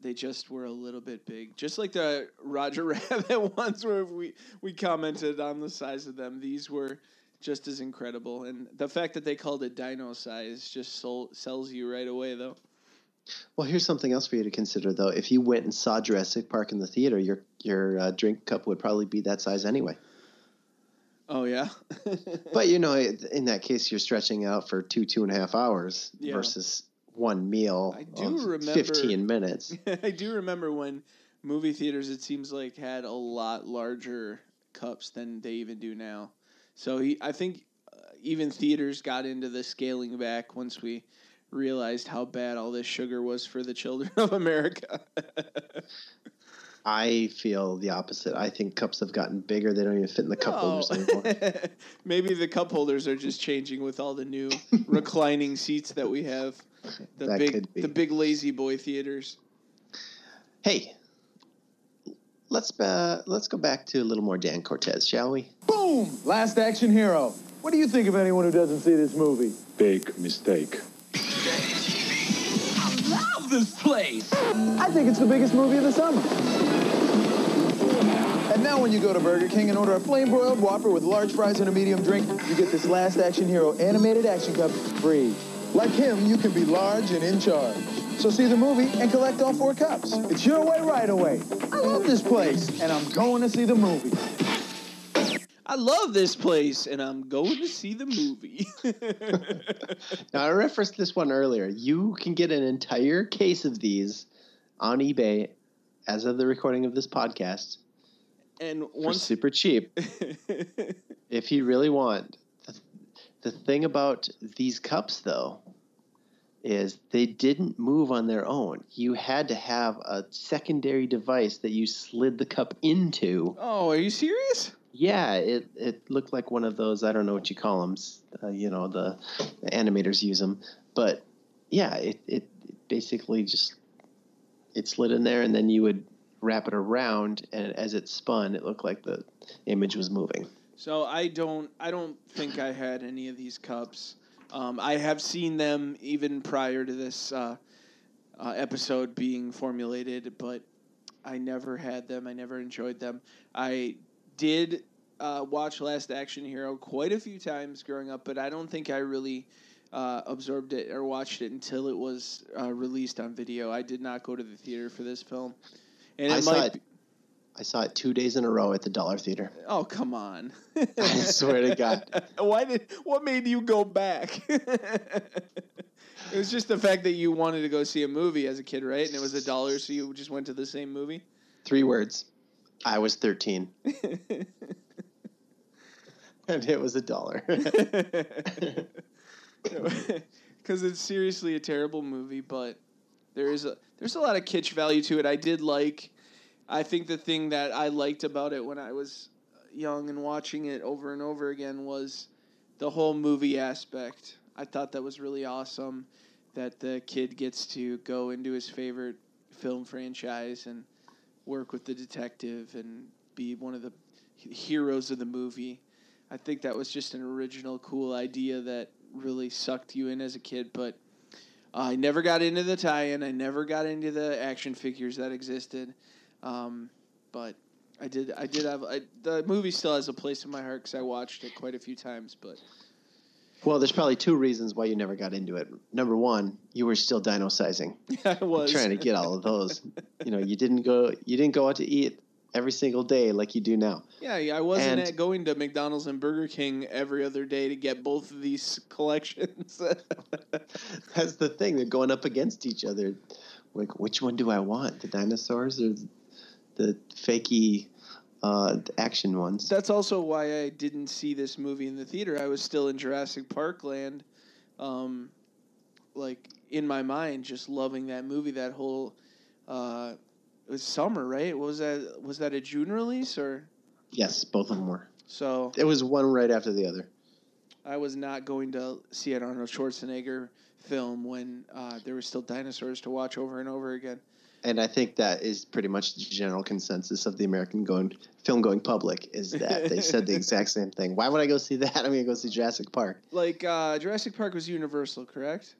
Speaker 1: they just were a little bit big, just like the Roger Rabbit ones where we we commented on the size of them. These were just as incredible, and the fact that they called it Dino size just sold, sells you right away, though.
Speaker 2: Well, here's something else for you to consider, though. If you went and saw Jurassic Park in the theater, your your uh, drink cup would probably be that size anyway.
Speaker 1: Oh yeah.
Speaker 2: But you know, in that case, you're stretching out for two two and a half hours
Speaker 1: Yeah.
Speaker 2: versus one meal
Speaker 1: I do remember
Speaker 2: fifteen minutes.
Speaker 1: I do remember when movie theaters it seems like had a lot larger cups than they even do now. So he, I think uh, even theaters got into the scaling back once we realized how bad all this sugar was for the children of America.
Speaker 2: I feel the opposite. I think cups have gotten bigger. They don't even fit in the cup holders anymore.
Speaker 1: Maybe the cup holders are just changing with all the new reclining seats that we have. The
Speaker 2: That
Speaker 1: big
Speaker 2: could be.
Speaker 1: the big La-Z-Boy theaters.
Speaker 2: Hey, let's uh, let's go back to a little more Dan Cortese, shall we?
Speaker 23: Boom! Last action hero. What do you think of anyone who doesn't see this movie?
Speaker 25: Big mistake.
Speaker 23: Love this place! I think it's the biggest movie of the summer. And now when you go to Burger King and order a flame broiled Whopper with large fries and a medium drink, you get this Last Action Hero animated action cup free. Like him, you can be large and in charge. So see the movie and collect all four cups. It's your way right away. I love this place, and I'm going to see the movie.
Speaker 1: I love this place, and I'm going to see the movie.
Speaker 2: Now, I referenced this one earlier. You can get an entire case of these on eBay as of the recording of this podcast
Speaker 1: and
Speaker 2: for
Speaker 1: once
Speaker 2: super cheap. if you really want. The, the thing about these cups, though, is they didn't move on their own. You had to have a secondary device that you slid the cup into.
Speaker 1: Oh, are you serious?
Speaker 2: Yeah, it, it looked like one of those. I don't know what you call them. Uh, you know, the, the animators use them, but yeah, it, it basically just it slid in there, and then you would wrap it around, and as it spun, it looked like the image was moving.
Speaker 1: So I don't I don't think I had any of these cups. Um, I have seen them even prior to this uh, uh, episode being formulated, but I never had them. I never enjoyed them. I did uh, watch Last Action Hero quite a few times growing up, but I don't think I really uh, absorbed it or watched it until it was uh, released on video. I did not go to the theater for this film, and it
Speaker 2: I
Speaker 1: might.
Speaker 2: saw
Speaker 1: be-
Speaker 2: it. I saw it two days in a row at the Dollar Theater.
Speaker 1: Oh come on!
Speaker 2: I swear to God.
Speaker 1: Why did? What made you go back? it was just the fact that you wanted to go see a movie as a kid, right? And it was a dollar, so you just went to the same movie.
Speaker 2: Three words. I was thirteen, and it was a dollar.
Speaker 1: Because it's seriously a terrible movie, but there is a there's a lot of kitsch value to it. I did like. I think the thing that I liked about it when I was young and watching it over and over again was the whole movie aspect. I thought that was really awesome that the kid gets to go into his favorite film franchise and work with the detective and be one of the heroes of the movie. I think that was just an original, cool idea that really sucked you in as a kid. But I never got into the tie-in. I never got into the action figures that existed. Um, but I did. I did have I, the movie still has a place in my heart because I watched it quite a few times. But
Speaker 2: well, there's probably two reasons why you never got into it. Number one, you were still dino sizing.
Speaker 1: I was
Speaker 2: trying to get all of those. you know, you didn't go. You didn't go out to eat every single day like you do now.
Speaker 1: Yeah, I wasn't
Speaker 2: And-
Speaker 1: at going to McDonald's and Burger King every other day to get both of these collections.
Speaker 2: That's the thing. They're going up against each other. Like, which one do I want? The dinosaurs or the fakey uh, action ones.
Speaker 1: That's also why I didn't see this movie in the theater. I was still in Jurassic Park land, um, like in my mind, just loving that movie. That whole uh, it was summer, right? Was that was that a June release or
Speaker 2: Yes, both of them were.
Speaker 1: so?
Speaker 2: It was one right after the other.
Speaker 1: I was not going to see an Arnold Schwarzenegger film when uh, there were still dinosaurs to watch over and over again.
Speaker 2: And I think that is pretty much the general consensus of the American going film going public is that they said the exact same thing. Why would I go see that? I'm gonna go see Jurassic Park.
Speaker 1: Like uh, Jurassic Park was Universal, correct?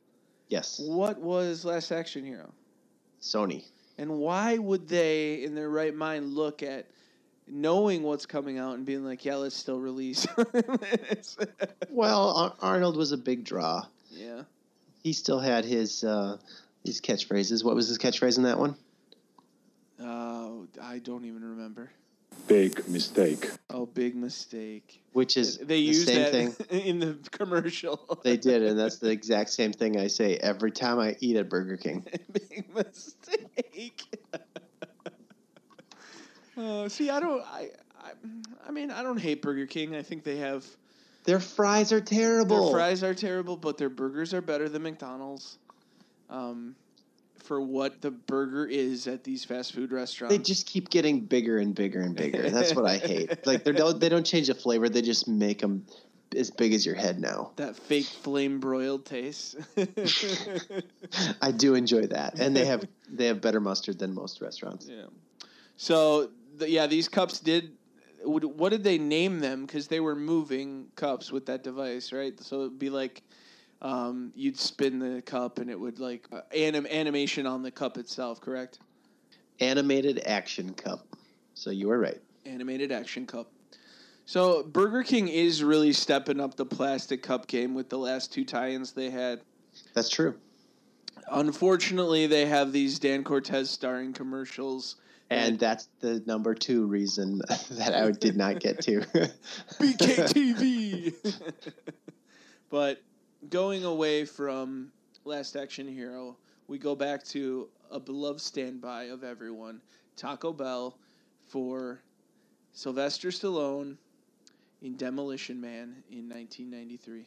Speaker 2: Yes,
Speaker 1: What was Last Action Hero?
Speaker 2: Sony.
Speaker 1: And why would they, in their right mind, look at knowing what's coming out and being like, "Yeah, let's still release"?
Speaker 2: Well, Ar- Arnold was a big draw.
Speaker 1: yeah.
Speaker 2: He still had his uh, his catchphrases. What was his catchphrase in that one?
Speaker 1: Uh, I don't even remember.
Speaker 25: Big mistake.
Speaker 1: Oh, big mistake.
Speaker 2: Which is
Speaker 1: They
Speaker 2: the
Speaker 1: used
Speaker 2: same
Speaker 1: that
Speaker 2: thing.
Speaker 1: in the commercial.
Speaker 2: They did, and that's the exact same thing I say every time I eat at Burger King.
Speaker 1: big mistake. Oh, see, I don't. I, I, I mean, I don't hate Burger King. I think they have
Speaker 2: Their fries are terrible.
Speaker 1: Their fries are terrible, but their burgers are better than McDonald's. Um, for what the burger is at these fast food restaurants.
Speaker 2: They just keep getting bigger and bigger and bigger. That's what I hate. Like they don't they don't change the flavor. They just make them as big as your head now.
Speaker 1: that fake flame broiled taste.
Speaker 2: I do enjoy that, and they have they have better mustard than most restaurants.
Speaker 1: Yeah. So the, yeah, these cups did. What did they name them? Because they were moving cups with that device, right? So it'd be like, um, you'd spin the cup and it would like uh, anim animation on the cup itself, correct?
Speaker 2: Animated action cup. So you were right.
Speaker 1: Animated action cup. So Burger King is really stepping up the plastic cup game with the last two tie-ins they had.
Speaker 2: That's true.
Speaker 1: Unfortunately, they have these Dan Cortese starring commercials.
Speaker 2: And that's the number two reason that I did not get to.
Speaker 1: BKTV. but going away from Last Action Hero, we go back to a beloved standby of everyone, Taco Bell, for Sylvester Stallone in Demolition Man in 1993.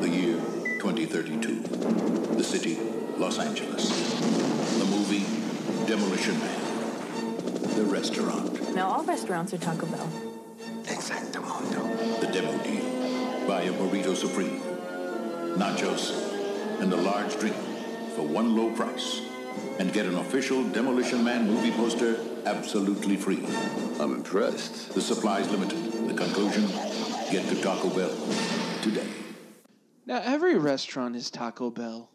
Speaker 26: The year 2032. The city, Los Angeles. The movie, Demolition Man. The restaurant,
Speaker 19: Now, all restaurants are Taco Bell. Exacto, Mondo.
Speaker 26: The demo deal. Buy a burrito supreme, nachos, and a large drink for one low price. And get an official Demolition Man movie poster absolutely free. I'm impressed. The supply's limited. The conclusion, get to Taco Bell today.
Speaker 1: Now, every restaurant is Taco Bell.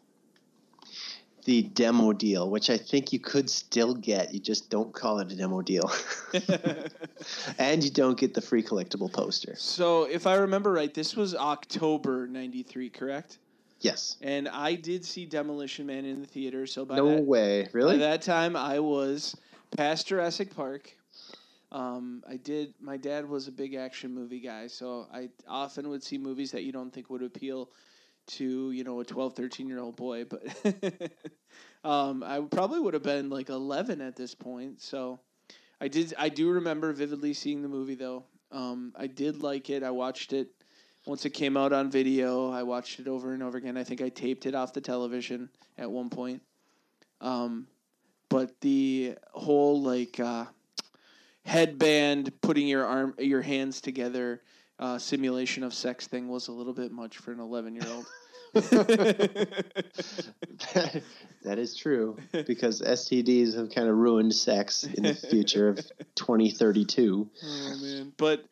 Speaker 2: The demo deal, which I think you could still get. You just don't call it a demo deal. and you don't get the free collectible poster.
Speaker 1: So, if I remember right, this was October 93, correct?
Speaker 2: Yes.
Speaker 1: And I did see Demolition Man in the theater. So by
Speaker 2: No
Speaker 1: that,
Speaker 2: way. Really?
Speaker 1: By that time, I was past Jurassic Park. Um, I did. My dad was a big action movie guy, so I often would see movies that you don't think would appeal to you know a 12, 13 year old boy. But um, I probably would have been like eleven at this point. So I did. I do remember vividly seeing the movie though. Um, I did like it. I watched it once it came out on video. I watched it over and over again. I think I taped it off the television at one point. Um, but the whole like uh, headband, putting your arm, your hands together, uh, simulation of sex thing was a little bit much for an eleven year old.
Speaker 2: that is true because STDs have kind of ruined sex in the future of 2032.
Speaker 1: Oh man! But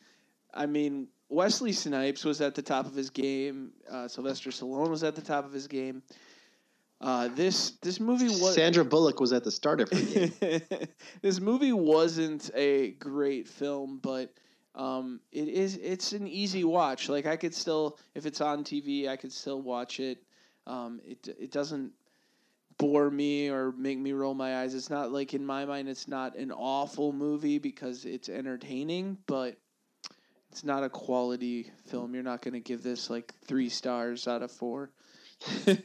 Speaker 1: I mean, Wesley Snipes was at the top of his game. Uh, Sylvester Stallone was at the top of his game. Uh, this this movie was
Speaker 2: Sandra Bullock was at the start of her game.
Speaker 1: this movie wasn't a great film, but um, it is it's an easy watch. Like I could still, if it's on TV, I could still watch it. Um, it it doesn't bore me or make me roll my eyes. It's not like in my mind, it's not an awful movie because it's entertaining, but it's not a quality film. You're not going to give this like three stars out of four.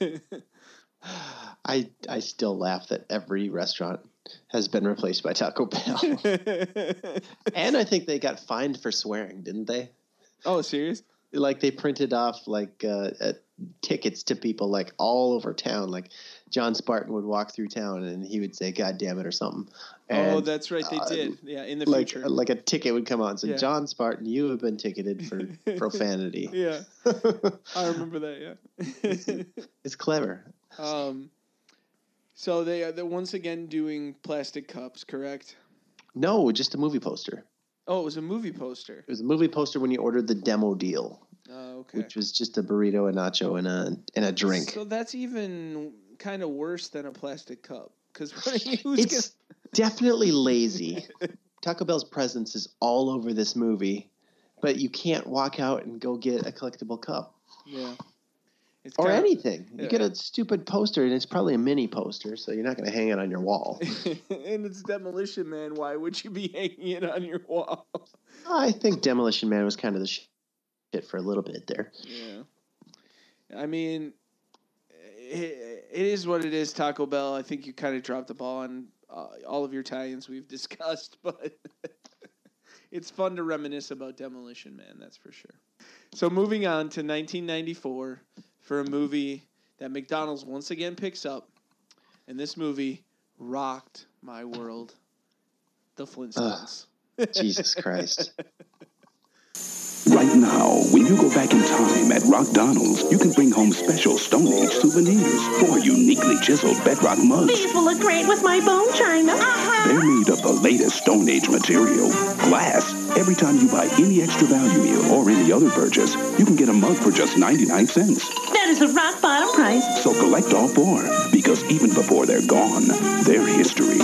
Speaker 2: I I still laugh that every restaurant has been replaced by Taco Bell. and I think they got fined for swearing, didn't they?
Speaker 1: Oh, serious?
Speaker 2: Like they printed off like uh, uh, tickets to people like all over town. Like John Spartan would walk through town and he would say "God damn it" or something.
Speaker 1: oh, that's right. They
Speaker 2: uh,
Speaker 1: did. Yeah, in the
Speaker 2: like
Speaker 1: future.
Speaker 2: like a ticket would come on. So
Speaker 1: Yeah.
Speaker 2: John Spartan, you have been ticketed for profanity.
Speaker 1: yeah, I remember that. Yeah.
Speaker 2: It's clever.
Speaker 1: um, so they are they're once again doing plastic cups, correct?
Speaker 2: No, just a movie poster.
Speaker 1: Oh, it was a movie poster.
Speaker 2: It was a movie poster when you ordered the demo deal,
Speaker 1: Oh, okay.
Speaker 2: which was just a burrito, a nacho, and a and a drink.
Speaker 1: So that's even kind of worse than a plastic cup. Because who's
Speaker 2: It's definitely lazy. Taco Bell's presence is all over this movie, but you can't walk out and go get a collectible cup
Speaker 1: yeah, it's
Speaker 2: or anything. You
Speaker 1: yeah.
Speaker 2: get a stupid poster, and it's probably a mini poster, so you're not going to hang it on your wall.
Speaker 1: and it's Demolition Man. Why would you be hanging it on your wall?
Speaker 2: I think Demolition Man was kind of the shit for a little bit there.
Speaker 1: Yeah. I mean, it, it is what it is, Taco Bell. I think you kind of dropped the ball on uh, all of your tie-ins we've discussed, but it's fun to reminisce about Demolition Man, that's for sure. So moving on to 1994 for a movie that McDonald's once again picks up, and this movie rocked my world. The Flintstones.
Speaker 2: Jesus Christ.
Speaker 21: Right now, when you go back in time at Rock Donald's, you can bring home special Stone Age souvenirs or uniquely chiseled bedrock mugs.
Speaker 19: These will look great with my bone china. Uh-huh.
Speaker 21: They're made of the latest Stone Age material, glass. Every time you buy any extra value meal or any other purchase, you can get a mug for just 99 cents.
Speaker 19: That is a rock bottom price.
Speaker 21: So collect all four, because even before they're gone, they're history.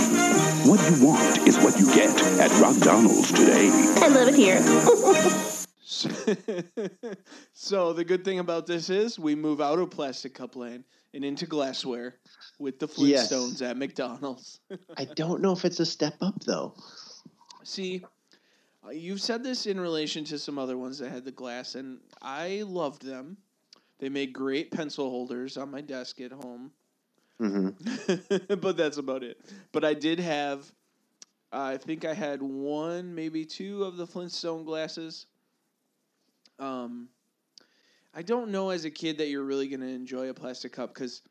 Speaker 21: What you want is what you get at Rock Donald's today.
Speaker 19: I love it here.
Speaker 1: so the good thing about this is we move out of plastic cup land and into glassware with the
Speaker 2: Yes.
Speaker 1: Flintstones at McDonald's.
Speaker 2: I don't know if it's a step up though.
Speaker 1: See, uh, you've said this in relation to some other ones that had the glass, and I loved them. They made great pencil holders on my desk at home,
Speaker 2: Mm-hmm.
Speaker 1: but that's about it. But I did have, I think I had one, maybe two of the Flintstone glasses. Um, I don't know as a kid that you're really going to enjoy a plastic cup because,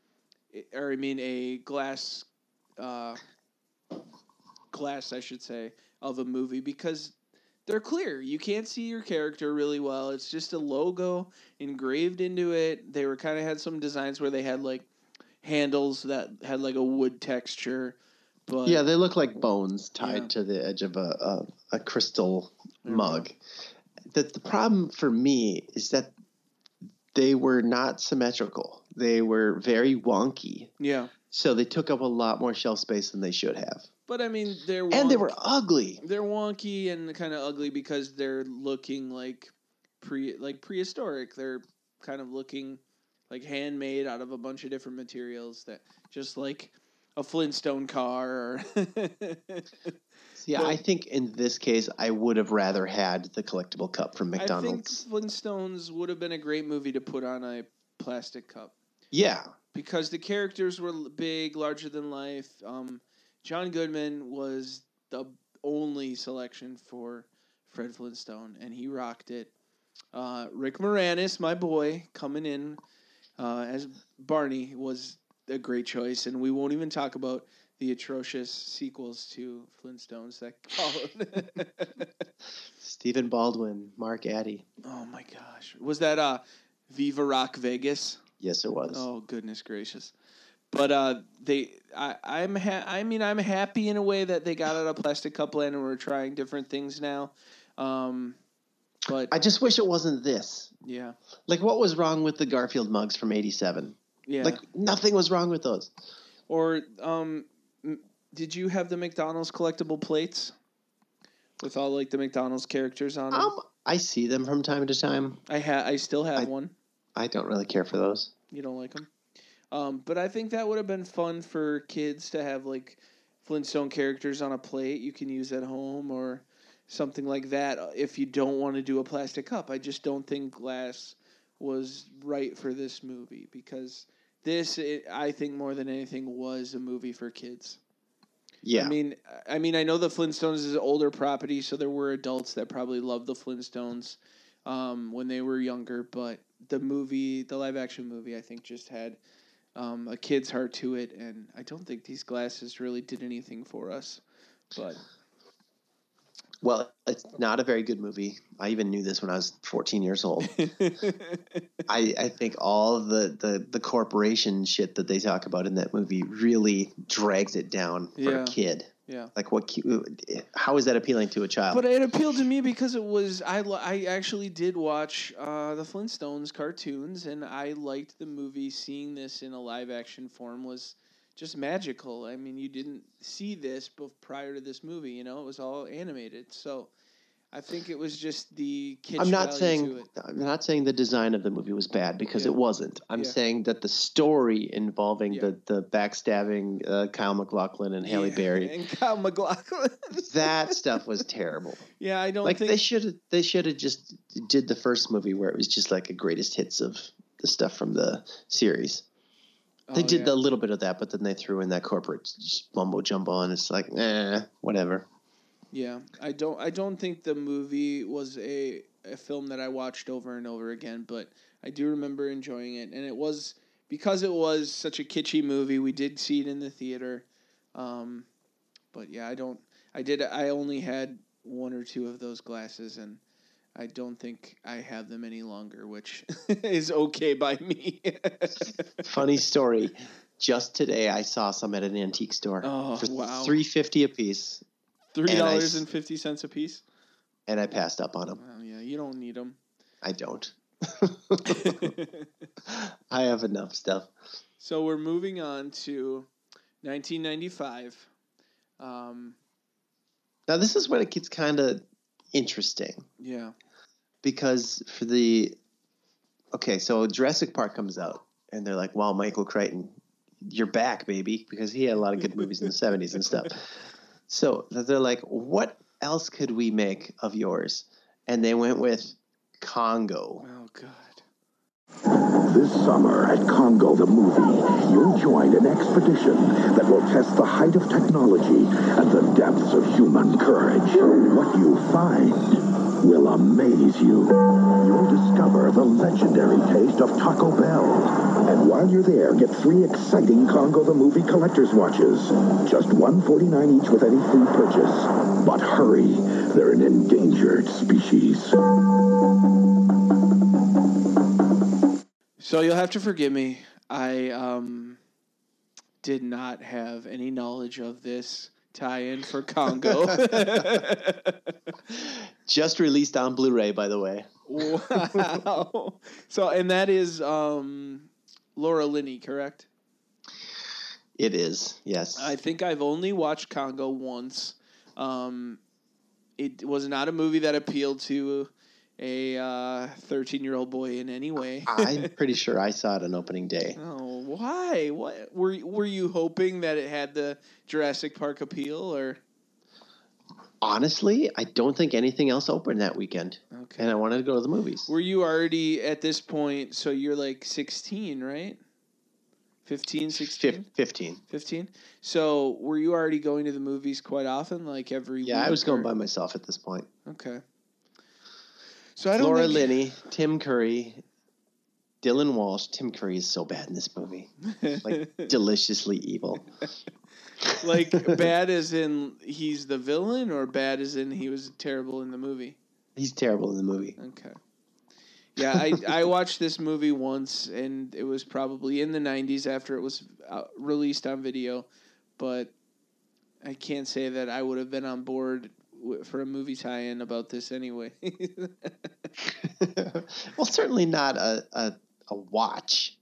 Speaker 1: or I mean a glass, uh, glass I should say of a movie because they're clear. You can't see your character really well. It's just a logo engraved into it. They were kind of had some designs where they had like handles that had like a wood texture. But
Speaker 2: yeah, they look like bones tied
Speaker 1: Yeah.
Speaker 2: to the edge of a a, a crystal mug. The the problem for me is that they were not symmetrical. They were very wonky.
Speaker 1: yeah.
Speaker 2: So they took up a lot more shelf space than they should have.
Speaker 1: But I mean, they're
Speaker 2: And they were ugly.
Speaker 1: They're wonky and kind of ugly because they're looking like pre like prehistoric. They're kind of looking like handmade out of a bunch of different materials that just like a Flintstone car or
Speaker 2: Yeah, I think in this case I would have rather had the collectible cup from
Speaker 1: I think
Speaker 2: McDonald's.
Speaker 1: Flintstones would have been a great movie to put on a plastic cup.
Speaker 2: Yeah.
Speaker 1: because the characters were big, larger than life. Um, John Goodman was the only selection for Fred Flintstone, and he rocked it. Uh, Rick Moranis, my boy, coming in uh, as Barney was a great choice, and we won't even talk about the atrocious sequels to Flintstones that followed.
Speaker 2: Stephen Baldwin, Mark Addy.
Speaker 1: oh my gosh, was that uh, Viva Rock Vegas?
Speaker 2: Yes, it was.
Speaker 1: Oh goodness gracious! But uh, they, I, I'm, ha- I mean, I'm happy in a way that they got out of plastic cup land and we're trying different things now. Um, but
Speaker 2: I just wish it wasn't this.
Speaker 1: yeah,
Speaker 2: Like, what was wrong with the Garfield mugs from '87?
Speaker 1: yeah.
Speaker 2: Like, nothing was wrong with those.
Speaker 1: or um, did you have the McDonald's collectible plates with all like the McDonald's characters on them?
Speaker 2: Um, I see them from time to time.
Speaker 1: I ha- I still have one.
Speaker 2: I don't really care for those.
Speaker 1: You don't like them, um, but I think that would have been fun for kids to have like Flintstone characters on a plate you can use at home or something like that. uh, If you don't want to do a plastic cup, I just don't think glass was right for this movie because this, it, I think, more than anything, was a movie for kids.
Speaker 2: Yeah.
Speaker 1: I mean, I mean, I know the Flintstones is an older property, so there were adults that probably loved the Flintstones um, when they were younger. But the movie, the live action movie, I think just had um, a kid's heart to it, and I don't think these glasses really did anything for us. But
Speaker 2: Well, it's not a very good movie. I even knew this when I was 14 years old. I, I think all the, the, the corporation shit that they talk about in that movie really drags it down for
Speaker 1: Yeah.
Speaker 2: a kid.
Speaker 1: Yeah.
Speaker 2: Like what? How is that appealing to a child?
Speaker 1: But it appealed to me because it was I I actually did watch uh, the Flintstones cartoons and I liked the movie. Seeing this in a live action form was just magical. I mean, you didn't see this before, prior to this movie. You know, it was all animated. So I think it was just the
Speaker 2: I'm not saying. I'm not saying the design of the movie was bad because
Speaker 1: Yeah.
Speaker 2: it wasn't. I'm
Speaker 1: Yeah.
Speaker 2: saying that the story involving the the backstabbing uh, Kyle MacLachlan and Halle
Speaker 1: Yeah,
Speaker 2: Berry
Speaker 1: and Kyle MacLachlan.
Speaker 2: that stuff was terrible.
Speaker 1: yeah, I don't
Speaker 2: like
Speaker 1: think
Speaker 2: they should have they should have just did the first movie where it was just like a greatest hits of the stuff from the series. They
Speaker 1: Oh,
Speaker 2: did
Speaker 1: yeah.
Speaker 2: a little bit of that, but then they threw in that corporate mumbo jumbo, and it's like, eh, whatever.
Speaker 1: Yeah, I don't. I don't think the movie was a a film that I watched over and over again, but I do remember enjoying it, and it was because it was such a kitschy movie. We did see it in the theater, um, but yeah, I don't. I did. I only had one or two of those glasses, and I don't think I have them any longer, which is okay by me.
Speaker 2: Funny story. Just today, I saw some at an antique store
Speaker 1: Oh,
Speaker 2: for
Speaker 1: wow.
Speaker 2: three fifty a piece,
Speaker 1: Three dollars and fifty cents a piece.
Speaker 2: and I passed up on them.
Speaker 1: Oh yeah, you don't need them.
Speaker 2: I don't. I have enough stuff.
Speaker 1: So we're moving on to 1995. Um,
Speaker 2: Now, this is when it gets kind of interesting
Speaker 1: yeah.
Speaker 2: because for the okay, so Jurassic Park comes out, and they're like, "Wow, Michael Crichton, you're back, baby," because he had a lot of good movies in the '70s and stuff. So they're like, "What else could we make of yours?" And they went with Congo.
Speaker 1: Oh God.
Speaker 21: This summer at Congo the movie, you'll join an expedition that will test the height of technology and the depths of human courage. What you find will amaze you. You'll discover the legendary taste of Taco Bell. And while you're there, get three exciting Congo the Movie collector's watches. Just 149 each with any free purchase. But hurry, they're an endangered species.
Speaker 1: So you'll have to forgive me. I um, did not have any knowledge of this tie-in for Congo.
Speaker 2: Just released on Blu-ray, by the way.
Speaker 1: wow. So and that is um, Laura Linney, correct?
Speaker 2: It is, yes.
Speaker 1: I think I've only watched Congo once. Um, it was not a movie that appealed to a uh, thirteen-year-old boy in any way.
Speaker 2: I'm pretty sure I saw it on opening day.
Speaker 1: Oh, why? What were were you hoping that it had the Jurassic Park appeal, or
Speaker 2: Honestly, I don't think anything else opened that weekend.
Speaker 1: Okay.
Speaker 2: And I wanted to go to the movies.
Speaker 1: were you already at this point? So you're like sixteen, right? 15, 16?
Speaker 2: Fif- 15.
Speaker 1: 15? So were you already going to the movies quite often, like every
Speaker 2: Yeah, I was going by myself at this point.
Speaker 1: Okay. So I don't
Speaker 2: Laura
Speaker 1: think-
Speaker 2: Linney, Tim Curry, Dylan Walsh. Tim Curry is so bad in this movie. Like deliciously evil.
Speaker 1: like bad as in he's the villain, or bad as in he was terrible in the movie.
Speaker 2: He's terrible in the movie.
Speaker 1: Okay. Yeah, I, I watched this movie once, and it was probably in the '90s after it was uh, released on video, but I can't say that I would have been on board for a movie tie-in about this anyway.
Speaker 2: Well, certainly not a, a, a watch.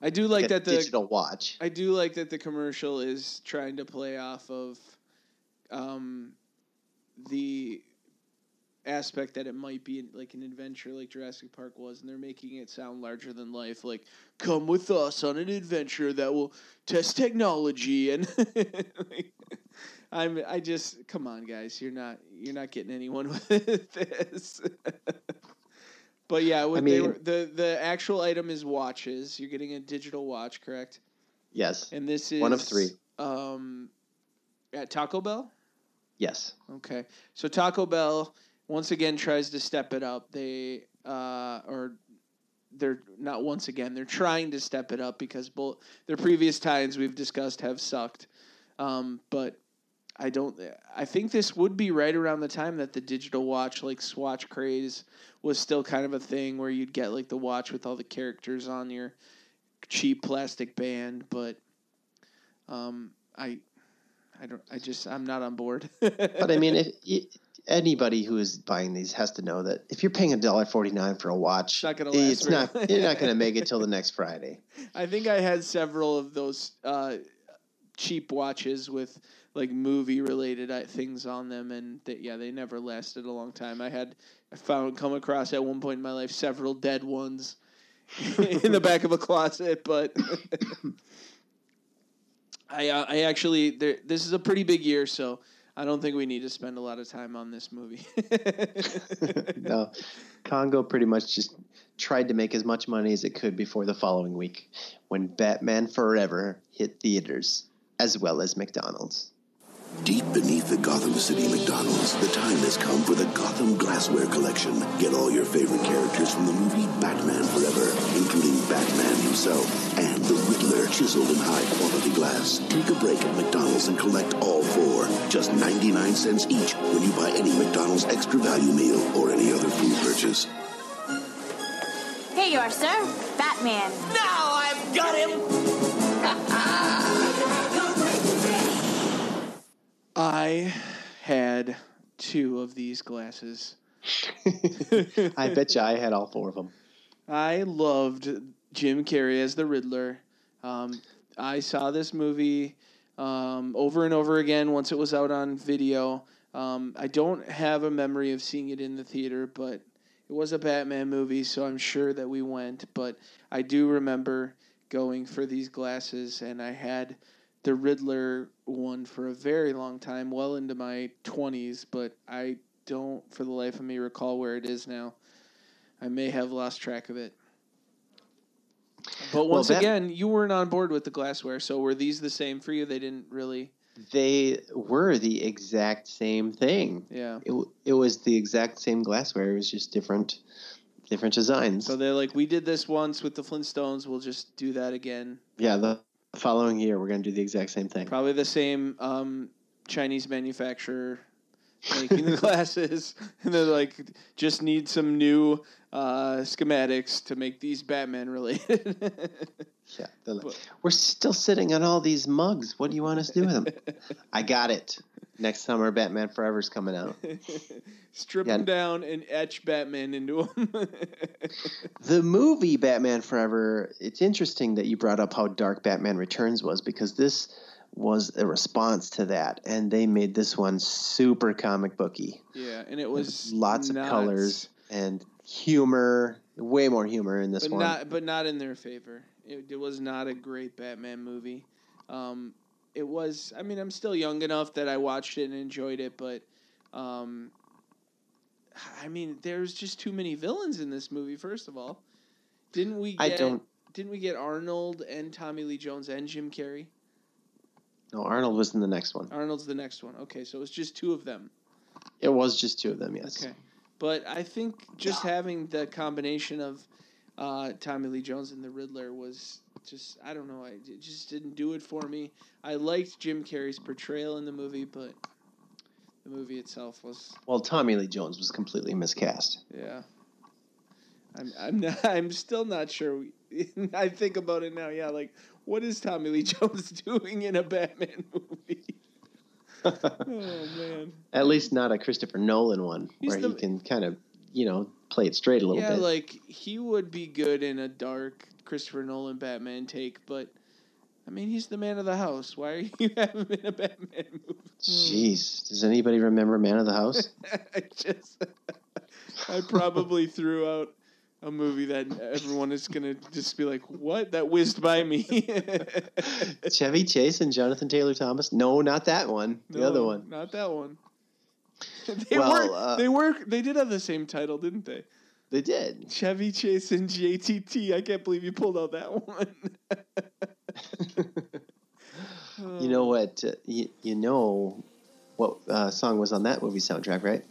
Speaker 1: I do like
Speaker 2: Like
Speaker 1: that the
Speaker 2: digital watch.
Speaker 1: I do like that the commercial is trying to play off of um, the aspect that it might be like an adventure like Jurassic Park was, and they're making it sound larger than life. Like, come with us on an adventure that will test technology, and like, I'm I just come on, guys, you're not you're not getting anyone with this. But yeah, they
Speaker 2: mean-
Speaker 1: were, the the actual item is watches. You're getting a digital watch, correct?
Speaker 2: Yes.
Speaker 1: And this is
Speaker 2: One of three.
Speaker 1: Um, at Taco Bell.
Speaker 2: Yes.
Speaker 1: Okay, so Taco Bell once again tries to step it up. They uh, or they're not once again. They're trying to step it up because both their previous times we've discussed have sucked. Um, but I don't. I think this would be right around the time that the digital watch, like Swatch craze, was still kind of a thing where you'd get like the watch with all the characters on your cheap plastic band. But um, I, I don't. I just I'm not on board.
Speaker 2: But I mean, if anybody who is buying these has to know that if you're paying a dollar forty nine for a watch,
Speaker 1: not gonna
Speaker 2: it's not you're not going to make it till the next Friday.
Speaker 1: I think I had several of those uh, cheap watches with like movie related uh, things on them, and that yeah, they never lasted a long time. I had I found come across at one point in my life several dead ones in the back of a closet, but I uh, I actually there, this is a pretty big year, so. I don't think we need to spend a lot of time on this movie.
Speaker 2: no, Congo pretty much just tried to make as much money as it could before the following week, when Batman Forever hit theaters as well as McDonald's.
Speaker 27: Deep beneath the Gotham City McDonald's, the time has come for the Gotham Glassware Collection. Get all your favorite characters from the movie Batman Forever, including Batman himself and the Riddler chiseled in high quality glass. Take a break at McDonald's and collect all four. Just 99 cents each when you buy any McDonald's extra value meal or any other food purchase.
Speaker 13: Here you are, sir. Batman.
Speaker 28: Now I've got him!
Speaker 1: I had two of these glasses.
Speaker 2: I bet you I had all four of them.
Speaker 1: I loved Jim Carrey as the Riddler. Um, I saw this movie um, over and over again once it was out on video. Um, I don't have a memory of seeing it in the theater, but it was a Batman movie, so I'm sure that we went. But I do remember going for these glasses, and I had the Riddler one for a very long time, well into my 20s, but I don't, for the life of me, recall where it is now. I may have lost track of it. But
Speaker 2: Well,
Speaker 1: once
Speaker 2: that-
Speaker 1: again, you weren't on board with the glassware, so were these the same for you? They didn't really.
Speaker 2: They were the exact same thing.
Speaker 1: Yeah.
Speaker 2: It, it was the exact same glassware. It was just different, different designs.
Speaker 1: So they're like, we did this once with the Flintstones. We'll just do that again.
Speaker 2: yeah, the following year we're going to do the exact same thing.
Speaker 1: Probably the same um, Chinese manufacturer making the glasses, and they're like, just need some new uh, schematics to make these Batman related.
Speaker 2: Yeah, like, we're still sitting on all these mugs. What do you want us to do with them? I got it. Next summer, Batman Forever's coming out.
Speaker 1: Strip
Speaker 2: Yeah.
Speaker 1: them down and etch Batman into them.
Speaker 2: The movie Batman Forever, it's interesting that you brought up how dark Batman Returns was because this was a response to that, and they made this one super comic booky.
Speaker 1: yeah, and it was
Speaker 2: Lots of colors and humor, way more humor in this
Speaker 1: but
Speaker 2: one.
Speaker 1: not but not in their favor. It, it was not a great Batman movie. Um, it was. I mean, I'm still young enough that I watched it and enjoyed it, but um, I mean, there's just too many villains in this movie. First of all, didn't we? Get,
Speaker 2: I don't-
Speaker 1: Didn't we get Arnold and Tommy Lee Jones and Jim Carrey?
Speaker 2: no, Arnold was in the next one.
Speaker 1: Arnold's the next one. Okay, so it was just two of them.
Speaker 2: It was just two of them, yes.
Speaker 1: Okay. But I think just having the combination of uh, Tommy Lee Jones and the Riddler was just I don't know I it just didn't do it for me. I liked Jim Carrey's portrayal in the movie, but the movie itself was
Speaker 2: Well, Tommy Lee Jones was completely miscast.
Speaker 1: yeah. I'm I'm not, I'm still not sure. We, I think about it now. Yeah, like what is Tommy Lee Jones doing in a Batman movie? oh man.
Speaker 2: At least not a Christopher Nolan one
Speaker 1: He's
Speaker 2: where
Speaker 1: the-
Speaker 2: he can kind of, you know, play it straight a little
Speaker 1: yeah,
Speaker 2: bit.
Speaker 1: Yeah, like he would be good in a dark Christopher Nolan Batman take, but I mean, he's the man of the house. Why are you having in a Batman movie?
Speaker 2: Jeez, does anybody remember Man of the House?
Speaker 1: I just, I probably threw out a movie that everyone is gonna just be like, "What?" That whizzed by me.
Speaker 2: Chevy Chase and Jonathan Taylor Thomas? No, not that one. The
Speaker 1: No,
Speaker 2: other one.
Speaker 1: not that one. They
Speaker 2: Well,
Speaker 1: were,
Speaker 2: uh,
Speaker 1: they were, they did have the same title, didn't they?
Speaker 2: They did.
Speaker 1: Chevy Chase and JTT. I can't believe you pulled out that one.
Speaker 2: You know what? Uh, you, you know what uh, song was on that movie soundtrack, right?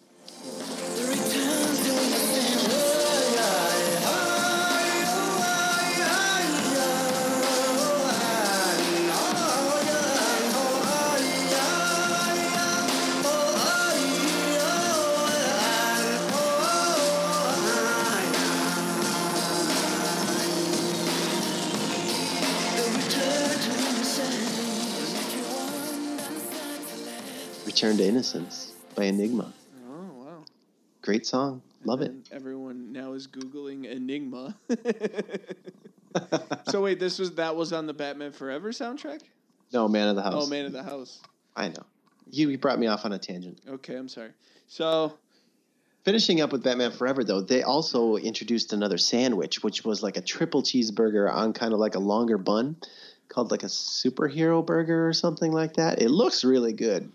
Speaker 2: Return to Innocence by Enigma.
Speaker 1: Oh wow!
Speaker 2: Great song. Love it.
Speaker 1: Everyone now is googling Enigma. so wait, this was that was on the Batman Forever soundtrack?
Speaker 2: No, Man of the House.
Speaker 1: Oh, Man of the House.
Speaker 2: I know. You, you brought me off on a tangent.
Speaker 1: Okay, I'm sorry. So
Speaker 2: Finishing up with Batman Forever, though, they also introduced another sandwich, which was like a triple cheeseburger on kind of like a longer bun, called like a superhero burger or something like that. It looks really good.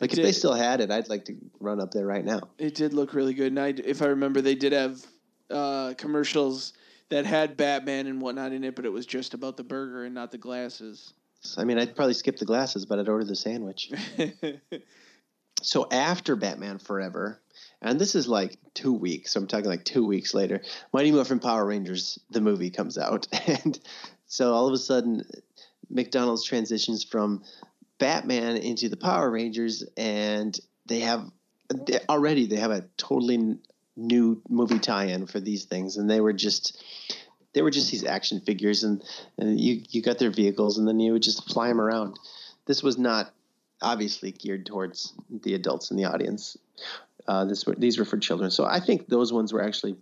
Speaker 2: Like if
Speaker 1: Did-
Speaker 2: they still had it, I'd like to run up there right now.
Speaker 1: it did look really good, and I, if I remember, they did have uh, commercials that had Batman and whatnot in it, but it was just about the burger and not the glasses.
Speaker 2: I mean, I'd probably skip the glasses, but I'd order the sandwich. so after Batman Forever, and this is like two weeks, so I'm talking like two weeks later, Mighty Morphin Power Rangers, the movie comes out. And so all of a sudden, McDonald's transitions from Batman into the Power Rangers, and they have they, already they have a totally new movie tie-in for these things, and they were just they were just these action figures, and, and you you got their vehicles, and then you would just fly them around. This was not obviously geared towards the adults in the audience. Uh, this were these were for children, so I think those ones were actually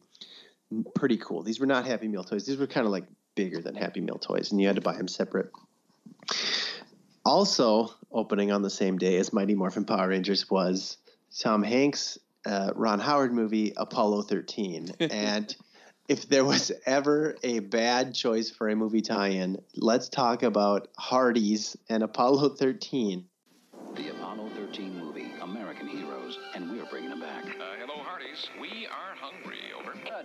Speaker 2: pretty cool. These were not Happy Meal toys. These were kind of like bigger than Happy Meal toys, and you had to buy them separate. Also, opening on the same day as Mighty Morphin Power Rangers was Tom Hanks' uh, Ron Howard movie Apollo 13. And if there was ever a bad choice for a movie tie in, let's talk about Hardee's and Apollo 13.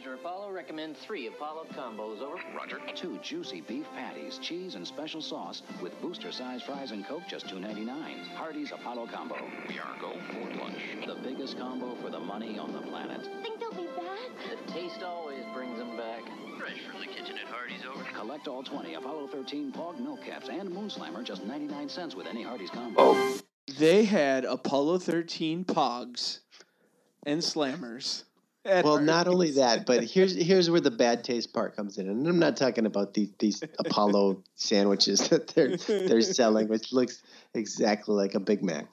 Speaker 29: Over.
Speaker 30: Apollo. Recommend three Apollo combos. Over.
Speaker 29: Roger.
Speaker 8: Two juicy beef patties, cheese, and special sauce with booster size fries and Coke, just $2.99. Hardee's Apollo Combo.
Speaker 29: We are go for lunch.
Speaker 8: The biggest combo for the money on the planet.
Speaker 31: Think they'll be back?
Speaker 30: The taste always brings them back. Fresh from the kitchen at Hardee's. Over.
Speaker 8: Collect all 20 Apollo 13 Pog Milk Caps and Moon Slammer, just 99 cents with any Hardee's combo. Oh.
Speaker 1: They had Apollo 13 Pogs and Slammers.
Speaker 2: Well, not only that, but here's here's where the bad taste part comes in, and I'm not talking about these these Apollo sandwiches that they're they're selling, which looks exactly like a Big Mac.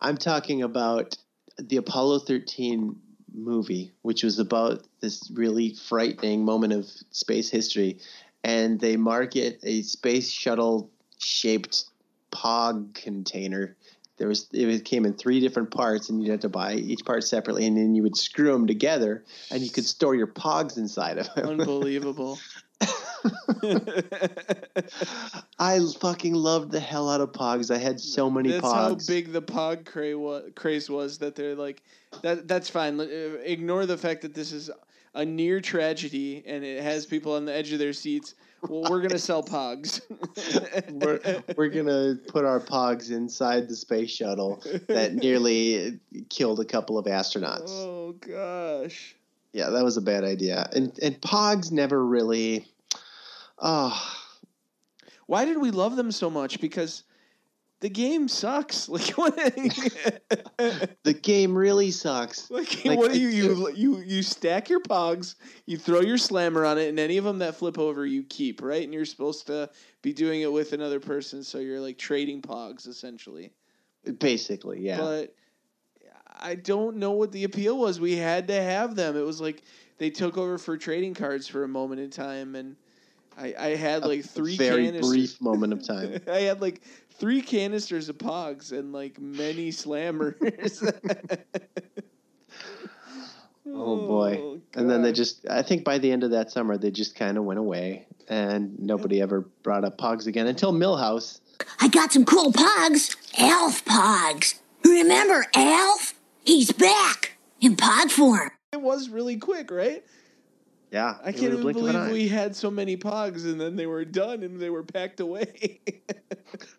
Speaker 2: I'm talking about the Apollo 13 movie, which was about this really frightening moment of space history, and they market a space shuttle shaped Pog container. There was it came in three different parts, and you'd have to buy each part separately, and then you would screw them together, and you could store your Pogs inside of them.
Speaker 1: Unbelievable.
Speaker 2: I fucking loved the hell out of Pogs. I had so many
Speaker 1: That's
Speaker 2: Pogs.
Speaker 1: how big the Pog cra- wa- craze was that they're like, that. That's fine. Uh, Ignore the fact that this is a near tragedy and it has people on the edge of their seats. Well, we're gonna sell Pogs.
Speaker 2: we're, we're gonna put our Pogs inside the space shuttle that nearly killed a couple of astronauts.
Speaker 1: oh gosh.
Speaker 2: Yeah, that was a bad idea. And and Pogs never really. Oh,
Speaker 1: Why did we love them so much? Because the game sucks. Like what?
Speaker 2: the game really sucks.
Speaker 1: Like,
Speaker 2: Like,
Speaker 1: what do you you you you stack your pogs, you throw your slammer on it, and any of them that flip over you keep right, and you're supposed to be doing it with another person, so you're like trading pogs essentially.
Speaker 2: Basically, yeah.
Speaker 1: But I don't know what the appeal was. We had to have them. It was like they took over for trading cards for a moment in time, and I I had like three
Speaker 2: very
Speaker 1: canisters.
Speaker 2: brief moment of time.
Speaker 1: I had like three canisters of pogs and like many slammers.
Speaker 2: Oh boy. Oh, and then they just I think by the end of that summer they just kind of went away and nobody ever brought up Pogs again until Milhouse.
Speaker 32: I got some cool pogs. Alf pogs. Remember Alf? He's back in pog form.
Speaker 1: It was really quick, right?
Speaker 2: Yeah,
Speaker 1: I can't even
Speaker 2: blink of an
Speaker 1: believe we had so many pogs and then they were done and they were packed away.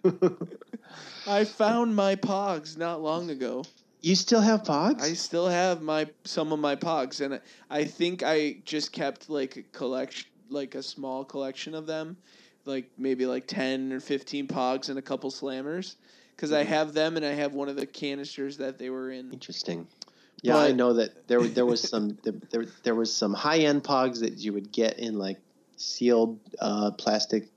Speaker 1: I found my pogs not long ago.
Speaker 2: You still have pogs?
Speaker 1: I still have my some of my pogs and I- think I just kept like a collection like a small collection of them, like maybe like 10 or 15 pogs and a couple slammers cuz I mm-hmm. have them and I have one of the canisters that they were in.
Speaker 2: Interesting. Yeah, I know that there there was some there there, was some high end pogs that you would get in like sealed uh, plastic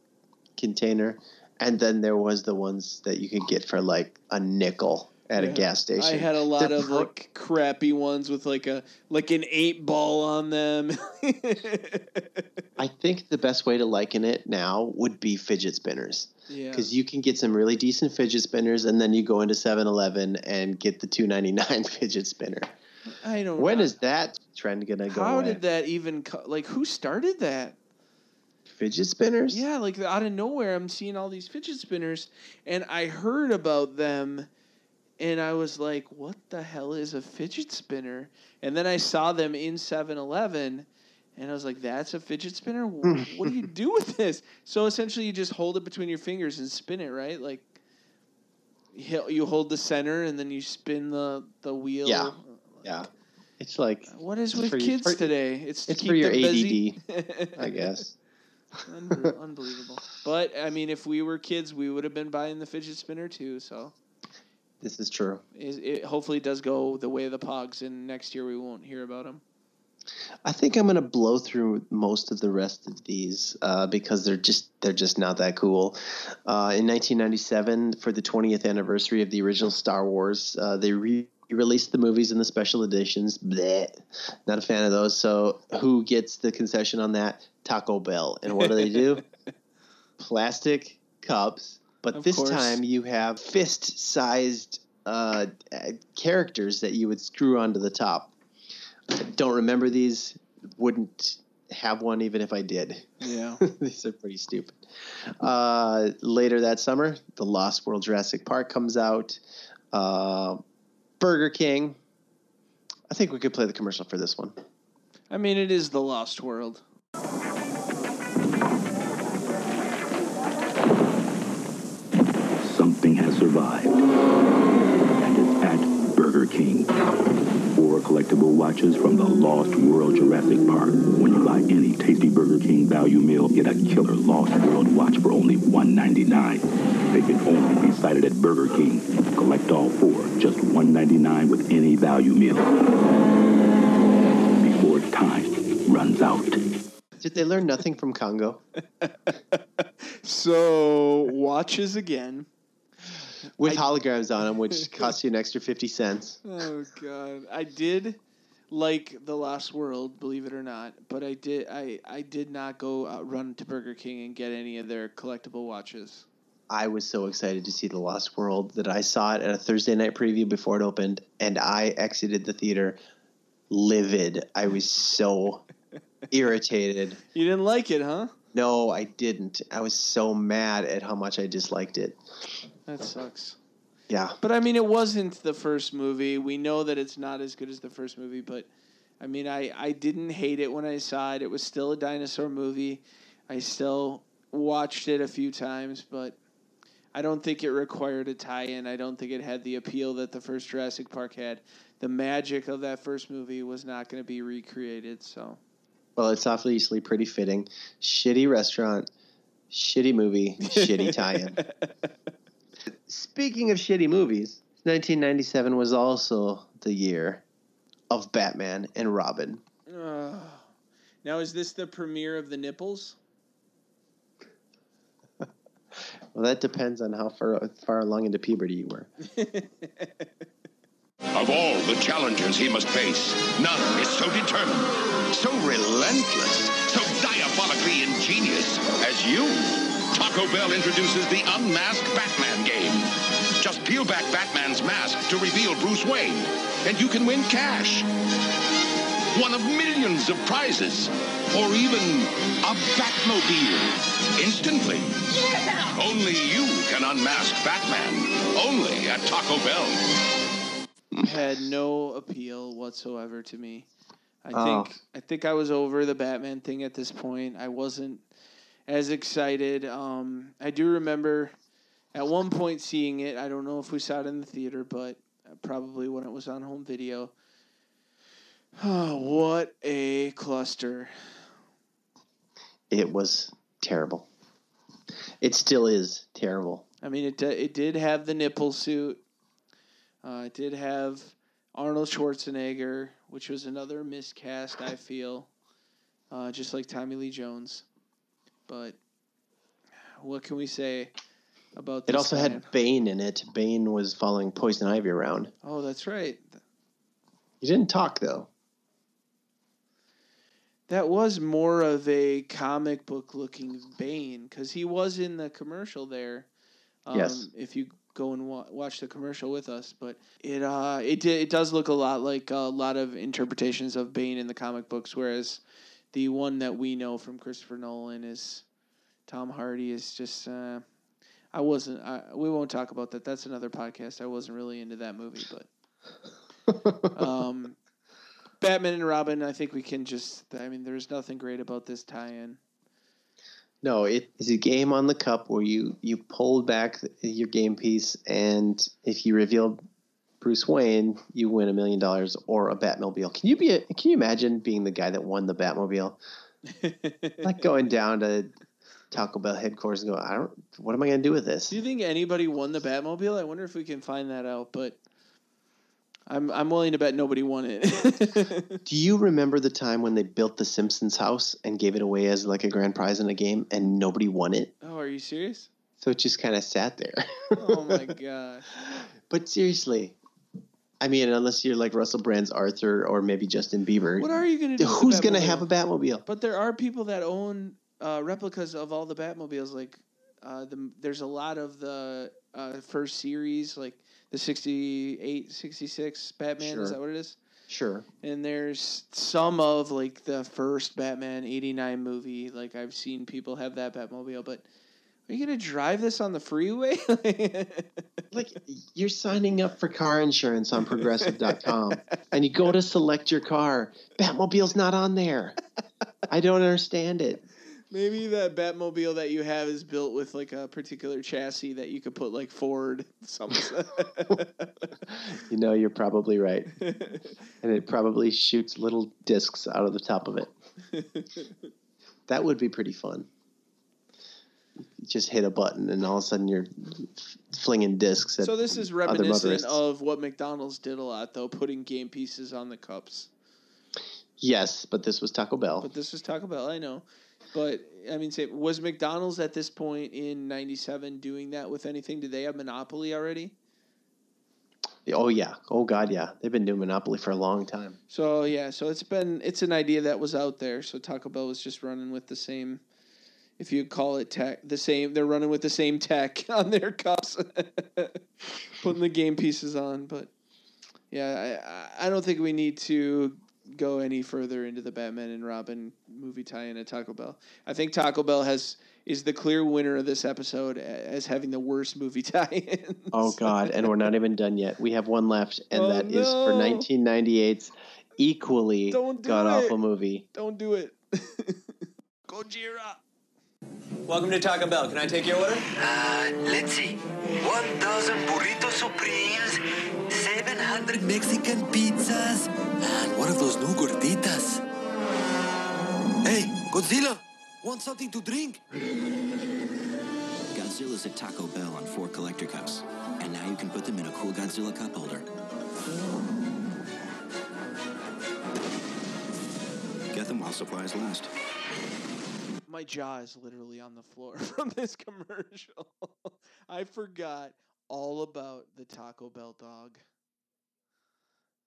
Speaker 2: container, and then there was the ones that you could get for like a nickel at a gas station.
Speaker 1: I had a lot
Speaker 2: They're
Speaker 1: of
Speaker 2: pro-
Speaker 1: like crappy ones with like a like an eight ball on them.
Speaker 2: I think the best way to liken it now would be fidget spinners.
Speaker 1: Yeah.
Speaker 2: Because you can get some really decent fidget spinners, and then you go into 7-Eleven and get the two ninety nine fidget spinner.
Speaker 1: I don't.
Speaker 2: When
Speaker 1: know.
Speaker 2: is that trend gonna go
Speaker 1: How did that even co- like who started that?
Speaker 2: fidget spinners?
Speaker 1: Yeah, like out of nowhere, I'm seeing all these fidget spinners, and I heard about them, and I was like, "What the hell is a fidget spinner?" And then I saw them in 7-Eleven, and I was like, "That's a fidget spinner. What do you do with this?" So essentially, you just hold it between your fingers and spin it, right? Like you you hold the center, and then you spin the the wheel.
Speaker 2: Yeah. Uh, yeah. It's like
Speaker 1: What is with kids
Speaker 2: for-
Speaker 1: today? It's
Speaker 2: it's for your. ADD, I guess.
Speaker 1: Unbelievable. But I mean, if we were kids, we would have been buying the fidget spinner too. So
Speaker 2: This is true.
Speaker 1: it, it hopefully does go the way of the Pogs, and next year we won't hear about them.
Speaker 2: I think I'm gonna blow through most of the rest of these uh, because they're just they're just not that cool. Uh, in 1997, for the 20th anniversary of the original Star Wars, uh, they re- released the movies in the special editions. Bleh. Not a fan of those. So who gets the concession on that? Taco Bell. And what do they do? Plastic cups, but
Speaker 1: Of
Speaker 2: this
Speaker 1: course.
Speaker 2: time you have fist-sized uh, uh, characters that you would screw onto the top. I don't remember these. Wouldn't have one even if I did.
Speaker 1: Yeah.
Speaker 2: these are pretty stupid. Uh, later that summer, The Lost World Jurassic Park comes out. Uh, Burger King. I think we could play the commercial for this one.
Speaker 1: I mean, it is the Lost World.
Speaker 21: Something has survived. And it's at Burger King. Four collectible watches from the Lost World Jurassic Park. When you buy any tasty Burger King value meal, get a killer Lost World watch for only $1.99. They can only be sighted at Burger King. Collect all four, just $1.99 with any value meal. Before time runs out.
Speaker 2: Did they learn nothing from Congo?
Speaker 1: So watches again.
Speaker 2: With holograms on them, which cost you an extra 50 cents.
Speaker 1: Oh God, I did like the Lost World, believe it or not, but I did I I did not go out, run to Burger King and get any of their collectible watches.
Speaker 2: I was so excited to see The Lost World that I saw it at a Thursday night preview before it opened, and I exited the theater livid. I was so irritated.
Speaker 1: You didn't like it, huh?
Speaker 2: No, I didn't. I was so mad at how much I disliked it.
Speaker 1: That sucks.
Speaker 2: Yeah.
Speaker 1: But I mean, it wasn't the first movie. We know that it's not as good as the first movie, but I mean, I, I didn't hate it when I saw it. It was still a dinosaur movie. I still watched it a few times, but I don't think it required a tie in. I don't think it had the appeal that the first Jurassic Park had. The magic of that first movie was not going to be recreated, so.
Speaker 2: Well, it's obviously pretty fitting. Shitty restaurant, shitty movie, shitty tie-in. Speaking of shitty movies, 1997 was also the year of Batman and Robin.
Speaker 1: Ugh. now, is this the premiere of the nipples?
Speaker 2: Well, that depends on how far far along into puberty you were.
Speaker 33: Of all the challenges he must face, none is so determined, so relentless, so diabolically ingenious as you. Taco Bell introduces the Unmasked Batman game. Just peel back Batman's mask to reveal Bruce Wayne, and you can win cash. One of millions of prizes, or even a Batmobile, instantly. Only you can unmask Batman. Only at Taco Bell.
Speaker 1: had no appeal whatsoever to me. I
Speaker 2: Oh.
Speaker 1: think I think I was over the Batman thing at this point. I wasn't as excited. Um, I do remember at one point seeing it. I don't know if we saw it in the theater, but probably when it was on home video. Oh, what a cluster!
Speaker 2: It was terrible. It still is terrible.
Speaker 1: I mean, it it did have the nipple suit. Uh, it did have Arnold Schwarzenegger, which was another miscast. I feel, uh, just like Tommy Lee Jones. But what can we say about this?
Speaker 2: It also had Bane in it. Bane was following Poison Ivy around.
Speaker 1: Oh, that's right.
Speaker 2: He didn't talk though.
Speaker 1: That was more of a comic book looking Bane because he was in the commercial there. Um,
Speaker 2: Yes.
Speaker 1: If you go and wa- watch the commercial with us, but it uh it it does look a lot like a lot of interpretations of Bane in the comic books, whereas the one that we know from Christopher Nolan is Tom Hardy is just. Uh, I wasn't. I, we won't talk about that. That's another podcast. I wasn't really into that movie, but um, Batman and Robin. I think we can just. I mean, there's nothing great about this tie-in.
Speaker 2: No, it is a game on the cup where you you pulled back your game piece, and if you reveal Bruce Wayne, you win a million dollars or a Batmobile. Can you be? A, can you imagine being the guy that won the Batmobile? like going down to Taco Bell headquarters and go, I don't. What am I going to do with this?
Speaker 1: Do you think anybody won the Batmobile? I wonder if we can find that out. But I'm I'm willing to bet nobody won it.
Speaker 2: Do you remember the time when they built the Simpsons house and gave it away as like a grand prize in a game and nobody won it?
Speaker 1: oh, are you serious?
Speaker 2: So it just kind of sat there.
Speaker 1: Oh my gosh.
Speaker 2: But seriously, I mean, unless you're like Russell Brand's Arthur or maybe Justin Bieber,
Speaker 1: What are you gonna do?
Speaker 2: Who's going to have a Batmobile?
Speaker 1: But there are people that own uh, replicas of all the Batmobiles. Like, uh, the, there's a lot of the uh, first series, like the 68, 66 Batman.
Speaker 2: Sure.
Speaker 1: Is that what it is?
Speaker 2: Sure.
Speaker 1: And there's some of like the first Batman 89 movie. Like, I've seen people have that Batmobile, but. Are you gonna drive this on the freeway?
Speaker 2: like you're signing up for car insurance on progressive.com and you go to select your car. Batmobile's not on there. I don't understand it.
Speaker 1: Maybe that Batmobile that you have is built with like a particular chassis that you could put like Ford. Something.
Speaker 2: You know, you're probably right. and it probably shoots little discs out of the top of it. That would be pretty fun. Just hit a button and all of a sudden you're flinging discs at
Speaker 1: so this is reminiscent of what McDonald's did a lot, though, putting game pieces on the cups.
Speaker 2: Yes, but this was Taco Bell.
Speaker 1: But this was Taco Bell, I know. But I mean, say, was McDonald's at this point in '97 doing that with anything? Did they have monopoly already?
Speaker 2: Oh yeah. Oh god, yeah. They've been doing Monopoly for a long time.
Speaker 1: So yeah, so it's been it's an idea that was out there. So Taco Bell was just running with the same, if you call it tech, the same. They're running with the same tech on their cups, putting the game pieces on. But yeah, I I- I don't think we need to go any further into the Batman and Robin movie tie-in at Taco Bell. I think Taco Bell has is the clear winner of this episode as having the worst movie tie-in.
Speaker 2: Oh god, and we're not even done yet. We have one left, and
Speaker 1: Oh,
Speaker 2: that is for 1998's equally
Speaker 1: Don't do
Speaker 2: god awful
Speaker 1: it.
Speaker 2: movie.
Speaker 1: Don't do it. Gojira.
Speaker 12: Welcome to Taco Bell. Can I take your order?
Speaker 34: Uh, let's see. One dozen burrito supremes, 700 Mexican pizzas, and one of those new gorditas? Hey, Godzilla, want something to drink?
Speaker 3: Godzilla's at Taco Bell on four collector cups. And now you can put them in a cool Godzilla cup holder. Get them while supplies last.
Speaker 1: My jaw is literally on the floor from this commercial. I forgot all about the Taco Bell dog.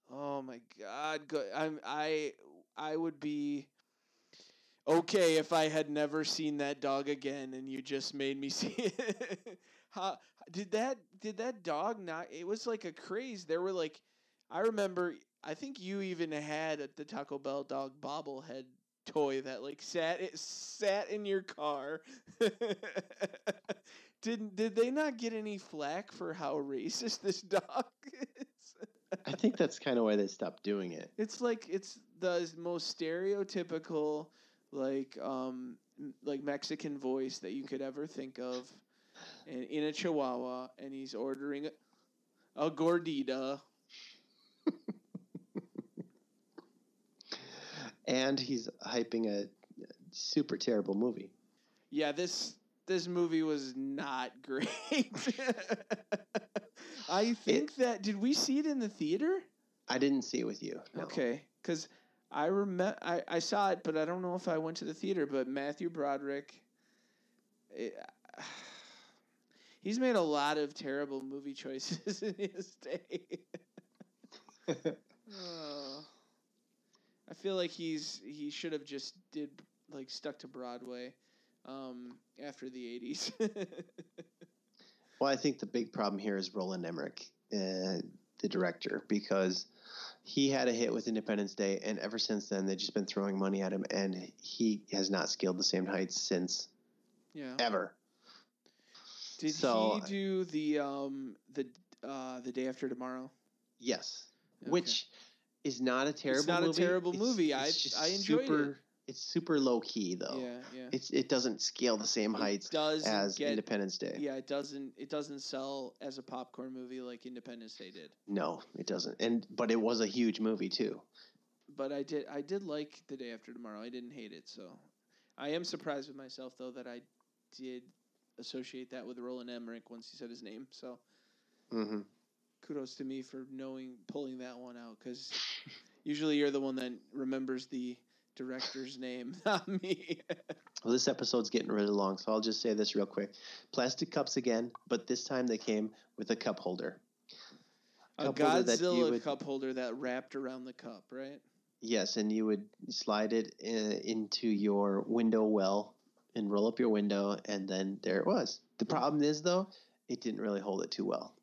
Speaker 1: Oh my god, go- I'm I I would be okay if I had never seen that dog again and you just made me see it. How did that did that dog not it was like a craze. There were like I remember I think you even had the Taco Bell dog bobblehead toy that like sat it sat in your car. did did they not get any flack for how racist this dog is?
Speaker 2: I think that's kind of why they stopped doing it.
Speaker 1: It's like it's the most stereotypical, like um, like Mexican voice that you could ever think of, and in a Chihuahua, and he's ordering a, a gordita.
Speaker 2: And he's hyping a super terrible movie.
Speaker 1: Yeah, this this movie was not great. I think that did we see it in the theater?
Speaker 2: I didn't see it with you. no.
Speaker 1: Okay, because I remember I, I saw it, but I don't know if I went to the theater. But Matthew Broderick, it, he's made a lot of terrible movie choices in his day. Oh. I feel like he's he should have just did like stuck to Broadway um, after the eighties.
Speaker 2: Well, I think the big problem here is Roland Emmerich, uh, the director, because he had a hit with Independence Day, and ever since then they've just been throwing money at him, and he has not scaled the same heights since
Speaker 1: yeah.
Speaker 2: ever.
Speaker 1: Did
Speaker 2: So-
Speaker 1: he do the um the uh the day after tomorrow?
Speaker 2: Yes, which is not a terrible.
Speaker 1: It's not a
Speaker 2: movie.
Speaker 1: terrible
Speaker 2: It's-
Speaker 1: movie. I-
Speaker 2: it's just
Speaker 1: I enjoyed
Speaker 2: super,
Speaker 1: it.
Speaker 2: It's super low key though.
Speaker 1: Yeah, yeah.
Speaker 2: It's it doesn't scale the same heights
Speaker 1: does
Speaker 2: as
Speaker 1: get-
Speaker 2: Independence Day.
Speaker 1: Yeah, it doesn't it doesn't sell as a popcorn movie like Independence Day did.
Speaker 2: No, it doesn't. And but it was a huge movie too.
Speaker 1: But I did I did like the day after tomorrow. I didn't hate it, so I am surprised with myself though that I did associate that with Roland Emmerich once he said his name. So
Speaker 2: Mm-hmm.
Speaker 1: Kudos to me for knowing pulling that one out because usually you're the one that remembers the director's name, not me.
Speaker 2: Well, this episode's getting really long, so I'll just say this real quick. Plastic cups again, but this time they came with a cup holder.
Speaker 1: a
Speaker 2: Cup holder
Speaker 1: Godzilla
Speaker 2: would-
Speaker 1: cup holder that wrapped around the cup, right?
Speaker 2: Yes, and you would slide it in, into your window well and roll up your window, and then there it was. The problem is, though, it didn't really hold it too well.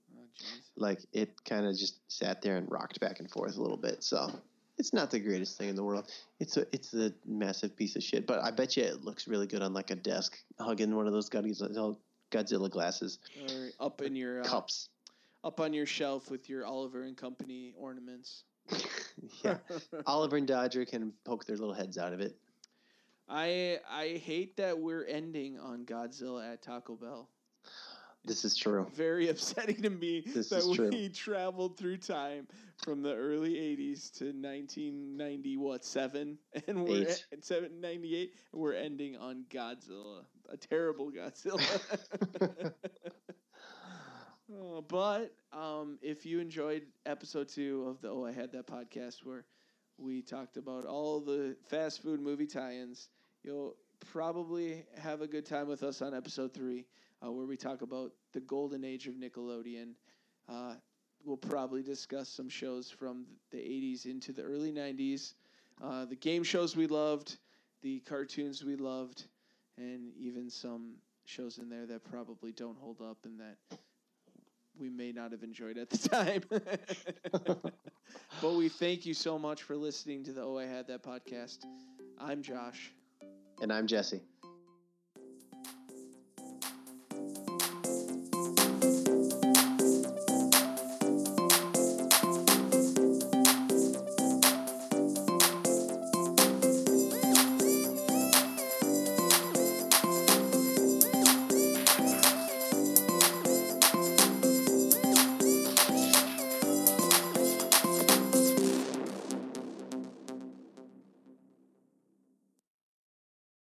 Speaker 2: Like it kind of just sat there and rocked back and forth a little bit. So it's not the greatest thing in the world. It's a it's a massive piece of shit, but I bet you it looks really good on like a desk, hugging one of those Godzilla, Godzilla glasses.
Speaker 1: Or up in your uh,
Speaker 2: Cups.
Speaker 1: up on your shelf with your Oliver and Company ornaments.
Speaker 2: Yeah, Oliver and Dodger can poke their little heads out of it.
Speaker 1: I I hate that we're ending on Godzilla at Taco Bell.
Speaker 2: This is true.
Speaker 1: Very upsetting to me
Speaker 2: This
Speaker 1: that we traveled through time from the early '80s to 1990 what seven, and we're
Speaker 2: Eight.
Speaker 1: at 798, and we're ending on Godzilla, a terrible Godzilla. Oh, but um, if you enjoyed episode two of the Oh I Had That podcast where we talked about all the fast food movie tie-ins, you'll probably have a good time with us on episode three, uh, where we talk about the golden age of Nickelodeon. Uh, we'll probably discuss some shows from the 80s into the early 90s, uh, the game shows we loved, the cartoons we loved, and even some shows in there that probably don't hold up and that we may not have enjoyed at the time. but we thank you so much for listening to the Oh I Had That podcast. I'm Josh.
Speaker 2: And I'm Jesse.